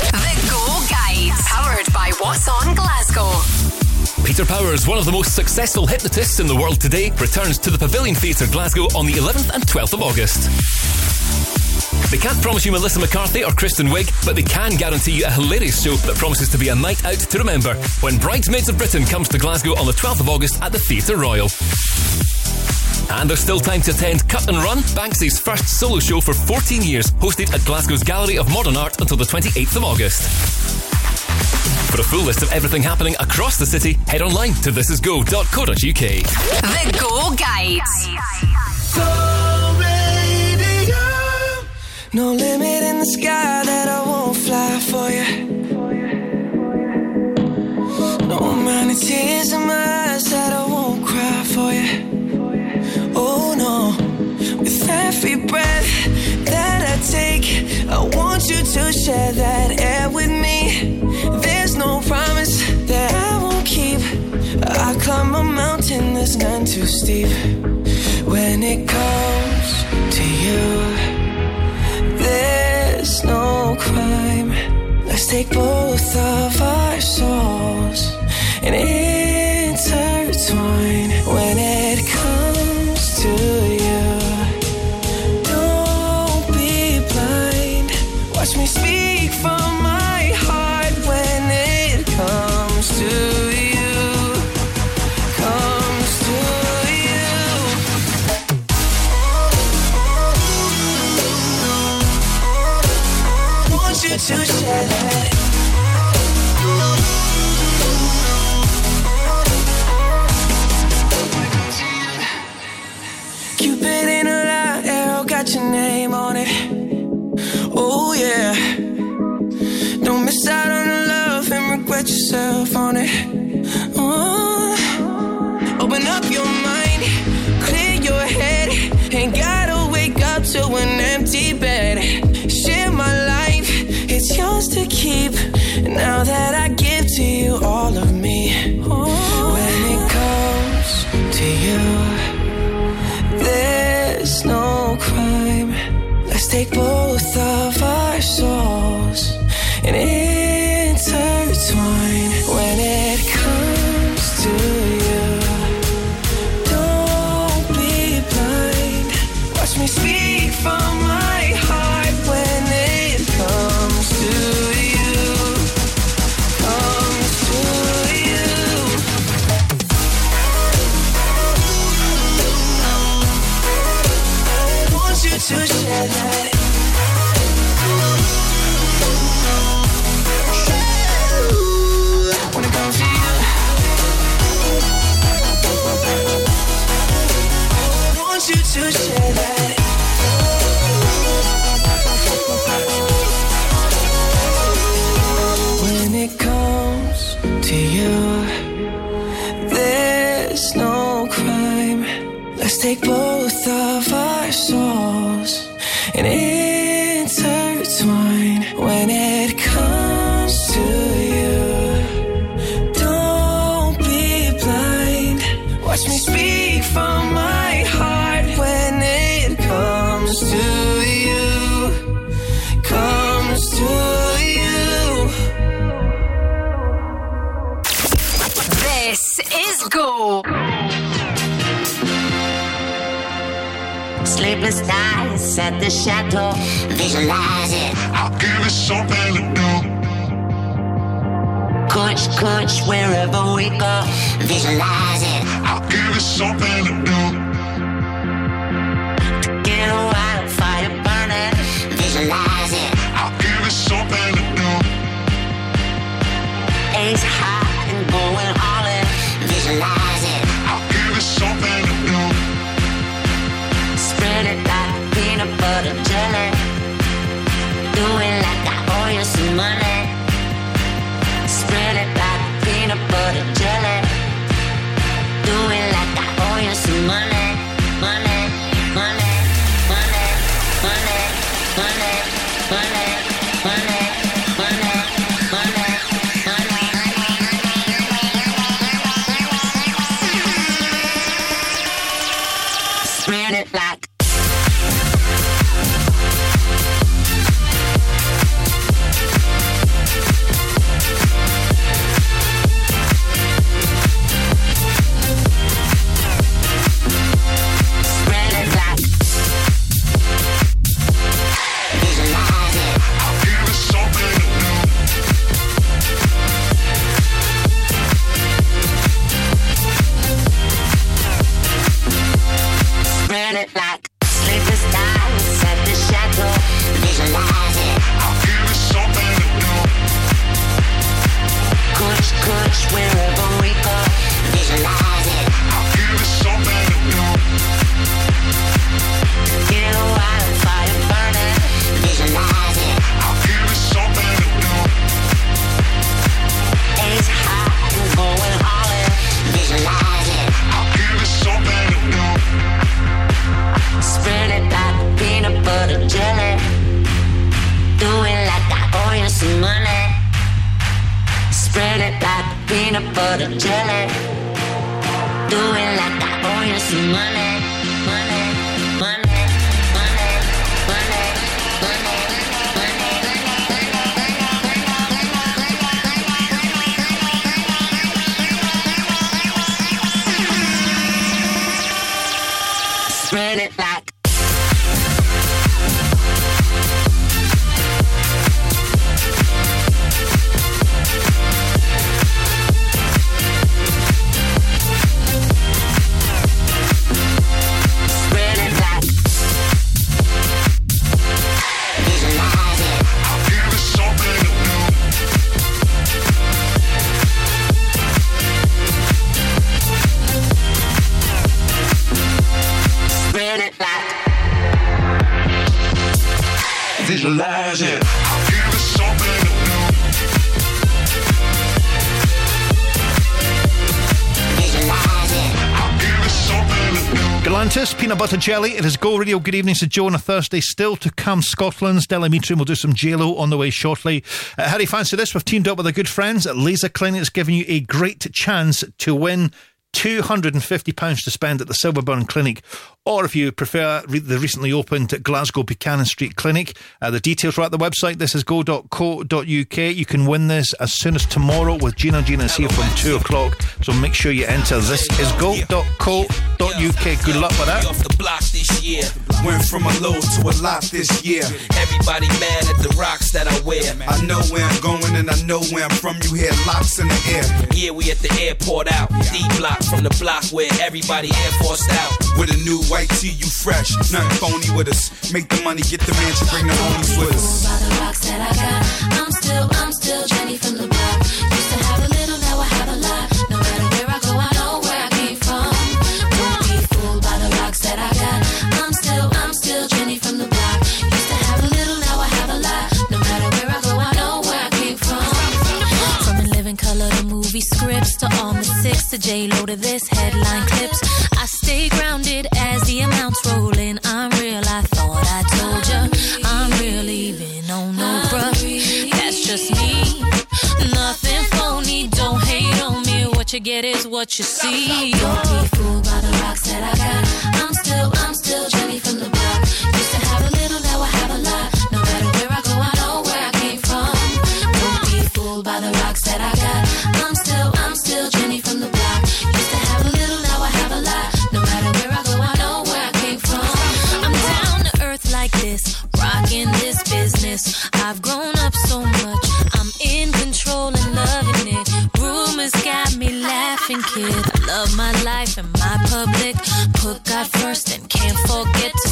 S2: The Go Guide, powered by What's On Glasgow.
S44: Peter Powers, one of the most successful hypnotists in the world today, returns to the Pavilion Theatre Glasgow on the 11th and 12th of August. They can't promise you Melissa McCarthy or Kristen Wiig, but they can guarantee you a hilarious show that promises to be a night out to remember when Bridesmaids of Britain comes to Glasgow on the 12th of August at the Theatre Royal. And there's still time to attend Cut and Run, Banksy's first solo show for 14 years, hosted at Glasgow's Gallery of Modern Art until the 28th of August. For a full list of everything happening across the city, head online to thisisgo.co.uk.
S2: The Go Guide.
S13: No limit in the sky that I won't fly for you. No amount of tears in my I want you to share that air with me. There's no promise that I won't keep. I climb a mountain that's none too steep. When it comes to you. There's no crime. Let's take both of our souls and intertwine. Now that I take both of our souls and intertwine.
S45: At the chateau, visualize it. I'll give it something to do. Coach, coach, wherever we go, visualize it. I'll give it something to do. Get a wildfire burning, visualize it. I'll give it something to do. Ace high and going all in, visualize butter jelly. Like I owe you some money. Peanut butter jelly. It
S29: is Go Radio. Good evening to Joe on a Thursday. Still to come, Scotland's Del Amitri. We'll do some JLo on the way shortly. Uh, how do you fancy this? We've teamed up with our good friends at Laser It's giving you a great chance to win £250 to spend at the Silverburn Clinic. Or if you prefer re- the recently opened Glasgow Buchanan Street Clinic, uh, the details are at the website. This is go.co.uk. You can win this as soon as tomorrow with Gina. Gina here from 2 o'clock. So make sure you enter. This is go.co.uk. Good luck with that.
S46: off the block this year. Went from a low to a lot this year. Everybody mad at the rocks that I wear. I know where I'm going and I know where I'm from. You hear locks in the air. Yeah, we at the airport out. D block from the block where everybody air forced out.
S47: With a new white tee, you fresh. Nothing phony with us. Make the money, get the mansion, bring the homies with us.
S28: By the rocks that I got, I'm still, I'm still Jenny from the block. Scripts to all the six to J Lo to this headline clips. I stay grounded as the amounts roll in. I'm real. I thought I told ya. I'm real, even on no bruh. That's just me. Nothing phony. Don't hate on me. What you get is what you see. Don't be fooled by the rocks that I got. I'm still, I'm still Jenny from the block. stress. I've grown up so much. I'm in control and loving it. Rumors got me laughing, kid. I love my life and my public.
S48: Put God first and can't forget to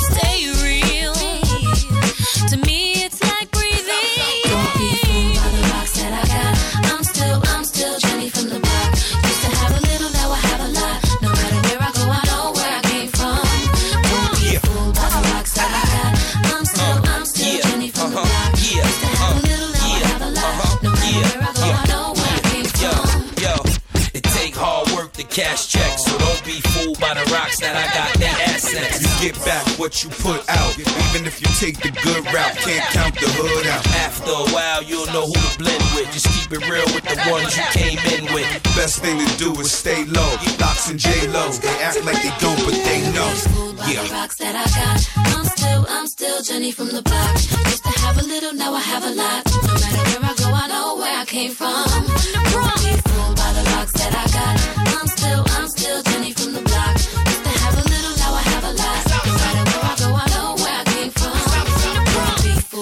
S46: cash checks, so don't be fooled by the rocks that I got. They assets.
S47: You get back what you put out. Even if you take the good route, can't count the hood out.
S46: After a while, you'll know who to blend with. Just keep it real with the ones you came in with.
S47: Best thing to do is stay low. Locks and J Lo, they act like they don't, but they know.
S48: the rocks that I got. I'm still, I'm still Jenny from the block. Used to have a little, now I have a lot. No matter where I go, I know where I came from. Don't be fooled by the rocks that I got.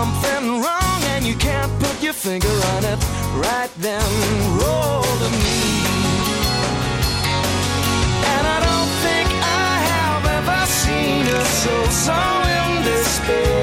S31: something wrong and you can't put your finger on it? Right then, roll to me. And I don't think I have ever seen a soul so in despair.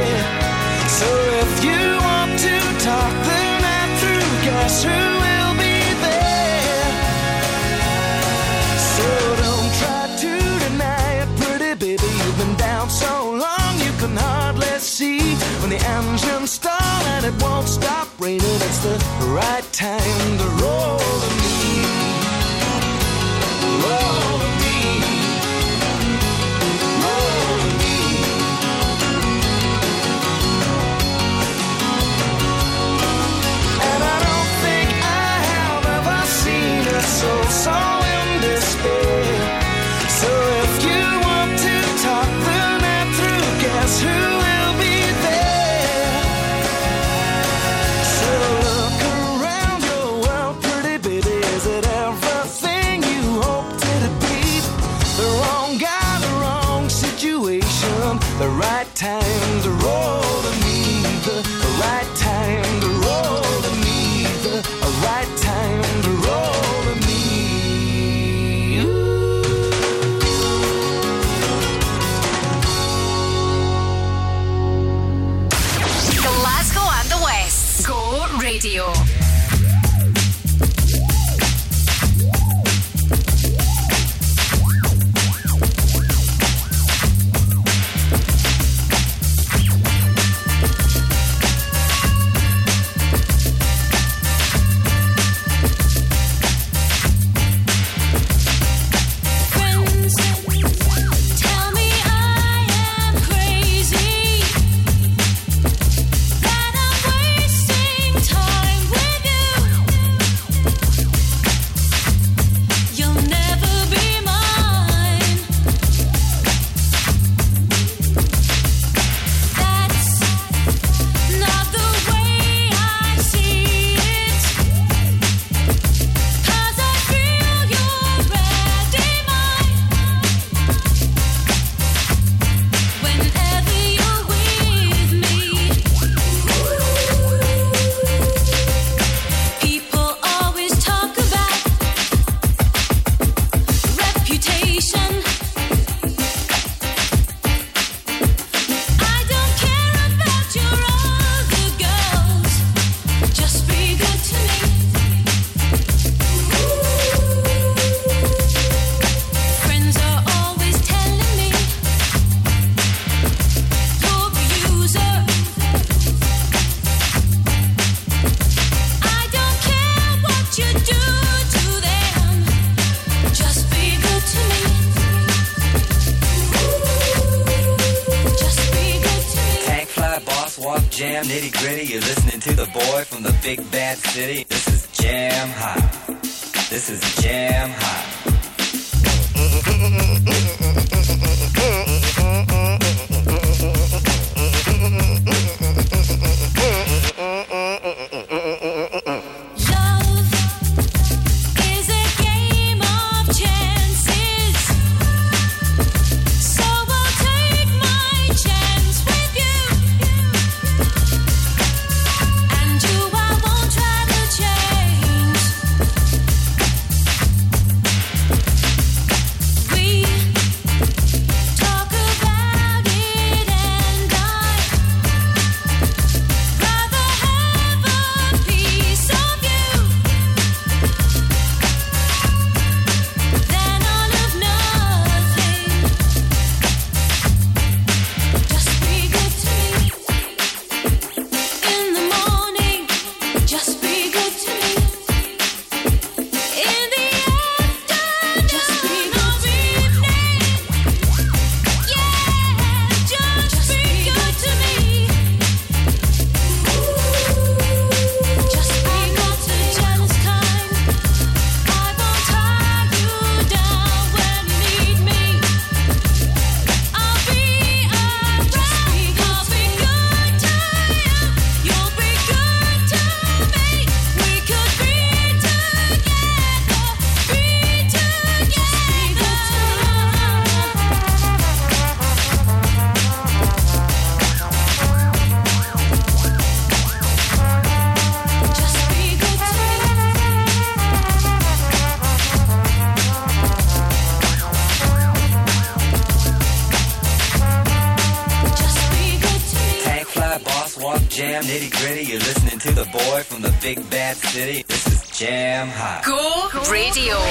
S31: City.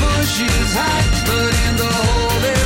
S31: Bushes high, but in the hole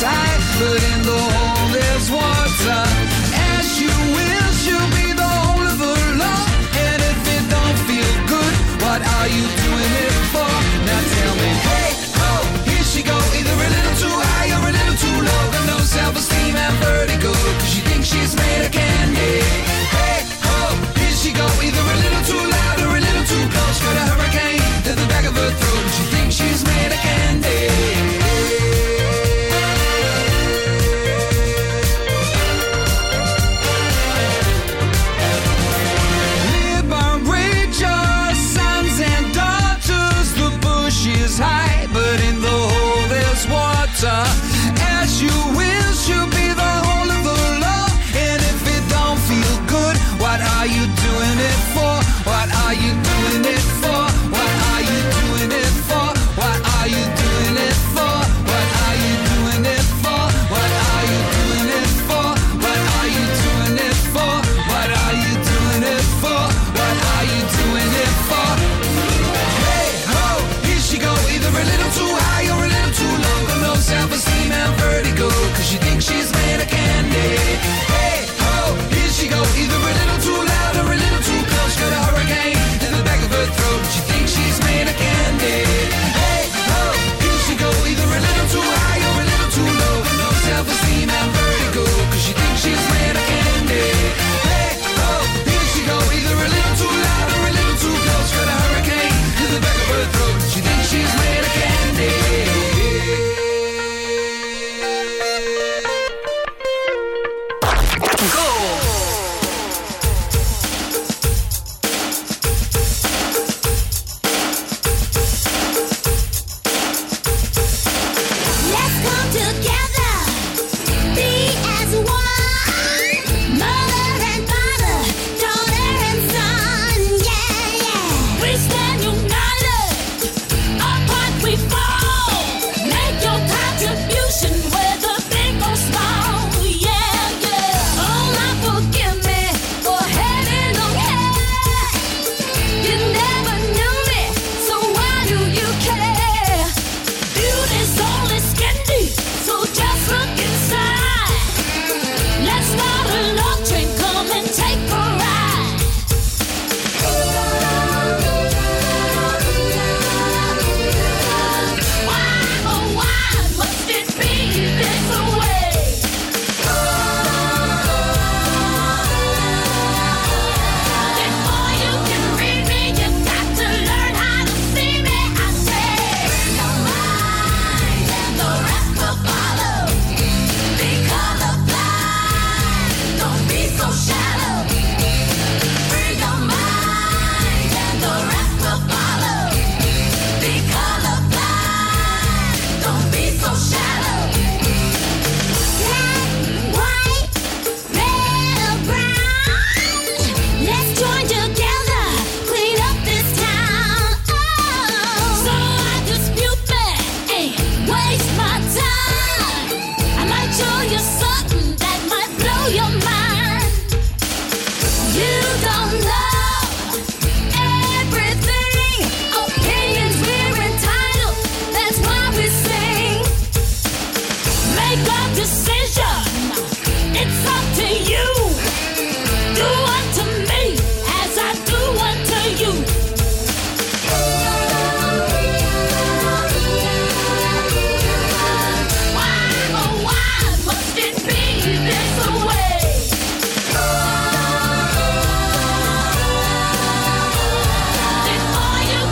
S31: tight, but in the hole there's water. As you will, she'll be the
S13: whole of her love. And if it don't feel good, what are you
S49: doing it for? Now tell me, hey ho, here she go, either a little too high or a little too low. Got no self-esteem and vertigo, Cause she thinks she's made of candy. Hey ho, here she go, either a little